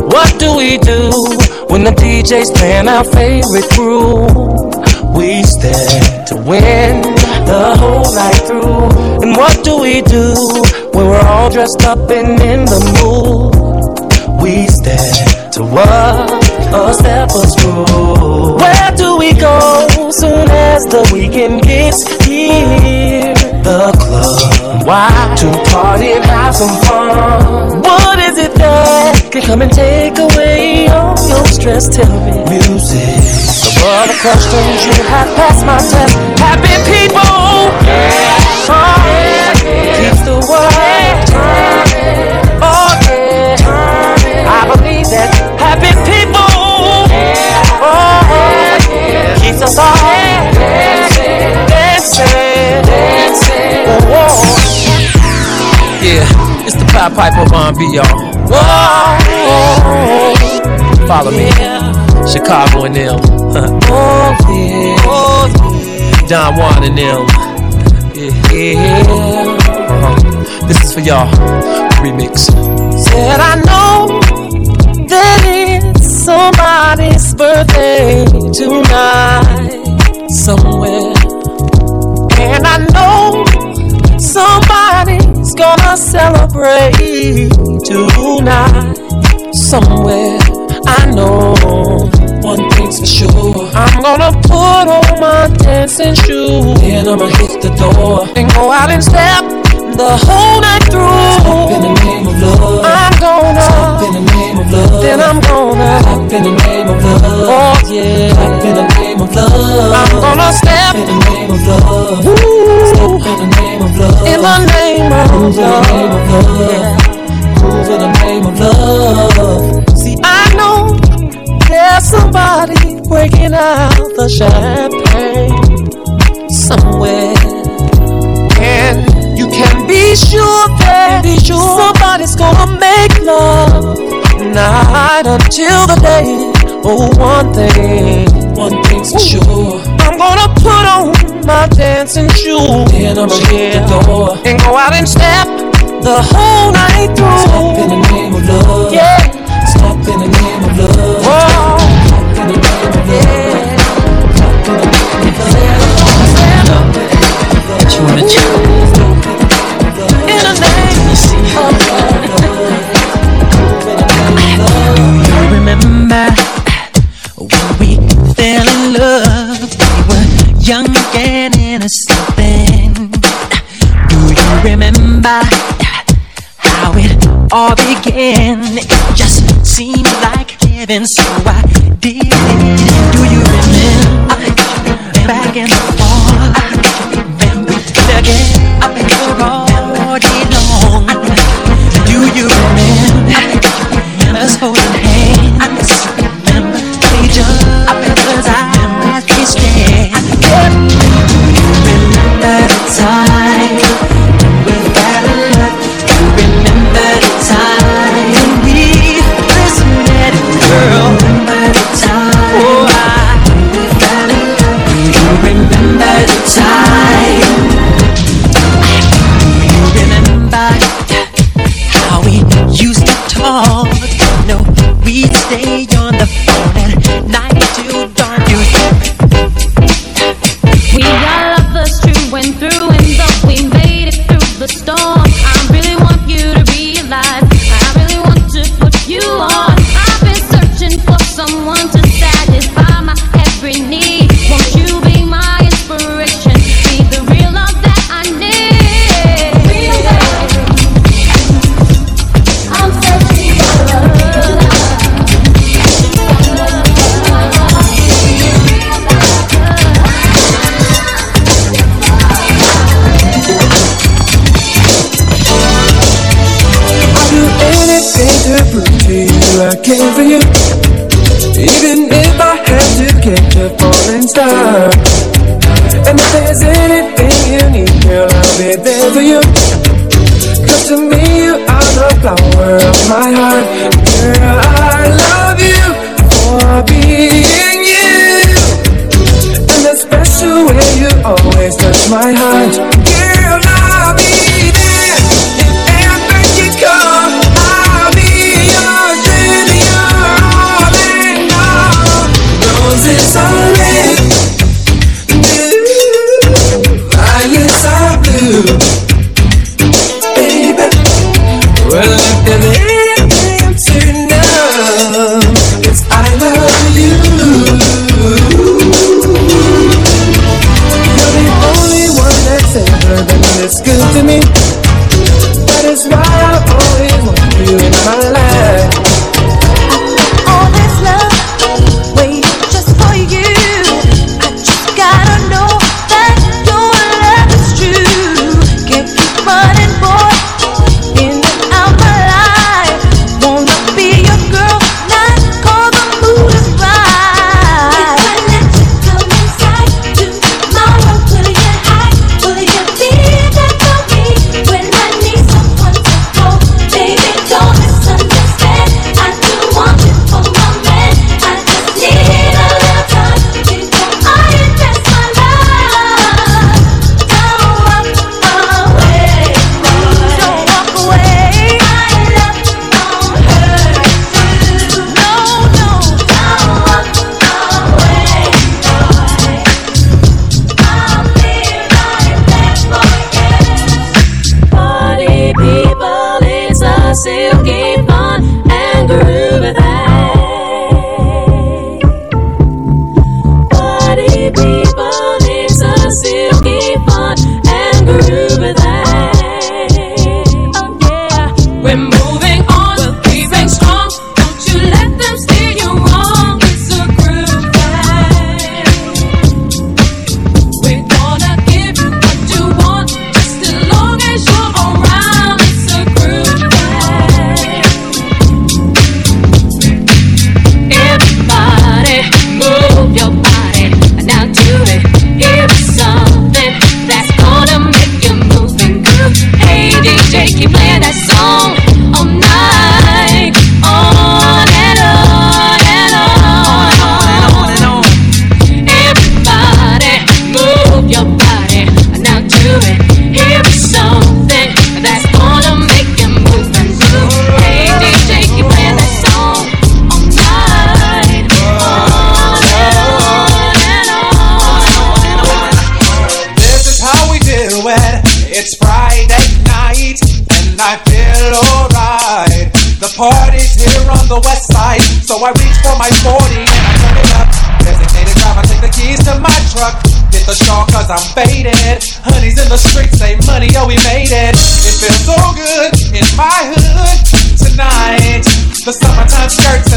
[SPEAKER 61] What do we do when the DJ's playing our favorite groove? Win the whole night through. And what do we do when we're all dressed up and in the mood? We stand to what a stepper's rule. Where do we go soon as the weekend gets here? The club. Why? To party and have some fun. What is it that can come and take away all your stress? Tell me. Music. Above the questions you have passed my test. Happy people. Yeah. Oh, yeah. Keeps the world turning. Oh, yeah. I believe that happy people. Oh, yeah. Keeps us all dancing, dancing, dancing. Whoa. Yeah, it's the Pied Piper of R&B, y'all. Whoa, follow me, Chicago and them. oh yeah, Don Juan and them. Yeah, uh-huh. this is for y'all. Remix. Said I know that it's somebody's birthday tonight somewhere, and I know somebody's gonna celebrate tonight gonna put on my dancing shoes. Then I'ma hit the door and go out and step the whole night through. Step oh, in the name of love. I'm gonna step in the name of love. Then I'm gonna step in the name of love. Oh yeah. Step in the name of love. I'm gonna step in the name of love. Ooh. Step in the name of love. In the name of love. Yeah. Move in the name of love. See, I know there's somebody breaking out the champagne somewhere. And you can be sure that be sure somebody's gonna make love
[SPEAKER 23] night until the day. Oh, one thing, one thing's for sure. I'm gonna put on my dancing shoes. Then I'm the door and go out and step the whole night through. Stop in the name of love. Yeah. stop in the name of love. Whoa.
[SPEAKER 62] you
[SPEAKER 23] the
[SPEAKER 62] remember when we fell in love? We were young and innocent. Do you remember how it all began? It just seemed like so I did. Do you remember? get up and go all day long. Do you remember?
[SPEAKER 30] star.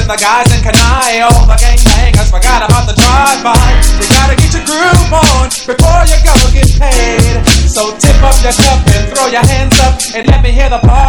[SPEAKER 30] The
[SPEAKER 63] guys in Kanai. All the gangbangers forgot about the drive-by. You gotta get your groove on before you go get paid. So tip up your cup and throw your hands up and let me hear the party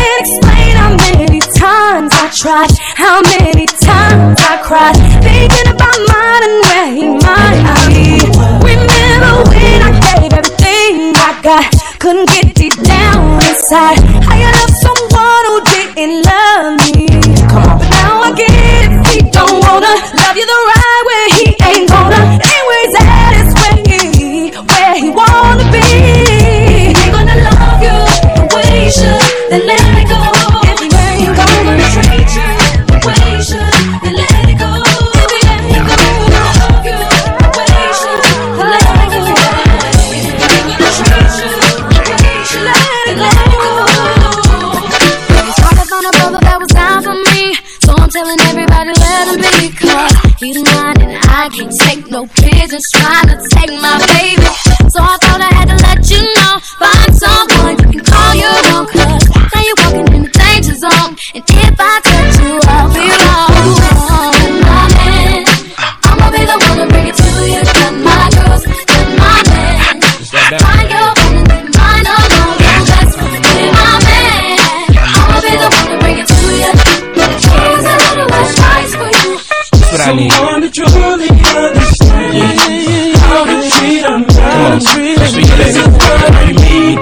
[SPEAKER 30] I can't explain how many times I tried, how many times I cried, thinking about mine and where he might be. Remember when I gave everything I got, couldn't get deep down inside. You love someone who didn't love me? Come on. But now I get it. He don't wanna love you the right way. He ain't gonna. Anyways, that is where he, where he wanna be. He ain't gonna love you the way you should. Then let it go. If ain't gonna treat you the way you should, then let it go. If love you the way you then let it go. If ain't gonna treat you the way you should, let it go. Find a that was for me. So I'm telling everybody let him and I can't take no trying to take my baby So I thought I had to let you know I
[SPEAKER 23] need.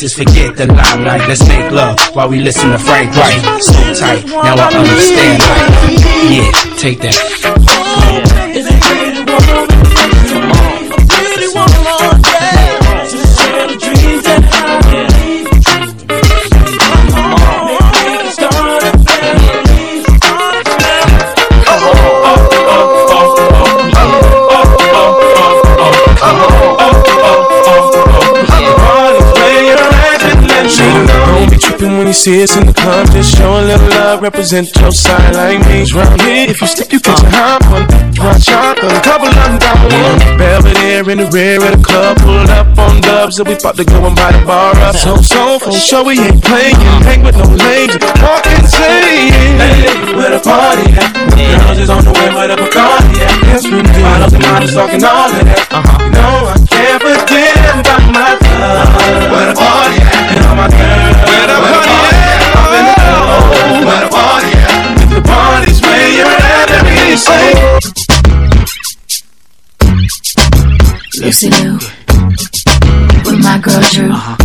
[SPEAKER 23] is forget the limelight. Let's make love while we listen to Frank White. So tight, now I understand. Yeah, take that.
[SPEAKER 48] Tripping when you see us in the club. Just show a little love, represent your side like me. Round here, if you slip, you catch a hop on. Watch out, a couple of them down one. Belvedere in the rear of the club, pulled up on dubs, and we about to go and buy the bar up. So, so, for sure, we ain't playing. Hang with no ladies, walk and say, Hey, where the party at? The girls is on the way, where the Bacardi at? Yes, we do. Models and models talking all of that. Uh-huh. You know, I can't forget about my love. Where the party at? And all my girls. Say.
[SPEAKER 64] Lucy Liu with my girl Drew, uh-huh.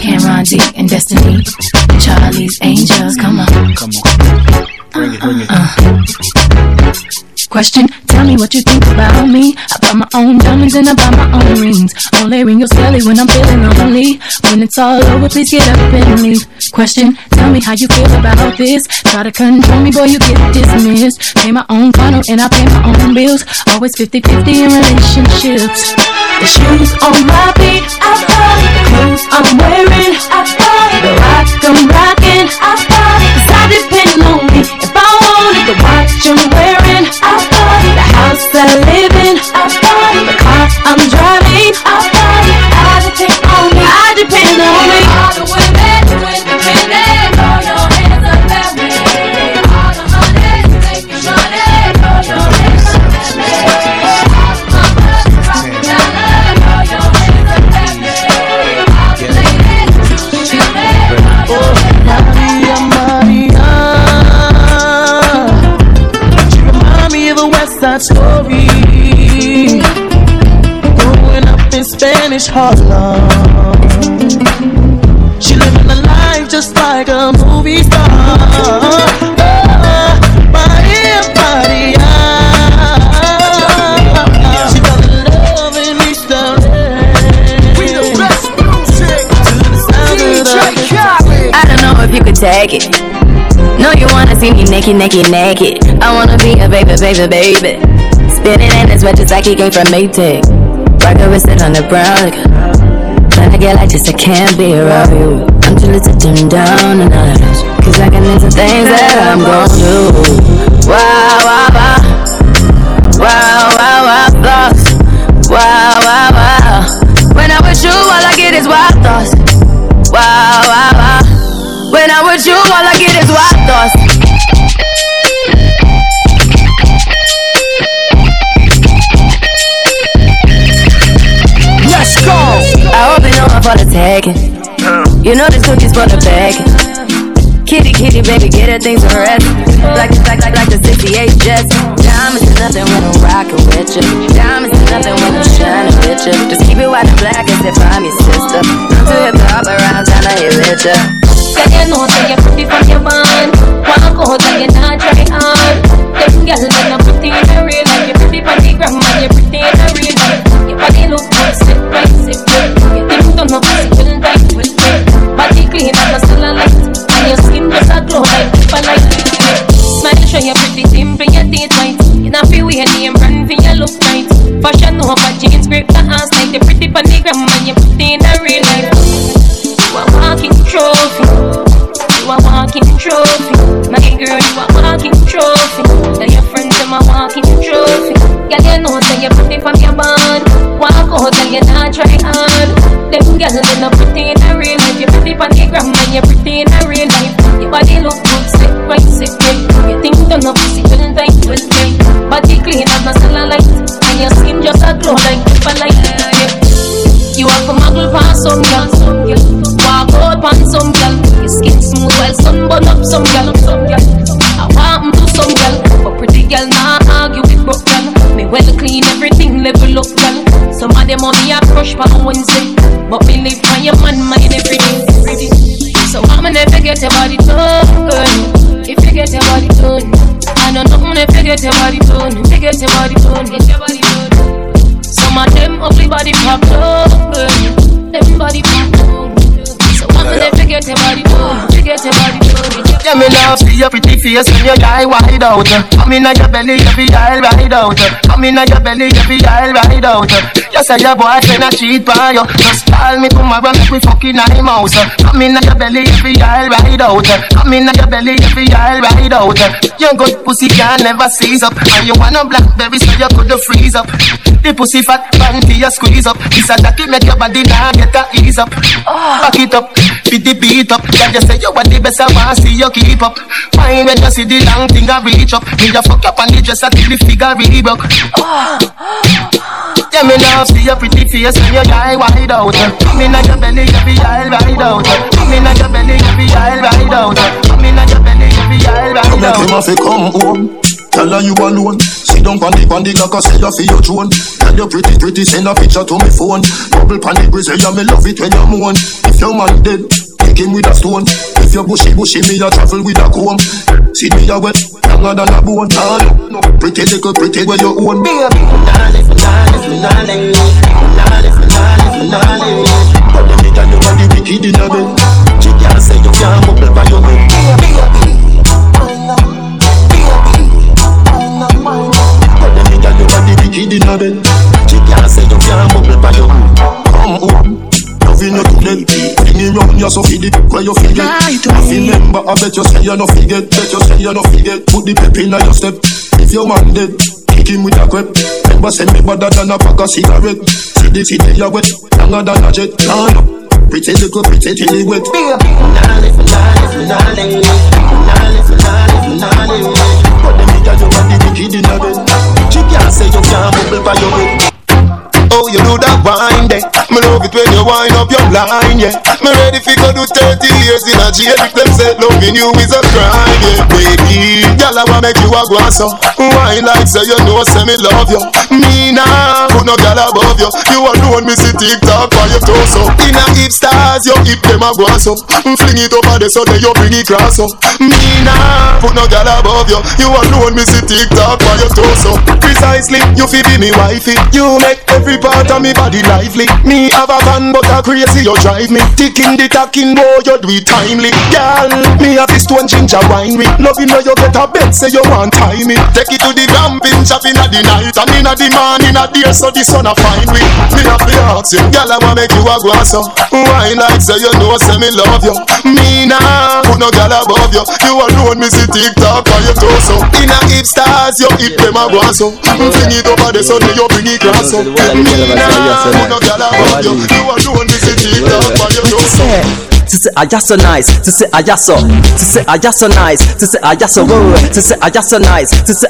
[SPEAKER 64] Cameron D and Destiny, Charlie's Angels. Come on,
[SPEAKER 23] come on, bring it, bring it. Uh-uh.
[SPEAKER 30] Question, tell me what you think about me. I buy my own diamonds and I buy my own rings. Only ring your celly when I'm feeling lonely. When it's all over, please get up and leave. Question, tell me how you feel about this. Try to control me, boy, you get dismissed. Pay my own condo and I pay my own bills. Always 50-50 in relationships. The shoes on my feet, I it. The clothes I'm wearing, I it. The rock I'm rocking, I it. 'Cause I depend on me The watch I'm wearing. The house I live in,
[SPEAKER 29] Spanish Harlem. She living a life just like a movie star. Maria, Maria. She fell in love in East LA. We the best music. To the sound of the
[SPEAKER 65] I don't know if you could take it. No, you wanna see me naked, naked, naked. I wanna be a baby, baby, baby. Spinning in his red just like he came from Maytag. Rocker with it on the brown. When I get like this, I can't be around you. I'm too little to dim down and. Cause I can into things that I'm gon' do. Wow, wow, wow. Wow, wow, tagging. You know this cookie's for the bag. Kitty, kitty, baby, get her things to rest. Like, like, like, like the 68 Jets. Diamonds is nothing when I'm rockin' with you. Diamonds is nothing when I'm shining with you. Just keep it white and black as if I'm your sister. I'm too hip to hop around to hit with ya.
[SPEAKER 66] Girl, you know say you're pretty from your band. Walk out and you not try hard. Them girls you not try hard. Them girls they not pretty in the real life. You're pretty from the gram and you're pretty in the real life. Your body look good, sick, right, sick, right. Your things done up, sick, well tight, well tight. Body clean and a cellulite, and your skin just a glow like people like yeah. You have a muggle for some girl, some girl. Walk out on some girl. Your skin smooth while sun up some girl, some girl. I want to some girl, but pretty girl nah argue with broke girl. Me well clean everything level up girl. Some of them on me a crush for Wednesday, but me live for your man mind every day, every day. So I'ma never get your body done. If you get your body done, I know nothing if you get your body done. If you get your body done, get your body done. Some of them ugly body pop up, them body pop up. So I'ma never get your body done. You get your body done.
[SPEAKER 29] Yeah, me love see your pretty face when your eye wide out. Come inna your belly, every eye ride out. Come inna your belly, every eye ride out. You say your boyfriend a cheat by you. Just call me tomorrow, make we fucking eye mouse. Come inna your belly, every eye ride out. Come inna your belly, every eye ride out. Your good pussy can never seize up, and you want a blackberry so you could freeze up. The pussy fat, panty you squeeze up. This a jacket make your body now get a ease up. Ah. Back it up, beat the beat up. Yeah, just say you are the best I want see you keep up. Fine when you see the long thing I reach up. Me a fuck up on the dress until the figure reebok. Yeah, me love see your pretty face when your eye wide out. Come inna your belly, every eye ride out. Come inna your belly, every eye ride out. Come inna your belly, every eye ride
[SPEAKER 14] Make
[SPEAKER 29] out.
[SPEAKER 14] him have to come home. Tell her you alone. Sit down on the on the like I say you feel your throne. Tell you pretty pretty send a picture to me phone. Bubble pan the grizzly, me love it when you moan. If your man dead, kick him with a stone. If you bushy bushy, me a travel with a comb. See me a wet, longer than a bone. Nah, no, pretty little pretty where you own. Baby, nah, listen, nah, listen, nah, listen. But the nigga you are the wicked in a bed. She can't say you can't bubble by your head. The in a bed. She can't say you can't bubble by your. Come home. Loving you to death Bring it round you so feed it where you forget I feel? remember I bet you say you no forget Bet you say you no forget Put the pep in your step. If your man dead Kick him with a crep Remember send me better than a pack of cigarette. See the city you wet Longer than a jet. Nah no Pretty little pretty till it wet Nah listen, nah listen, nah listen. But the nigga you want the in a bed She can't say you can't bubble by your head
[SPEAKER 25] Oh, you do that wine there. Me love it when you wind up your line, yeah. Me ready fi go do 30 years in a jail. If them say loving you is a crime, yeah. Baby, girl, I wanna make you a go so. Wine like say you know, say me love you. Me nah, put no girl above you. You alone me see TikTok for your torso. In a hip stars, you hip them a go so. Mm, fling it over the so then you bring it cross so. Me nah, put no girl above you. You alone me see TikTok for your torso. Precisely, you fi be me wifey. You make every part of me body lively. Me have a van, but a crazy you drive me. Ticking the tacking, boy, you do it timely. Girl, me have this one ginger wine me. Loving how you get a bed, say you want tie me. Take it to the glamping shop in the night and in the morning a day, so the sun a find me. Me have to ask you, girl, I wanna make you a go so. Why like say you know, say me love you. Me nah, put no girl above you. You alone, me see TikTok on your torso. In a hip stars, you hip them a go so. Fling it over the sun, you bring it cross so.
[SPEAKER 29] To say I just so nice, to say I just so, to say I just so nice, to say I just so word, to say I just so nice, to say Isa word, to say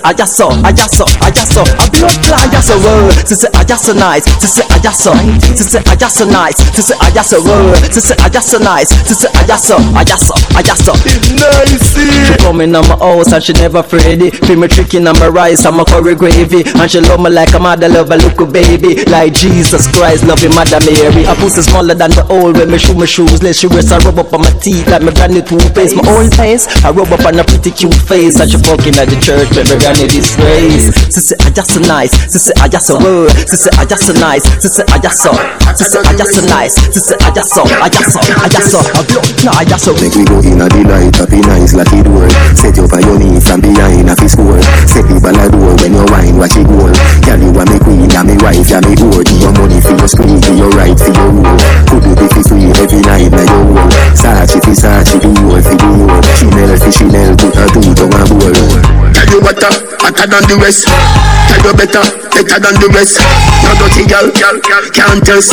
[SPEAKER 29] I just so, I just so, I just so, I blood clot just a word, to say I just so nice, to say I just so, to say I just so nice, to say I just so word, to say I just so nice, to say I just so, I just so, I just so.
[SPEAKER 25] Nice.
[SPEAKER 29] She coming on my house and she never afraid it. Feel me tricking on my rice and my curry gravy, and she love me like a mother love a little baby, like Jesus Christ loving Mother Mary. I pussy smaller than the old when me shoe my shoes, let she wears I rub up on my teeth like my brand new toothpaste. My own face, I rub up on a pretty cute face. And she fucking at the church, but me granny disgrace. She say I just so nice, she I just so word, she I just so nice, she I just so, she I just so nice, she I just so, I just so, I just so, I blow, I just so.
[SPEAKER 45] Make we go in a delight, happy nice like it work. Set you on your knee from behind a. Set people a door when you wine, watch it go. Girl you a me queen, a me wife, a me whore. Your money for your screen, give your right for your rule. Could you be for free every night na your hole? Sachi fi Sachi, do you fi do you? Chanel fi Chanel, put her two down a bowl.
[SPEAKER 14] Tell you what, hotter than the rest. Tell you better, better than the rest. No dirty girl, can't test.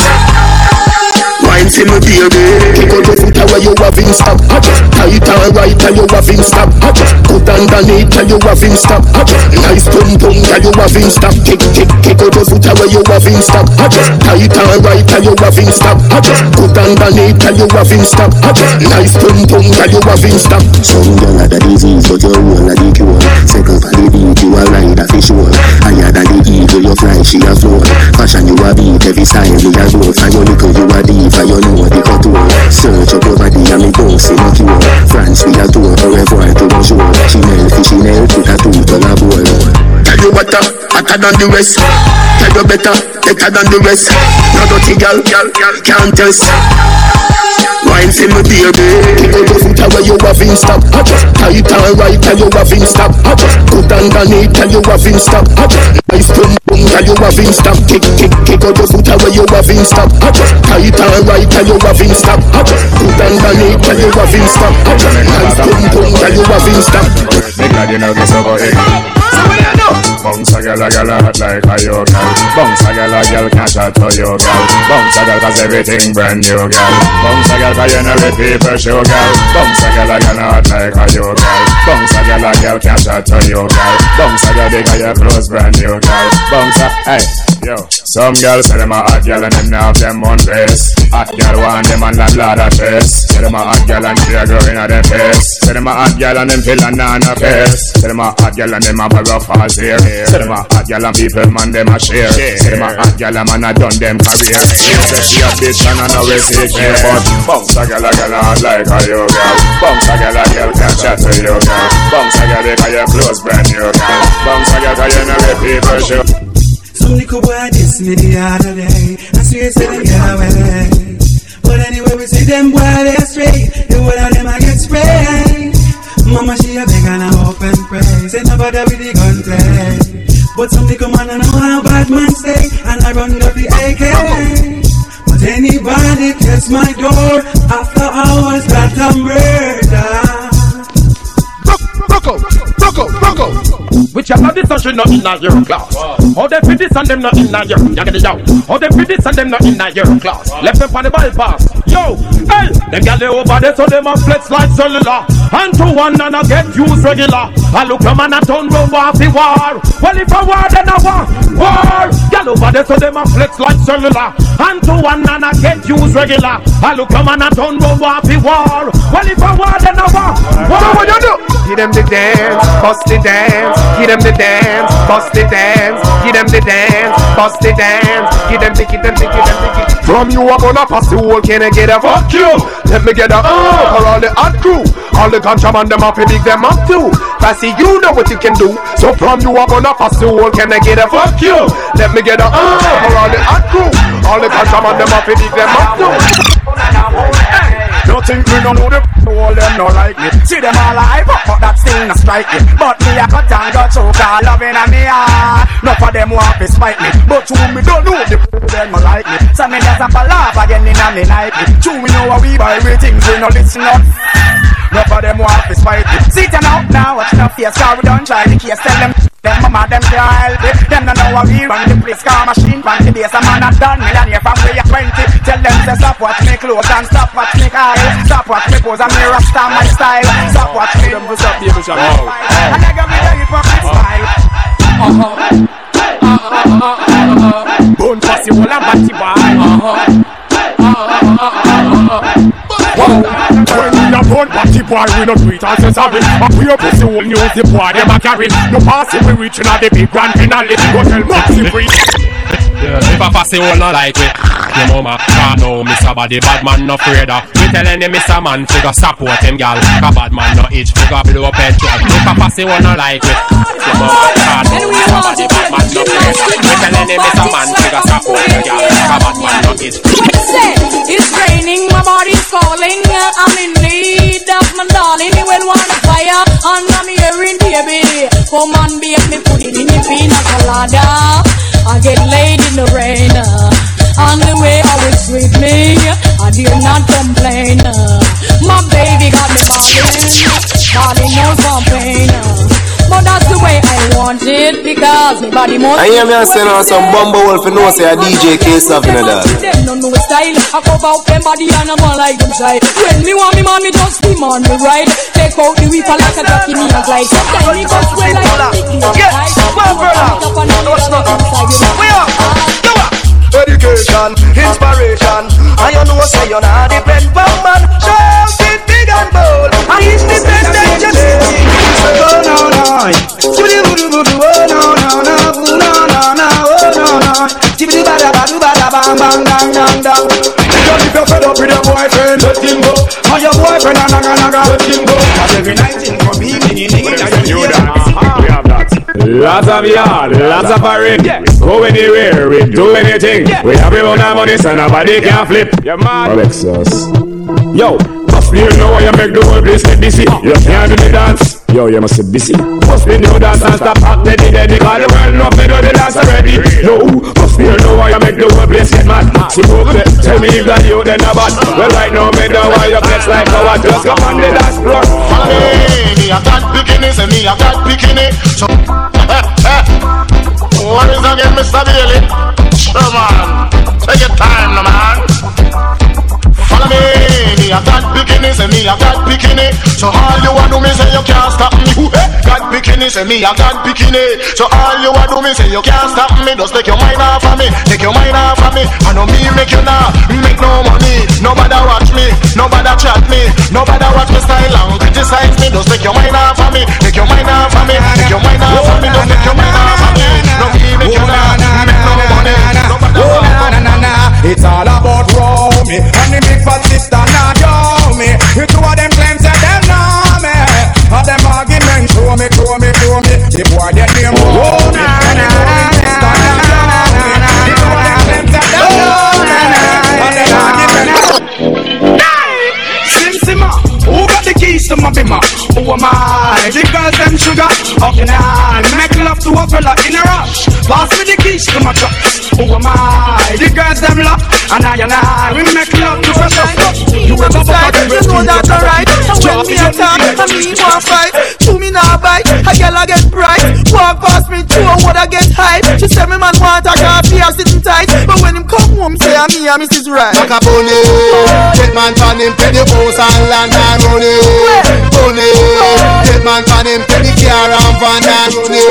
[SPEAKER 14] Wine for me baby. Kick out your foot away you have stop. I just tight and right and you have stop. I just put underneath and you have stop. I just nice pum pum and you have stop. Kick kick kick out your foot away you have stop. I just tight and right and you have stop. I just put underneath and you have stop. I just nice pum pum and you have stop.
[SPEAKER 45] Some girl had a disease but you whole a the cure for the beat you a ride a fish roll Higher than the eagle you fly she a floor Fashion you a beat every style me a go For your little you a for you know the contour Search up your body and me go see no cure. France we a tour au revoir to bonjour Chanel fi Chanel put a two on a bowl
[SPEAKER 14] Tell you what, uh, hotter than the rest. Tell you better, better than the rest. No dirty girl, can't test. Wine for me baby. Kick out your foot away you have him stop I just tight and right and you have him stop I just put underneath and you have him stop I just nice pum pum and you have him stop Kick kick kick out your foot away you have him stop I just tight and right and you have him stop I just put underneath and you have him stop I just nice pum pum and you have him stop
[SPEAKER 54] Me glad you know this over here. Girl, a girl hot like a yo girl. Bounce a girl, a girl can't shot to yo girl. Bounce a girl 'cause everything brand new girl. Bounce a girl 'cause you know the people show girl. Bounce a girl, a girl hot like a yo girl. Bounce a girl, a girl can't shot to yo girl. Bounce a girl because your clothes brand new girl. Bounce a, hey. Yo, some girls say them a hot girl and them now have them on face. Hot girl want them and a lot of face. Say them a hot girl and tear growing at their face. Say them a hot girl and them feel a nana face. Say them a hot girl and them a rough ass hair. Say them a a hot gal and people man them a share. Say them a hot gal and man a done them career. You say she a bitch and I know we see care, but bounce a gal a gal a like a you girl. Bounce a gal a gal can chat to you girl. Bounce a gal because your clothes brand new girl. Bounce a gal 'cause you know where people show.
[SPEAKER 67] Some little boy diss me the other day. I swear say them get away. But anyway, we see them boy they astray. The whole of them I get sprayed. Mama she a beg and I hope and pray. Say nobody with the gunplay. But some little man I know how bad man say, and I run up the AK. But anybody test my door after hours that I'm murder.
[SPEAKER 68] Rocco, Rocco, Rocco. Which have this and she not in a your class. All them fit this and them not in a your. You get it down. All them fit this and them not in a your class. Left them on the bypass. Yo, hey, them gyal they over there so them a flex like cellular. And to one and I get used regular. I look them and I turn round off the war. Well if I war then I war. War. Gyal over there so them a flex like cellular. And to one and I get used regular. I look them and I turn round off the war. Well if I war then I war. War.
[SPEAKER 20] What you do? Give them the dance, bust the dance. Give them the dance, bust the dance. Give them the dance, bust the dance. Give them the, give them the, give them the. give- From you I'm gonna pass the whole can I get a fuck you? Let me get a uh for all the hot crew. All the contraband them up and dig them up too. Passy, you know what you can do. So from you I'm gonna pass the whole can I get a fuck you? Let me get a uh for all the hot crew. All the contraband them up and dig them up too.
[SPEAKER 5] Don't think me don't know the all them no like me. See them all up, but that still not strike me. But me a cut and got choke, loving and me ah. No for them want to spite me, but you me don't know the them no like me. So me just a laugh again in a me Nike. True we know how we buy we things we no listen up. No for them want to spite me. See them out now, watch no face, cause we don't try the case. Tell them them mama them can't help it. Them no know how we run the place, car machine, pan the base. A man a done millionaire from where you 20. Tell them to stop watch me clothes and stop watch me car. Stop watch me pose and me rasta my style. Stop watch me. Them for stop people shop. And I got me the hypocrite smile.
[SPEAKER 20] Bone pass you all and batty boy.
[SPEAKER 5] When we a party boy, we no it and say sorry. And we a pussy whole news the boy them a carry. No passing we reaching at the big grand finale. Go tell Maxi free.
[SPEAKER 69] If I pass it not like me Your mama can't know Mr. Body bad man no afraid of We tell any Mr. Man Figure support him gal A bad man no itch Figure blow up head job If I pass it not like me Your mama can't know Mr. Body bad man no afraid We tell any Mr. Man Figure support him gal A bad man no itch
[SPEAKER 70] it's raining, my body's calling. I'm in need of my darling. You will want fire, and I'm hearing baby. Come on, me, put it in the pina colada. I get laid in the rain. On the way, I will sweet me. I dare not complain. My baby got me balling, balling no some pain. But that's the way I want it because my body more.
[SPEAKER 71] I hear me a send on some bumble wolf and know say a DJ case of in that.
[SPEAKER 70] Them no know style. I cover up them body and I'm all like them shy. When me want me man, me just be on me right. Take out the weeper like a jockey me a glide. Tell me go swell like a big
[SPEAKER 5] Yes, well, brother. No, it's not. We are. You are. Education, inspiration, and you know say you're not depend on man. Shout it big and bold, just up him go. Him go. In from evening, evening, and you
[SPEAKER 54] We have that. Lots of yard, lots of parade. Go anywhere, we do anything. We have our own money, so nobody can flip. Yeah, man. Alexis. Yo, must you know why you make the whole place get busy? You can't do the dance. Yo, you must be busy. Must be new dance and stop acting the dead because the world know me do the dance already. Yo, must you know why you make the whole place get mad? See, okay, tell me if that you then a bad. Well, right now, me know why you flex like a what. Just come on the dance floor.
[SPEAKER 25] Hey, me a cat bikini, say me a cat bikini. So, eh, eh. what is again, Mr. Bailey? Sure, man. Take your time, no man. Follow me, me a God bikini, say me a God bikini. So all you want do me say you can't stop me. Ooh, eh? God bikini, say me a God bikini. So all you want do me say you can't stop me. Just take your mind off of me, take your mind off of me. I know me make you now, make no money. Nobody watch me, nobody chat me, nobody watch me style and criticize me. Just take your mind off of me, take your mind off of me, take your mind off of me. Just take your mind off of me.
[SPEAKER 5] No me
[SPEAKER 25] make you now,
[SPEAKER 5] make no money. Nobody watch me. It's all about raw me And the big fat sister now know me The two of them claims that they know me All them arguments show me, show me, show me The boy get oh, me more Oh, na, na, na, na, na, na, na, na The two of them claim say them know me All them arguments simmer. Who got the keys to my bimmer? Who am I? The girls them sugar. Up in hand. Make love to a fella in a rush. Pass me the keys to my truck. Who am I? The girls them love, and I and I we make love to fresh up. You ever buck a girl
[SPEAKER 29] You know that's alright. And when me attack, I mean want fight. To me now bite, a girl I get bright. Walk past me, two a would I get hype. She say me man want a coffee, I sitting tight. But when him come home, say I'm me ah, and Mrs. Right.
[SPEAKER 25] Macaroni, get man pan him penny house and land and money. Money, get man pan him penny car and van and money.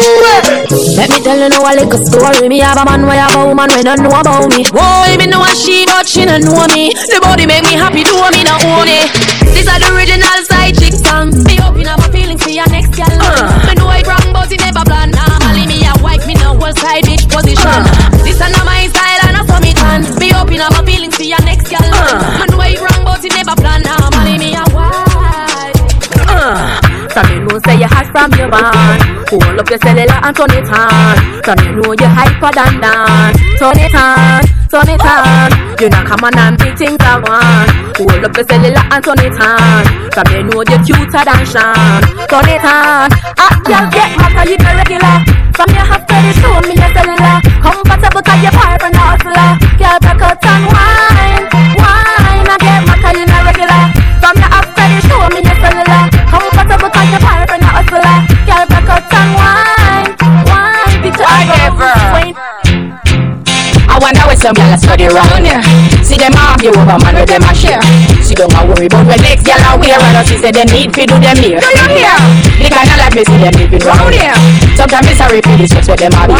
[SPEAKER 15] Let me tell you now a little story. Me have a man where have a woman we don't know about me. Whoa, me know a she, but she don't know me. The body make me happy, do me not own it. This are the original side chick song. Me open up my feelings for your next girl. Uh. Me know I wrong, but it never plan. Normally me a wife, me no one side bitch position. Uh. This are not my style and not for me tan. Me open up my feelings for your next girl. Uh. Me know I wrong, but it never plan. Normally me a wife. So me know say you hot from your band Hold up your cellular and turn it on. So me know you're hyper than dance. Turn it on, turn it on. You know come on and big things I want Hold up your cellular and turn it on. So me know you're cuter than Sean. Turn it on. Hot girl get cause you regular? From your half to the show me your cellular. Comfortable cause you're part of hustler Girl back out and wine I
[SPEAKER 72] wonder where some gyal a study round here. See them argue over man with them a share. She don't a worry about when next gyal a wear. And she say they need fi do them here. Do you hear? The kind of like me see them living round here. Sometimes it's sorry for this just what them a do.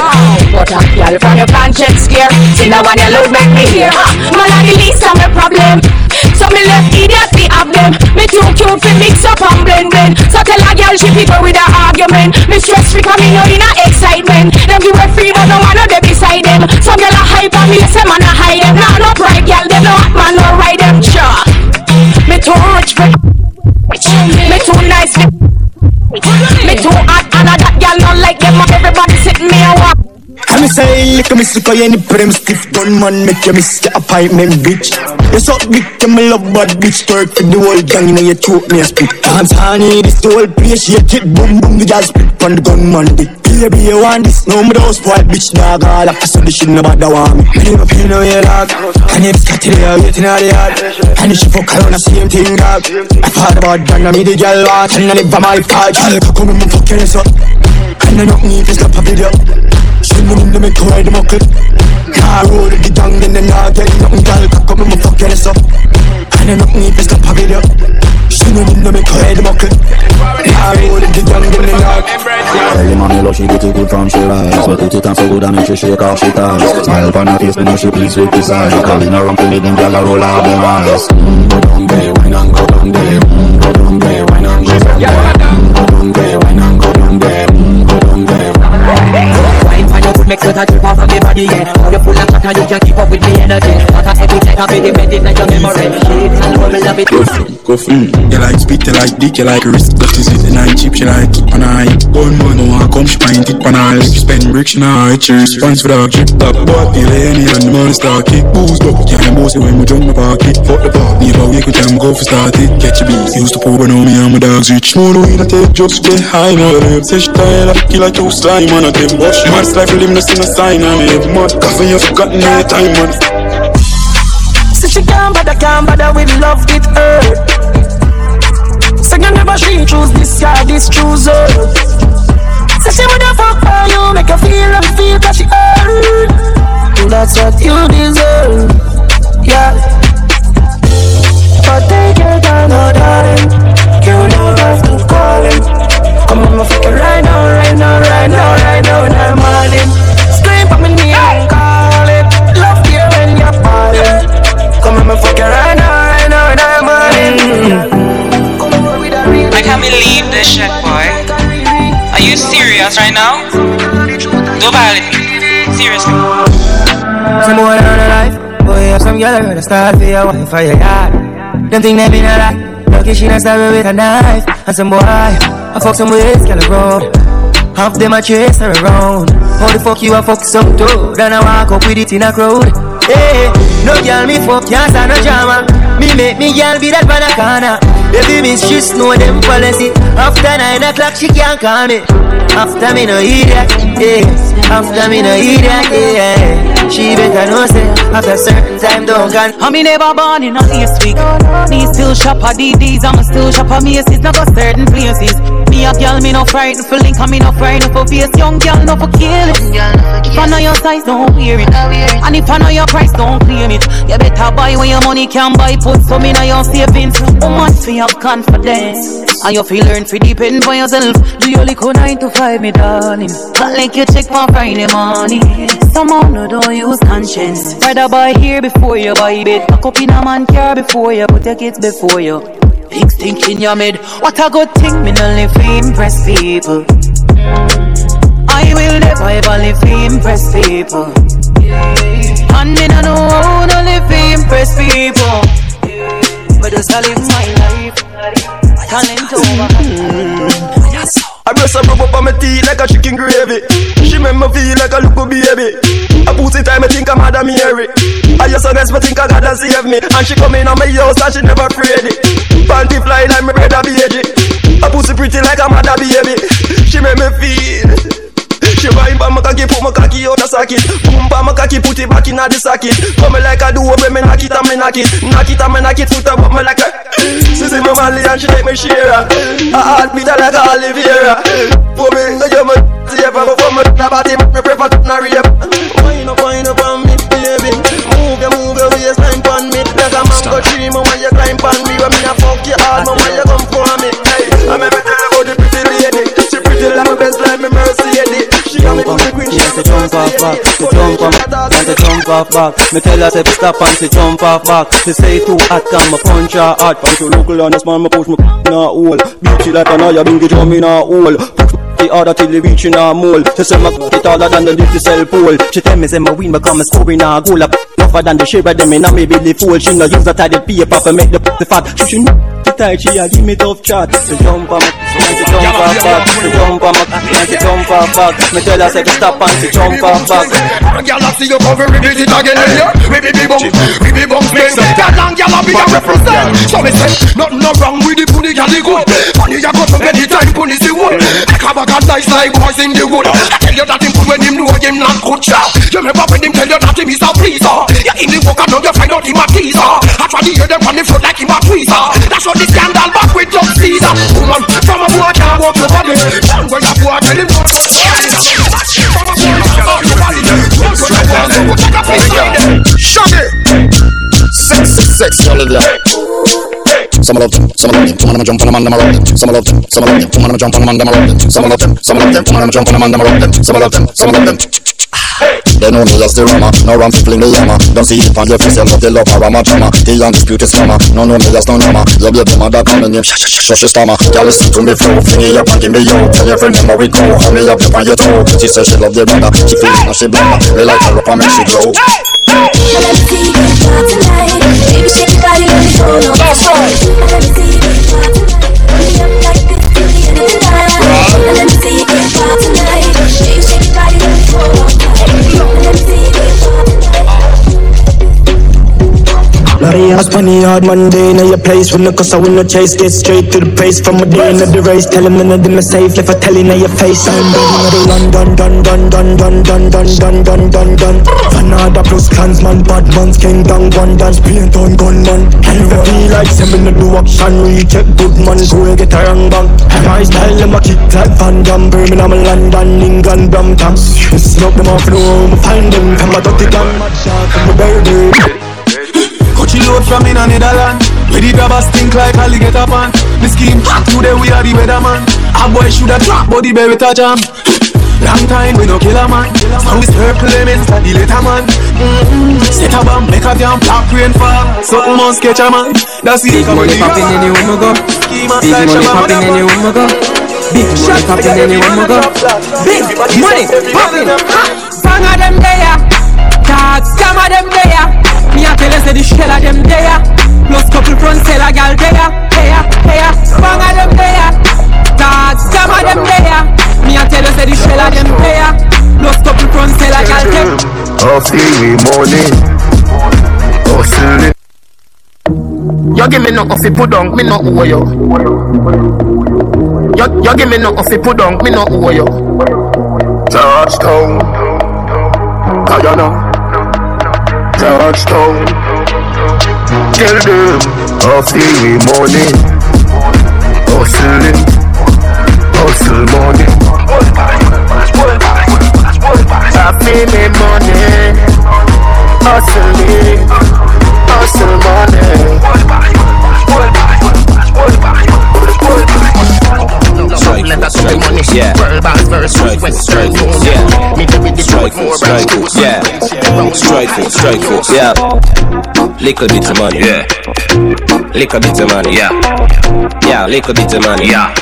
[SPEAKER 72] But a gyal from your conscience scare. See now when you load make me hear. Man a the least of my problem. So me left idiot fi have them. Me too cute fi mix up and blend blend. So tell a gyal she people with a argument. Me stress free cause me know in a excitement. Them give her free but no one of them beside them. Some gyal a hype and me say man a hide them. Nah no bright gyal them no hot man no ride them. Sure. Me too rich for Me too nice for Me too hot and a that gyal not like them. Everybody sitting me a walk.
[SPEAKER 44] And me say, look at me sick of any prim stiff gunman Make you miss the appointment, bitch. You suck dick, you me love bad bitch Twerk for the whole gang, you know you choke me a spit. Dance honey, this the whole place Shake it, boom boom, the gal spit on the gunman dick Baby, you want this? No, me don't spoil bitch, dog All after so the shit nobody want me. Me never feel no way, dog And if it's got to the waiting all the yard. And if she fuck around, the same thing, dog. I thought about that, now me the gal want And I live by my car, gal Come and fuck your ass up And I don't need to stop a video Them in the make ride them up Car road the down then them not get nothing Girl come and me fuck your ass up And I don't need to stop a video Send them in the make ride them up Car road the down then them not
[SPEAKER 45] Early mommy love she get it good from she rise But it and so good and make she shake off she ties Smile upon her face, me know she pleased with this eye Calling her uncle, me them gyal a roll out them eyes Mm, go down there, wine and go down there Mm, go down there, wine and go down there Mm, go down there, wine and go down there Mm, go down there
[SPEAKER 46] Wine for your foot make sweat a drip off of me body, yeah How you full of chatter, you can keep up with me energy What a epic like a baby bed in your memory Shit, and love me love it
[SPEAKER 73] Go free. You like spit, you like dick, you like wrist. That is it, and I cheap, she like it on eye. Gun man, no one come, she find it on eye. She spend bricks, she nah hide cheers. Pants for the drip top, but the lady and the money start kick. Booze up, can't boss it when we jump my pocket. Fuck the bar, need a week with them, go for start it. Catch a beat, used to pour, but now me and my dogs rich. No, no, we not take jokes, get high, no, them. Say she tired of kill like you slime, man, them. But she mad life, for no see no sign, and every month. Coffee, you forgotten no time, man.
[SPEAKER 29] Say she can't bother, can't bother with love, get hurt. Say you never she choose this guy, this choose her. Say she woulda fuck for you, make her feel and feel that she earned. That's what you deserve, yeah. But take your time, no darling. You don't have to call him. Come on, my fucker, right now, right now, right now, right now, in the morning. Scream for me name and call it. Love you when you're falling. Come on, my fucker, right now, right now, in the morning.
[SPEAKER 42] I can't believe this shit, boy. Are you serious right now? Don't violate me. Seriously.
[SPEAKER 29] Some boy on the life, boy, have some girl gonna start for your wife for your yard. Them think they been alright, lucky she not stab with a knife. And some boy, I fuck some ways, girl around. Half them a chase her around. How the fuck you a fuck some dude? Then I walk up with it in a crowd. Hey, no girl me fuck, can't stand no drama. Me make me girl be that banana. Baby mistress know them policy. After nine o'clock she can't call me. After me no idiot. Yeah, After me no eat that yeah. She better know say after certain time don't can.
[SPEAKER 74] I me never born in a last week. Me still shop a DDs, I'm still shop a Macy's. Not go certain places. Me a girl, me no frightened for link, and me no frightened for face. Young girl, no for kill it. If I know your size, don't wear it. And if I know your price, don't claim it. You better buy when your money can buy. Put some in your savings. How much for your confidence? And you feel learn to depend for yourself. Do your little nine to five, me darling. Not like you check my Friday morning. Somehow no don't use conscience. Rather buy here before you buy bed. Pack up in a man car before you put your kids before you. Big stink in your mid. What a good thing, me no live to impress people. I will never ever live to impress people. And me no know how to live impress people. But just I live my life. Talent over.
[SPEAKER 16] Mm-hmm. I her rub up on my teeth like a chicken gravy. She make me feel like a little baby. I put it time, I think I'm Mother Mary. I just honest, but think I gotta save me. And she come in on my house and she never afraid it. Panty fly like my brother baby. I pussy pretty like a mother baby. She make me feel. She wine pa my cocky, put my cocky out the socket Boom pa my cocky, put it back in the socket Come like a duo, when me knock it and me knock it. Knock it and me knock it, foot up me like a She see me valley and she take me share A heart beat her like a Oliveira For me, you me safe But for me, the body me prefer to not rape Wine up, wine up on me, baby. Move your, move your waistline pon me. Like a mango tree, mama you climb pon me. When me a fuck you hard, mama you come the she
[SPEAKER 75] jump off back, she jump back, and she jump off back. Me tell her say stop and she jump off back. She say too hot, come me punch her hard. Punch you local on this man, me push me in a hole. Beat she like an eye, bingy drum in a hole. Push the other till the reach in a mole. She say me it harder than the lift cell pole. She tell me say me win, me come me score in a goal. Tougher than the share of them in a me belly fool. She no use the tidy paper for make the the fat. She she the tight, she a give me tough chat. She jump on me, she jump off back. She jump on me, she jump off back. Me tell her say fi stop and she jump off back.
[SPEAKER 14] Girl, I see you cover repeat it again in here. Baby, baby, bum, baby, bum, spin. That long girl, I be a represent. So me say, nothing no wrong with the pony, girl, the good. Funny, you got to nice like boys in the wood. I tell you that him good when him know him not good shot. You remember when him tell you that him is a pleaser. You in the work, I know you find out him a teaser. I try to hear them on the front like him a tweezer. That's what the scandal back with John Caesar. Woman, from a boy can't walk your body. Young when a boy tell him no. From a boy can't walk your body. Young when a boy tell him no.
[SPEAKER 45] Shut it! Sex, sex, all of that. Some love them, some love them, some of them jump on them and them around them. Some love them, some love them, some of them jump on them and them around them. Some love them, some love them, some of them jump on them and them around them. Some love them, some love them. They know me as the rama, no ram people in the yama Don't see it on your face, you love the love or rama drama The undisputed summer, no know me as no norma Your baby mother coming in, shh shh shh shh stammer. Girl listen to me flow, fling it up and give me yo Tell your friend them how we go, hold me up, up on your toe. She say she love the brother, she feel it now she blunder Me like her up and make she glow.
[SPEAKER 30] Baby, shake your body, let me go. That's right. Let me see you up
[SPEAKER 76] Larry ass money hard Monday in your place When the cause I win no chase Get straight to the pace From a day into the race Tell him none of them are safe If I tell in your face I'm ready to run Dun dun dun dun dun dun dun dun dun dun dun Fanada plus clansman Bad man's king down One dance paint on gunman if I feel like Send me do action Recheck good man Go get a wrong bang My style them a kick like Van Damme Birmingham London England Brampton Smoke them off the room Find them. Come a dirty gun Come a baby
[SPEAKER 20] load from in a Netherland Where the grabbers stink like alligator pan. The scheme hot today we are the weatherman. A boy shoulda drop but the baby touch him Long time we no kill a man. So we circle them insta the later man. Mm-hmm. Set a bomb make a damn black rain fall. Something must catch a man? That's it
[SPEAKER 77] Big money popping anywhere we go. Big money popping anywhere we go. Big money popping anywhere we go. Big money popping.
[SPEAKER 74] Bang of them there, dogs, scam of them there. Me a tell you say the shell of them there. Plus couple front seller gal there, oh, there, there. Bang of them there, dogs, scam of them there. Me a tell you say the shell of them there. Plus couple front seller gal there.
[SPEAKER 45] Hustling we money Hustling You give me nothing fi put down, me no owe you You, you give me nothing fi put down, me no owe you Touchdown
[SPEAKER 78] you know. Touchdown. Tell them, off the money. Hustling, hustle money. Feel me money. Hustling, hustle
[SPEAKER 79] Strike
[SPEAKER 78] Let us
[SPEAKER 79] force,
[SPEAKER 78] the money.
[SPEAKER 79] yeah.
[SPEAKER 78] Boss verse
[SPEAKER 79] Strike force, yeah.
[SPEAKER 78] Me the with the
[SPEAKER 79] Strike force, strike force, yeah. Strike force, strike force, yeah. Little bit of money, yeah. Little bit of money, yeah. Yeah, little bit of money, yeah.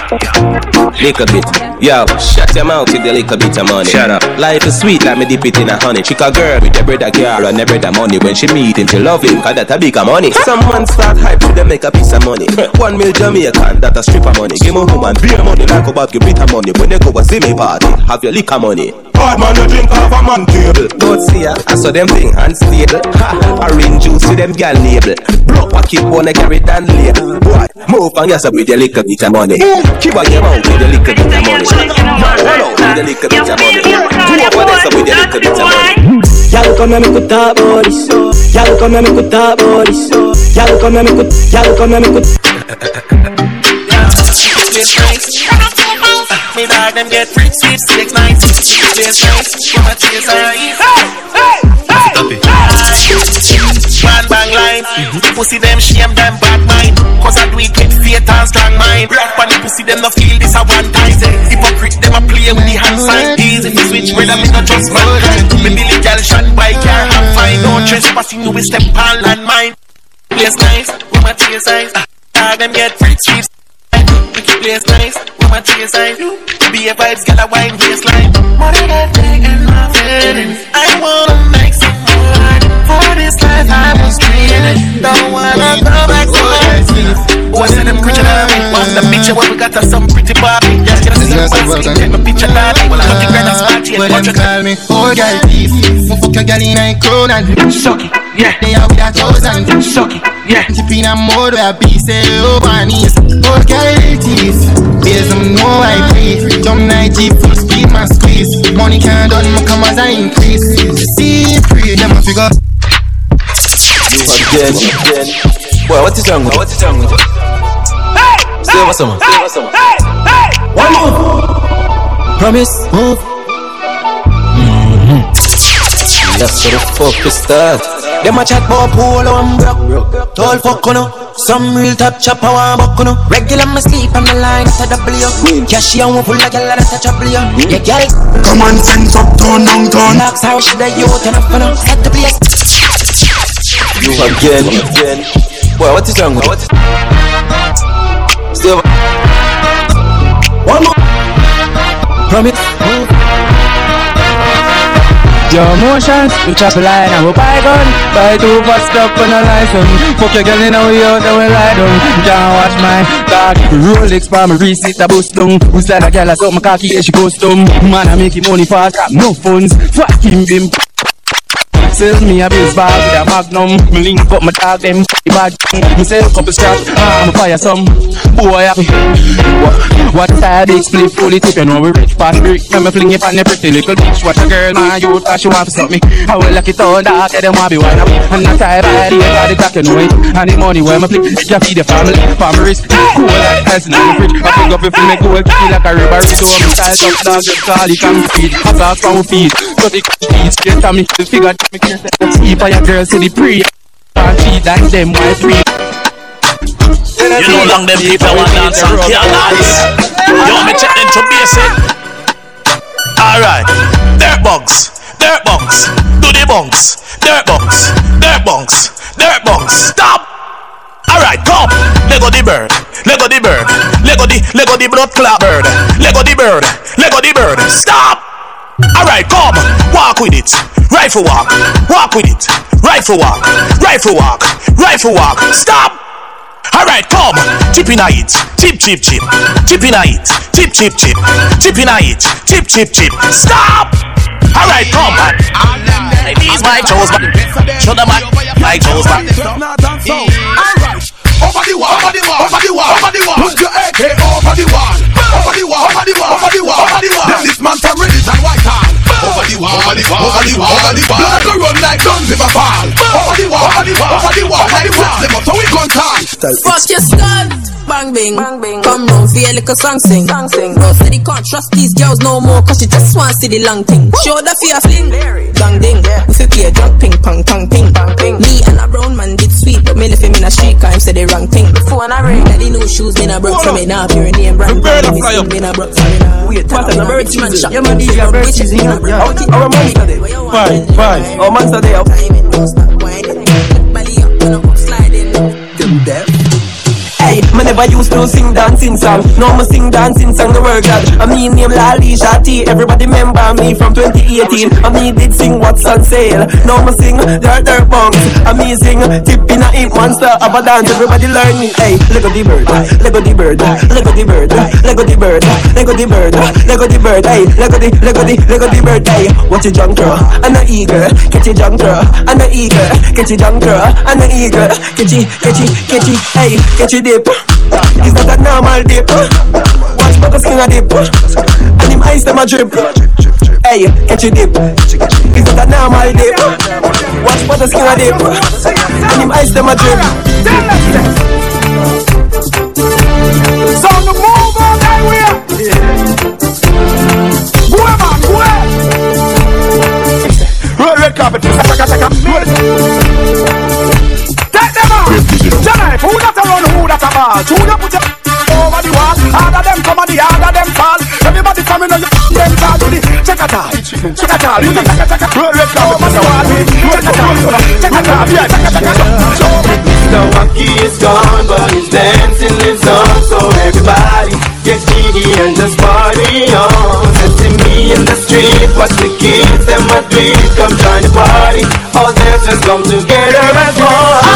[SPEAKER 79] Little bit, yo. Shut your mouth with little bit of money. Shut up. Life is sweet like me dip it in a honey. Chick a girl with the bread a girl and the bread a money. When she meet him, she love him, cause that a big a money. Someone start hype to them make a piece of money. One mil Jamaican, that a strip of money. Give me woman beer money like a bag, give it a money. When they go a see me party, have your liquor money.
[SPEAKER 80] Bad man, you drink off a man table.
[SPEAKER 79] Don't see ya, I saw them thing unstable. Ha, orange juice to them gal label. Block a keep wanna carry down label. Boy, move on yourself with your little bit of money. Keep on your mouth with your little bit of money. Man, hold on with your little bit of money. Do over there with your little bit of money.
[SPEAKER 81] Y'all come here, me could talk about this. Y'all come here, me could talk about this. Y'all come here, me could. Y'all come here, me could.
[SPEAKER 48] Me dog them get free sweet six nights. This nice, from a tears are Man bang line, pussy them shame them bad mind. Cause I do it with faith and strong mind. Rock on the pussy them no feel this a one time. Hypocrite them a play with the hand sign. Easy to switch them in a trust mankind. Me Billy girl shine by car have fine. No trespassing you with step on landmine. Place nice, with my tears eyes. Dog them get free sweet place nice, tears eyes. Be a vibes, get a wine baseline. Money that taking my feelings. I wanna make some more. For this life I was created. Don't wanna go back to my. What's in them preaching at me? What's the picture where we got us some pretty Barbie? Yeah, get us some fancy. Take my picture, darling. Looking grand as party.
[SPEAKER 29] Well, them call me old oh, girl thief. So fuck your girl in a crown suck it. Yeah, they are with a thousand. Suck oh, it. Yeah, deep in a mode where I be say oh my knees. Old girl thief. There's some no I pay. Jump night jeep full speed man squeeze. Money can't done my come as I increase. See free them a figure.
[SPEAKER 79] Again, again. Boy, what is wrong with you? What is wrong with you? Say what's up,
[SPEAKER 81] One move. Promise, move. Mm-hmm.
[SPEAKER 79] That's where the fuck we start.
[SPEAKER 81] Them a chat about polo and broke. Tall fuck you know. Some real top chopper want buck you know. Regular me sleep on the line at the W. Mm. Cash you want full of gyal that touch up you. Mm. Yeah, gyal.
[SPEAKER 78] Come on, fence up, turn downtown.
[SPEAKER 81] Knocks how she the youth and up you know. Set the place.
[SPEAKER 79] You again, again. Boy, what is wrong with you?
[SPEAKER 81] One more. Promise.
[SPEAKER 82] Your emotions, we chop a line and we buy gun Buy two for stuff on a license. Fuck your girl in way out and we lie down Can't watch my dog Rolex for me receipt a bust down. Who's that a girl I suck my cocky yeah she custom Man I make him money fast. Got no funds. Fuck him bim Sell me a biz bag with a magnum. Me link up my dog them bad Me sell couple straps I'm a fire some. Boy happy What, what side big split fully tip You know we rich fast brick. Let me fling it on the pretty little bitch. Watch a girl my youth cause she want to suck me. I will lock it all dark Yeah them want be wine up And I tie by the head of the cock you know it. And the money where me flick can feed the family. Family wrist Cool like ice in the fridge I pick up if you make gold Feel like a river So me style top dog Just call it feed. I talk from feet So the feet Straight to me figure me the For your girls to the pre Can't feed like them white free
[SPEAKER 83] You know long them people want dance and can't dance. You want me check into basic? Alright, dirt bunks, dirt bunks, do the bunks, dirt bunks, dirt bunks, dirt bunks. Stop. Alright, come. Lego the bird, Lego the bird, Lego the Lego the blood clot bird, Lego the bird, Lego the bird. Stop. Alright, come. Walk with it. Rifle walk. Walk with it. Rifle walk. Rifle walk. Rifle walk. Stop. Alright, come. Chip in a it. Chip, chip, chip. Chip in a it. Chip, chip, chip. Chip in a it. Chip, chip, chip. Stop. Alright, come. These my toes, man. Show them my, my toes, man.
[SPEAKER 4] Alright. Over the wall, over the wall, over the wall, over the wall. Put your AK over the wall. Over the wall, over the wall, over the wall, over the wall. Then this man from Reddit and Whitehall. Over the wall, over
[SPEAKER 29] over the wall, over the wall, over the wall. Blood go run like guns if I fall. Over the wall, over the wall, over the wall, like the wall. Them up so we gun tall.
[SPEAKER 15] Fuck your skull. Bang bing. Come round for your little song sing. Bro said he can't trust these girls no more cause she just wanna see the long thing. Show the fear fling. Gang ding. If you play a drunk ping pong ping pong ping. Me and a brown man did sweet but me left him in a street cause him said the wrong thing. Before I ring. Daddy no shoes me na broke from me now. Pure name brand.
[SPEAKER 20] Bird a
[SPEAKER 15] Me
[SPEAKER 20] fly
[SPEAKER 15] sing
[SPEAKER 20] up.
[SPEAKER 15] me na broke from me now.
[SPEAKER 48] Wait,
[SPEAKER 15] What a bird man shot.
[SPEAKER 48] Yeah, man, DJ bird
[SPEAKER 15] Bitch,
[SPEAKER 48] season.
[SPEAKER 15] Me na broke.
[SPEAKER 48] Yeah. Our monster day.
[SPEAKER 20] Fine, fine.
[SPEAKER 48] Our monster day.
[SPEAKER 15] Timing, don't stop whining. Belly up, when I'm sliding.
[SPEAKER 48] Them deaf. Hey, me never used to sing dancing song. Now me sing dancing song the word God. I mean name Lali Shati. Everybody remember me from 2018. I me did sing what's on sale. Now me sing Dirt Dirt Bunks. I me sing Tip in a Hip Monster. Have a dance. Everybody learn me. Hey, Lego the bird, Lego the bird, Lego the bird, Lego the bird, Lego the bird, Lego the bird. Hey, Lego the Lego the Lego the bird. Hey, watch your junk girl and a eagle. Catch your junk girl and a eagle. Catch your junk girl and a eagle. Catch it, catch it, catch it. Hey, catch it dip. It's not a normal dip. Watch butter skin a dip. And him eyes them a drip. Hey, catch it dip. It's not a normal dip. Watch butter skin a dip. And him eyes them a drip.
[SPEAKER 5] So the move on that way. Go man, go.
[SPEAKER 29] Roll red carpet.
[SPEAKER 5] That put your over the wall? Harder them come and the harder them fall. Everybody coming on your them to the check. Check. You check check red. Over the wall. Check. Check. Yeah, check check.
[SPEAKER 30] The monkey is gone, but his dancing lives on. So everybody get jiggy and just party on. Sensing me in the street, watch the kids and my tweet come join the party. All dancers come together as one.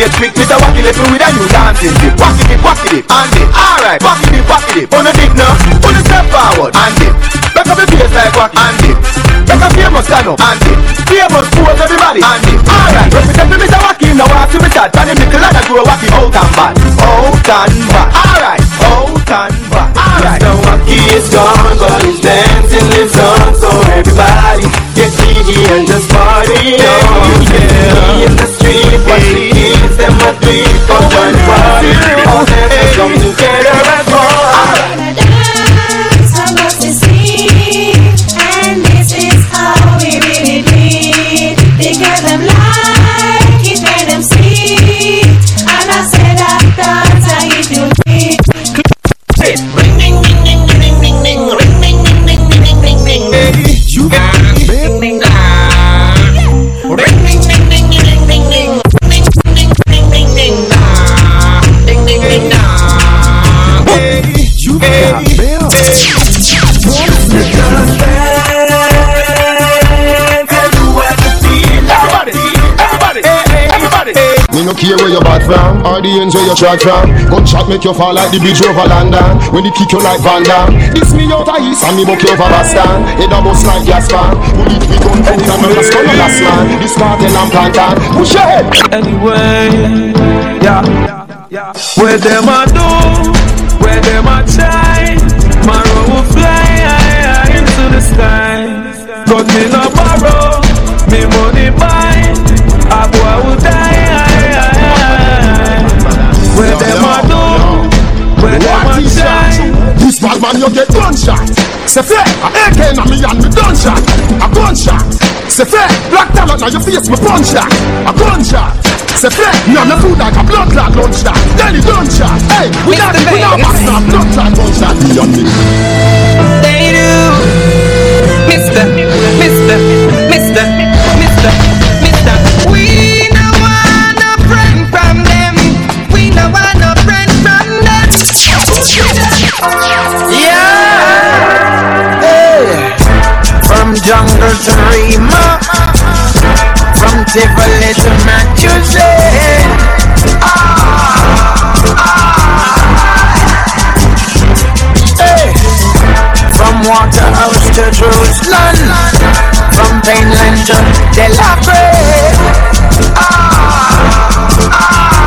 [SPEAKER 29] Get trick with a wacky little with a new dancing dip. Wacky dip, wacky dip, and dip. Alright, wacky dip, wacky dip. On the dip now, on the step forward and dip. Back up the face like wacky and dip. Back up famous stand up and dip. Famous pose everybody and dip. Alright, represent me Mr. Wacky now walk to me start. And the nickel and I grow wacky out and back. Out and back.
[SPEAKER 30] Is gone, but his dancing lives on. So everybody get jiggy and just party on. Yeah. Me in the street, watch the kids and my come join party. All dancers come together
[SPEAKER 25] no care where you're bad from or the ends where you shot from. Gunshot make you fall like the bridge over London. When they kick you like Van Damme. This me out of east and me buck you over Boston. Head a bust like gas fan. Pull it with gun out and me just you last man. This cartel and plantain. Push your head.
[SPEAKER 20] Anyway, yeah. Yeah. Where them a do, where them a try. My road will fly high, into the sky. But me no borrow, me money buy. A boy will die.
[SPEAKER 25] Man you get gunshot. Say fair, a AK na me and me gunshot. A gunshot. Say fair, black talent now your face me punch that. A gunshot. Say fair, food like a blood clot gunshot. Then the gunshot. Hey, we not we not back now blood clot gunshot. Me and me.
[SPEAKER 13] They do. Mister, Mister, Mister, Mister,
[SPEAKER 30] Yeah. Hey. From jungle to Rima, from Tivoli to Massachusetts. Hey. From Waterhouse to Jerusalem, from Mainland to Delaware.
[SPEAKER 29] Are you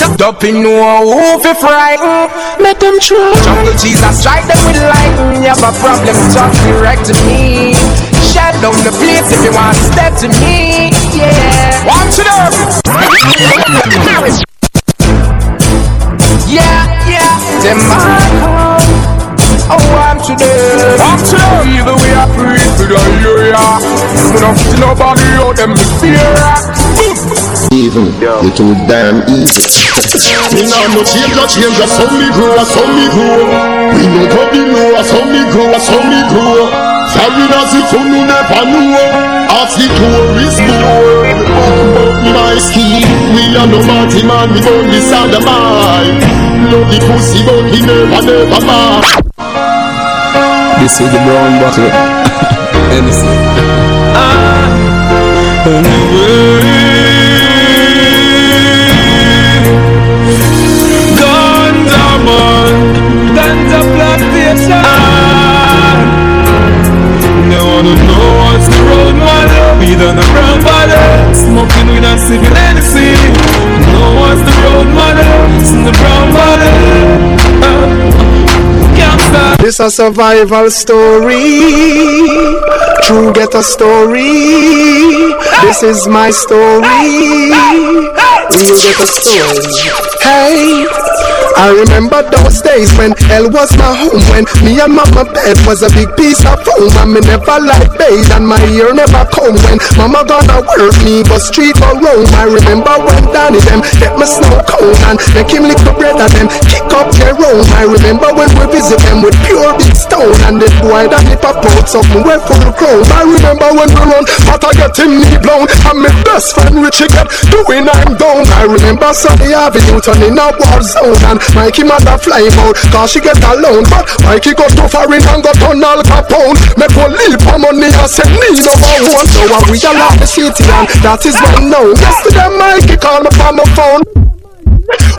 [SPEAKER 5] in no who fi frighten. Let them try. Jungle Jesus strike them with lightning. You have a problem, talk direct to me. Shut down the place if you want to step to me. Yeah. Watch it up. Yeah, yeah. Them man Oh, I'm today. I'm today. Either way, I pray for the area. We don't see nobody out them fear.
[SPEAKER 84] Even you too damn easy.
[SPEAKER 85] Me nah no change, no change, that's how me grow, that's how me grow. We no go below, that's how me grow, that's how me grow. Sorry, that's if you no never know. Ask the tourist board about my scheme. Me a no party man, me born this other man. Love the pussy, but me never, never man.
[SPEAKER 20] This is the brown bottle. Anything. Ah, anyway.
[SPEAKER 2] This a survival story. True get a story. This is my story. Real get a story. Hey. I remember those days when hell was my home When me and mama bed was a big piece of foam And me never like bathe and my ear never comb. When mama gonna work me but street or roam I remember when Danny them get my snow cone And make him lick the bread and them kick up their own. I remember when we visit them with pure big stone And the boy that he pop out something way full chrome I remember when we run but I get him knee blown And my best friend Richie get doing I'm down. I remember Sunday Avenue turning a war zone And Mikey mother fly out Cause she get alone But Mikey got too far in and got on Al Capone Make one leap for money and say need no one So I realize the city and that is well known Yesterday Mikey called me from my phone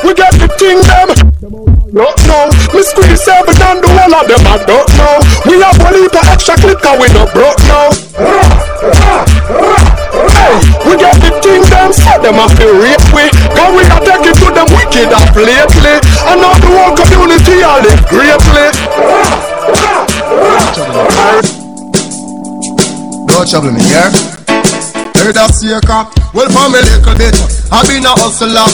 [SPEAKER 2] We get the thing them don't know. Me squeeze seven and the whole of them I don't know. We have one of extra clip cause we no broke now. Hey, we get thing them so them have to rape we. Cause we are taking to them wicked up lately. And now the whole community all live greatly.
[SPEAKER 14] No trouble me, yeah? Heard that seeker? Well, for me little bit, I been a hustler.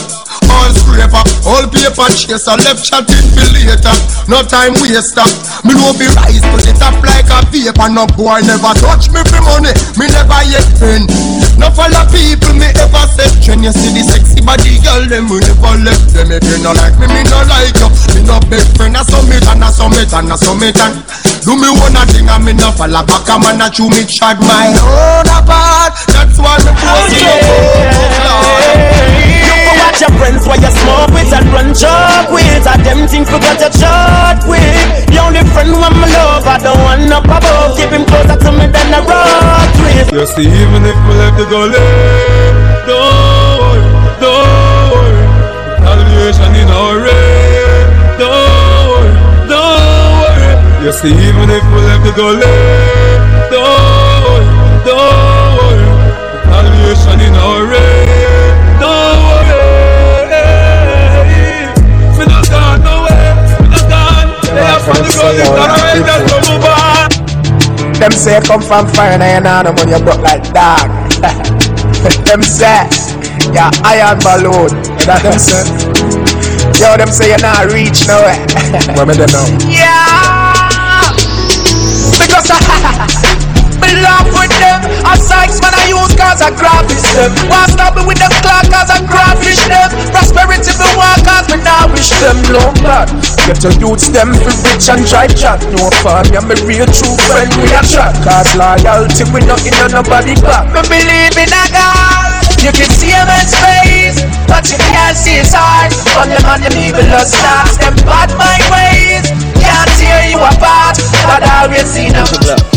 [SPEAKER 14] All scraper, all paper chaser, left chatting for later. No time waster. Me no be rise to the top like a vapor. No boy never touch me for money. Me never yet friend. No follow people me ever said. When you see the sexy body girl, them we never left them. If you no like me, me no like you. Me no big friend. I summit and I summit and I summit and. Do me one a thing and me no follow back. A man a chew me shot my own apart. That's why me post it
[SPEAKER 29] You go watch your friends while you smoke with and run joke with. And them things forgot your shot with. The only friend when my love, I don't want up above. Keep him closer to me than a rock with.
[SPEAKER 20] You see, even if we left the gully, don't worry, don't worry. Retaliation in our rain, don't worry, don't worry. You see, even if we left the gully, don't worry, don't worry. Retaliation in our rain, don't worry. We not gone nowhere, we not gone. They are from the gully,
[SPEAKER 2] Them say come from fire and you know when you broke like dog. them say, yeah, iron balloon. That them say. Yo, them say you're not reach nowhere. Where me them know?
[SPEAKER 29] Yeah. Because I me love with them. I size when I use cause I graphish them. Why stop me with them clock cause I graphish them. Prosperity want cause me now wish them no bad.
[SPEAKER 2] Get your youths them be rich and try chat. No fun, yeah, me real true friend we a chat. Cause loyalty we not in nobody back.
[SPEAKER 29] Me believe in a God. You can see him in space, but you can't see his heart. On them and them evil stars, them bad my ways. Can't tear you apart, but I always see them.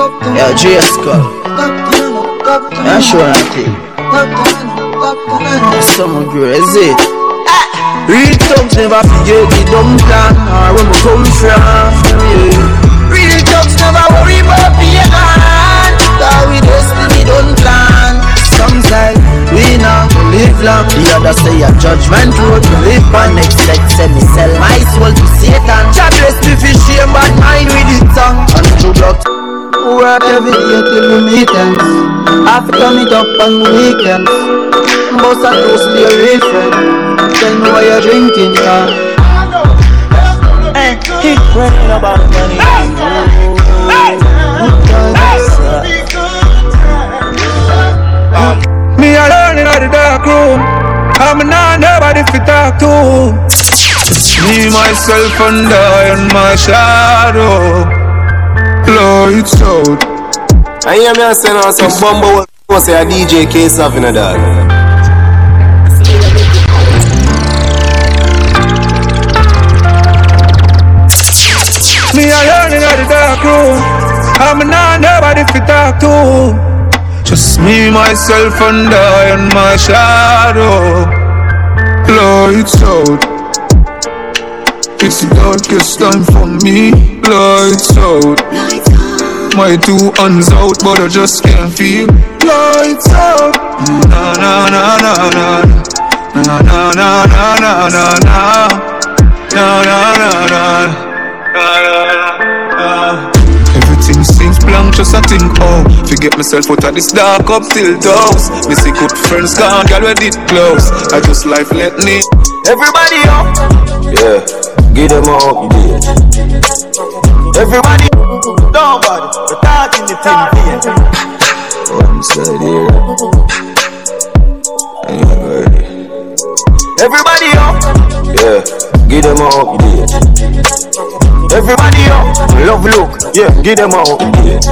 [SPEAKER 13] Yo, J Skull. Yeah, sure, I think. That's some crazy. Real thugs never forget the dumb plan or where we come from. Yeah. Real thugs never worry about the hand. Cause we destiny don't plan. Sometimes we not live long. The
[SPEAKER 9] rather say a judgment road to live on next sex Send me sell my soul to Satan God bless me for shame bad mind with it song And true luck Work every day till we meet ends Have to turn it up on weekends Most of those be a real friend Tell me why you're drinking, yeah
[SPEAKER 48] Hey, keep praying about money. Hey,
[SPEAKER 86] Me alone in the dark room. I'm not nobody to talk to. Me, myself, and I and my shadow. Lights out.
[SPEAKER 25] I hear me saying now some bumble was say a DJ case of in a dog.
[SPEAKER 86] Me alone in the dark room. I'm not nobody to talk to. Just me, myself, and I and my shadow. Lights out. It's the darkest time for me. Lights out. My two hands out, but I just can't feel. Lights out. Na na na na na. Na na na na na na na. Na na na na. Everything seems blank, just I think, oh Forget myself out of this dark up till doors Me see good friends gone, girl we did close I just life let me
[SPEAKER 25] Everybody up. Yeah, give them up, you did. Everybody, nobody, the talk in the thing here. One side here. Everybody. Everybody up. Yeah, give them up, you did. Everybody up, love look, yeah, give them up, you did.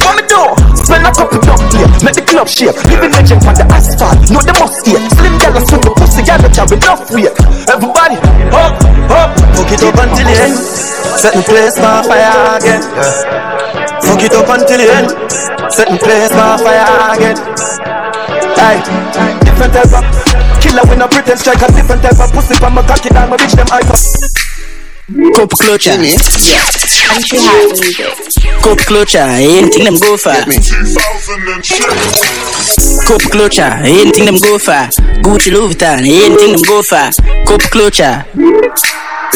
[SPEAKER 25] What me do? Spend a couple jump here, make the club shake. Living legend on the asphalt, know the must here. Slim and swing the pussy gal that have enough weight. Everybody, up, up, fuck it up until the end. Set the place on fire again. Yeah. Fuck it up until the end. Set the place on fire again. Hey, different type of killer with no pretend strike a different type of pussy from my cocky down my bitch them icon.
[SPEAKER 9] Cup clutcher, yeah.
[SPEAKER 87] Country high music.
[SPEAKER 9] Cup clutcher, anything them go for. Cup clutcher, anything them go for. Gucci Louis Vuitton, anything them go for. Cup clutcher.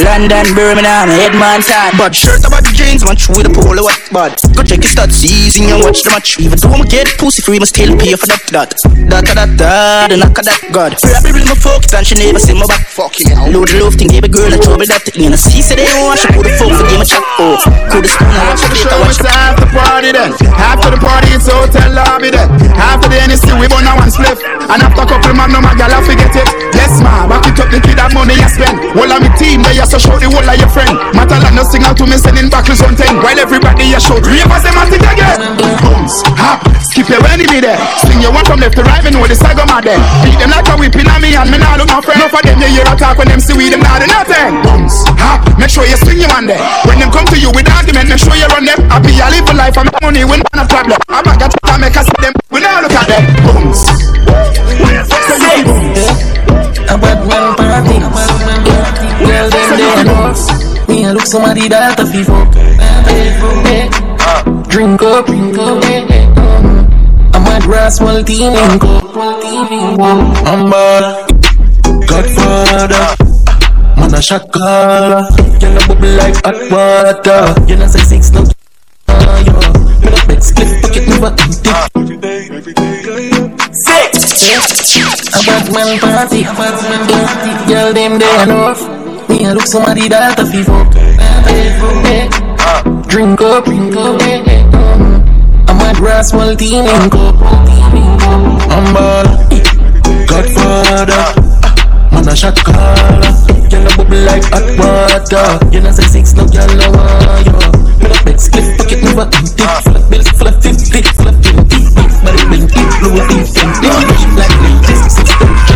[SPEAKER 9] London, Birmingham, Headman town. But shirt about the jeans, match with a polo what bad. Go check your stats, easy and watch the match. Even though I'ma get pussy free, must still pay for that that. That that that, the knock of that God. Probably my focus and she never see my back. Fuck yeah. Load the love thing, baby girl, I trouble that. You know, she said they don't want she put the fuck for game a chat. Oh, cool the spoon, I watch the plate, I watch the
[SPEAKER 22] After party then. After the party it's hotel lobby then. After the NSC we burn a one spliff. And after a couple magnum a gal I forget it. Yes ma, back it up the kid have money you spend. All of me team they just show the whole of your friend. Matter like no signal to me sending back on ten While everybody you shout Ravers them at it. Again Bounce, hop, skip your enemy there. Sling your one from left to right me know the saga mad there. Beat them like a whipping on me and me nah look no friend. Enough of them you hear a talk when them see we them nah do nothing. Bounce, hop, make sure you swing your one there. When them come to you with argument make sure you run them. Happy I live a life and make money when not a problem. I'm not got to make us see them. We now look at them. Bounce Say you bounce
[SPEAKER 48] A bad man party. Girl, them they know. Me I look somebody that a feel Drink up, drink up. I'm a grass team in I'm a Godfather. Man a shot caller. You a bubble like hot water. You know say six no. Yo. Me no bed split pocket never empty. Six. A bad man party. A bad man party. Girl them they enough. Me a look somebody that a feel Drink up, drink up. Eh, eh, mm. I'm a grass team in cup. I'm ball. Godfather. Man a shot caller. Girl a bubble like hot water. You know say six no girl a want you. Me no bed split pocket never empty. Full of bills, full of fifty, full of twenty. Body deep, blue, empty. Like this, six,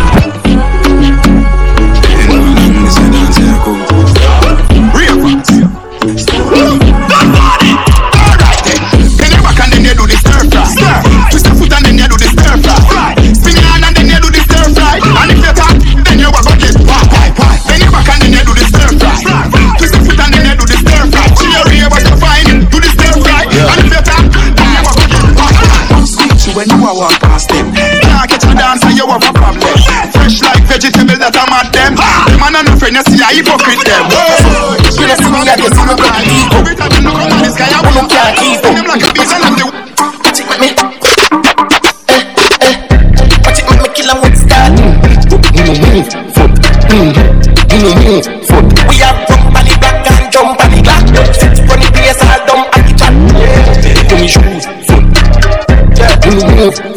[SPEAKER 22] when you a walk past them. Can't catch a dance and you have a problem. Fresh like vegetable that I'm at them. Them and no friend, you see a hypocrite them.
[SPEAKER 13] You don't see me like you see me can't up.
[SPEAKER 22] Every time you come on this guy, I
[SPEAKER 13] You can't keep up.
[SPEAKER 22] them like a piece of the
[SPEAKER 13] Watch it with me. Eh, eh. Watch it make me kill 'em with style. Foot. Foot. We have jump on the back and jump on the clock. Sit on the place all dumb and the chat. Give me shoes. Foot.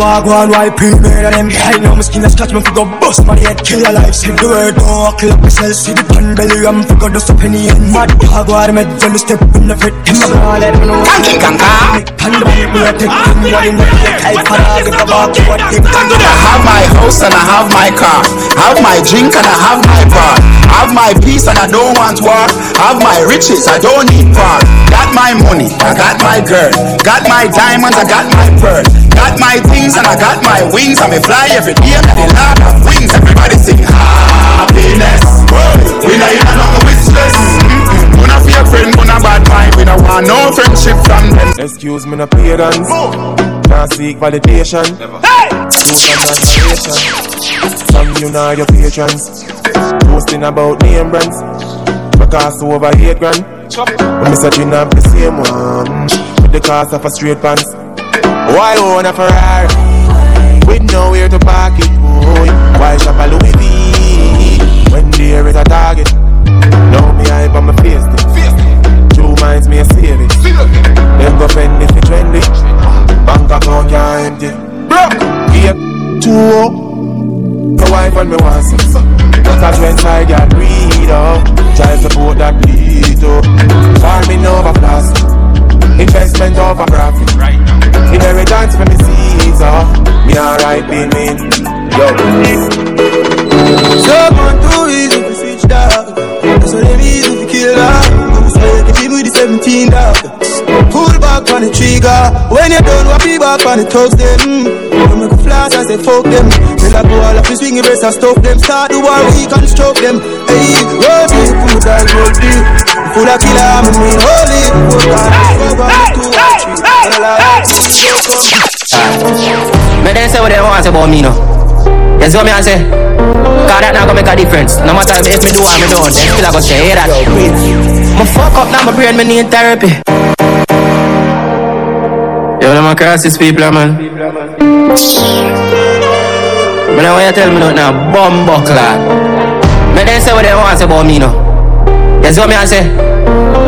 [SPEAKER 88] Yo, me and walk one white premier than them Right now, my skin a scratch, me fi go bust my head Kill your life, see the word, don't walk up myself See the pan belly, I'm fi go dust up the end Mad what me tell step in the fit Them a gonna let me know
[SPEAKER 13] Kanky kanka.
[SPEAKER 88] Pan belly, me a take them What in the type for dog, if I walk you what they can
[SPEAKER 22] I have my house and I have my car. Have my drink and I have my bar. Have my peace and I don't want war. Have my riches, I don't need power. Got my money, I got my girl. Got my diamonds, I got my pearl. Got my things and I got my wings. I may fly every day, and the Lord of wings. Everybody sing happiness. We not even know with stress. Mm-mm. Gonna be a friend, gonna bad mind. We don't want no friendship from them.
[SPEAKER 89] Excuse me, no parents. Can't seek validation. Hey! From you now your patrons. Posting about name brands. Because over eight grand. When me searching up the same one. With the cost of a straight pants. Why own a Ferrari? With nowhere to park it. Boy. Why shop a Louis V? When there is a target. Now me hype on my face. Two minds me a it. Them go fend if it trendy. Bank account can't empty. Broke. Get two up. My wife and me want some. Cause when I get read up, child support that lead up. Farming over plus, investment over profit. Right. Now. Inheritance for me Caesar, me alright be mean. Yo.
[SPEAKER 88] Someone too easy to switch dog. That's what them easy to kill dog So you can keep with the 17 dog. Pull back on the trigger. When you're done, what be back on the thugs them. When make a flash, I say fuck them. Tell I go all up, swing your breast and stop them. Start the war, we can stroke them. Hey, roll deep, put that roll deep Full of killer, I'm a mean holy Fuck on, fuck on, two or three And
[SPEAKER 29] Me then say what they want about me now. You see what me I say? Cause that not gonna make a difference. No matter if me do or me don't, they still a go say hey that. Me fuck up now, my brain me need therapy. Yo, them a crisis people, man. Me know what you tell me nothing now, bum buckler. Me then say what they want about me now. You see what me I say?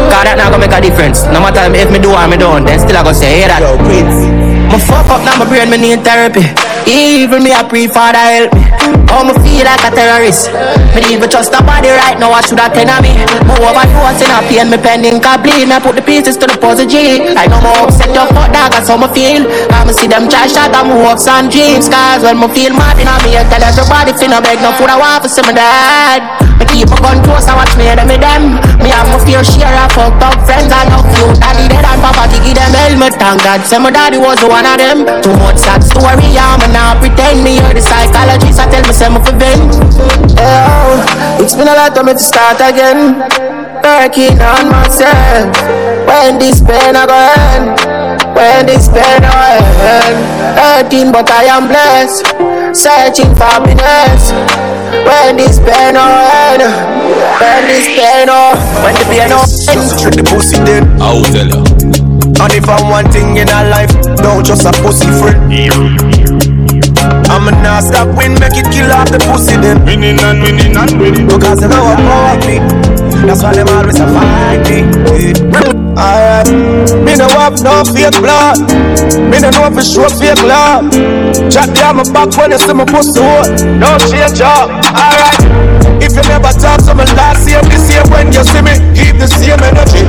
[SPEAKER 29] Cause that not gonna make a difference. No matter if me do or me don't, then still a go say hey that. Me fuck up now, my brain me need therapy. Even me I pray Father help me. How me feel like a terrorist. Me need even trust nobody right now. I should have ten of me. Me overdose in a pain. Me pen ink a bleed. Me put the pieces to the puzzle G. I know more upset your fuck dog. That's how me feel. I me see them try shot and me hopes and dreams. Cause when me feel mad in me, I tell everybody finna beg no food. I want to see me dad. Me keep my gun close and watch me them me them. Me have my fair share of fucked up friends. I know few daddy dead and papa give them helmet. Thank God, say my daddy was the one of them. Too much sad story. I'm not pretend me hear the psychologist. I tell me say me for vent. Oh, it's been a lot of me to start again. Working on myself. When this pain I go end. When this pain I end. Hurting but I am blessed. Searching for happiness. When this pain I end. When this pain oh, when the pain ends.
[SPEAKER 25] Treat the pussy dead.
[SPEAKER 79] I'll tell you.
[SPEAKER 25] And if I want thing in a life, don't just a pussy friend. I'm a nah stop win, make it kill off the pussy then.
[SPEAKER 79] Winning and winning and winning.
[SPEAKER 25] Because they know I'm me. That's why they always a fight me. Alright, me no have no fake blood. Me no know for sure fake love. Chat down my back when you see my pussy hot. No change up. Alright. If you never talk to me last year, this year when you see me, keep the same energy.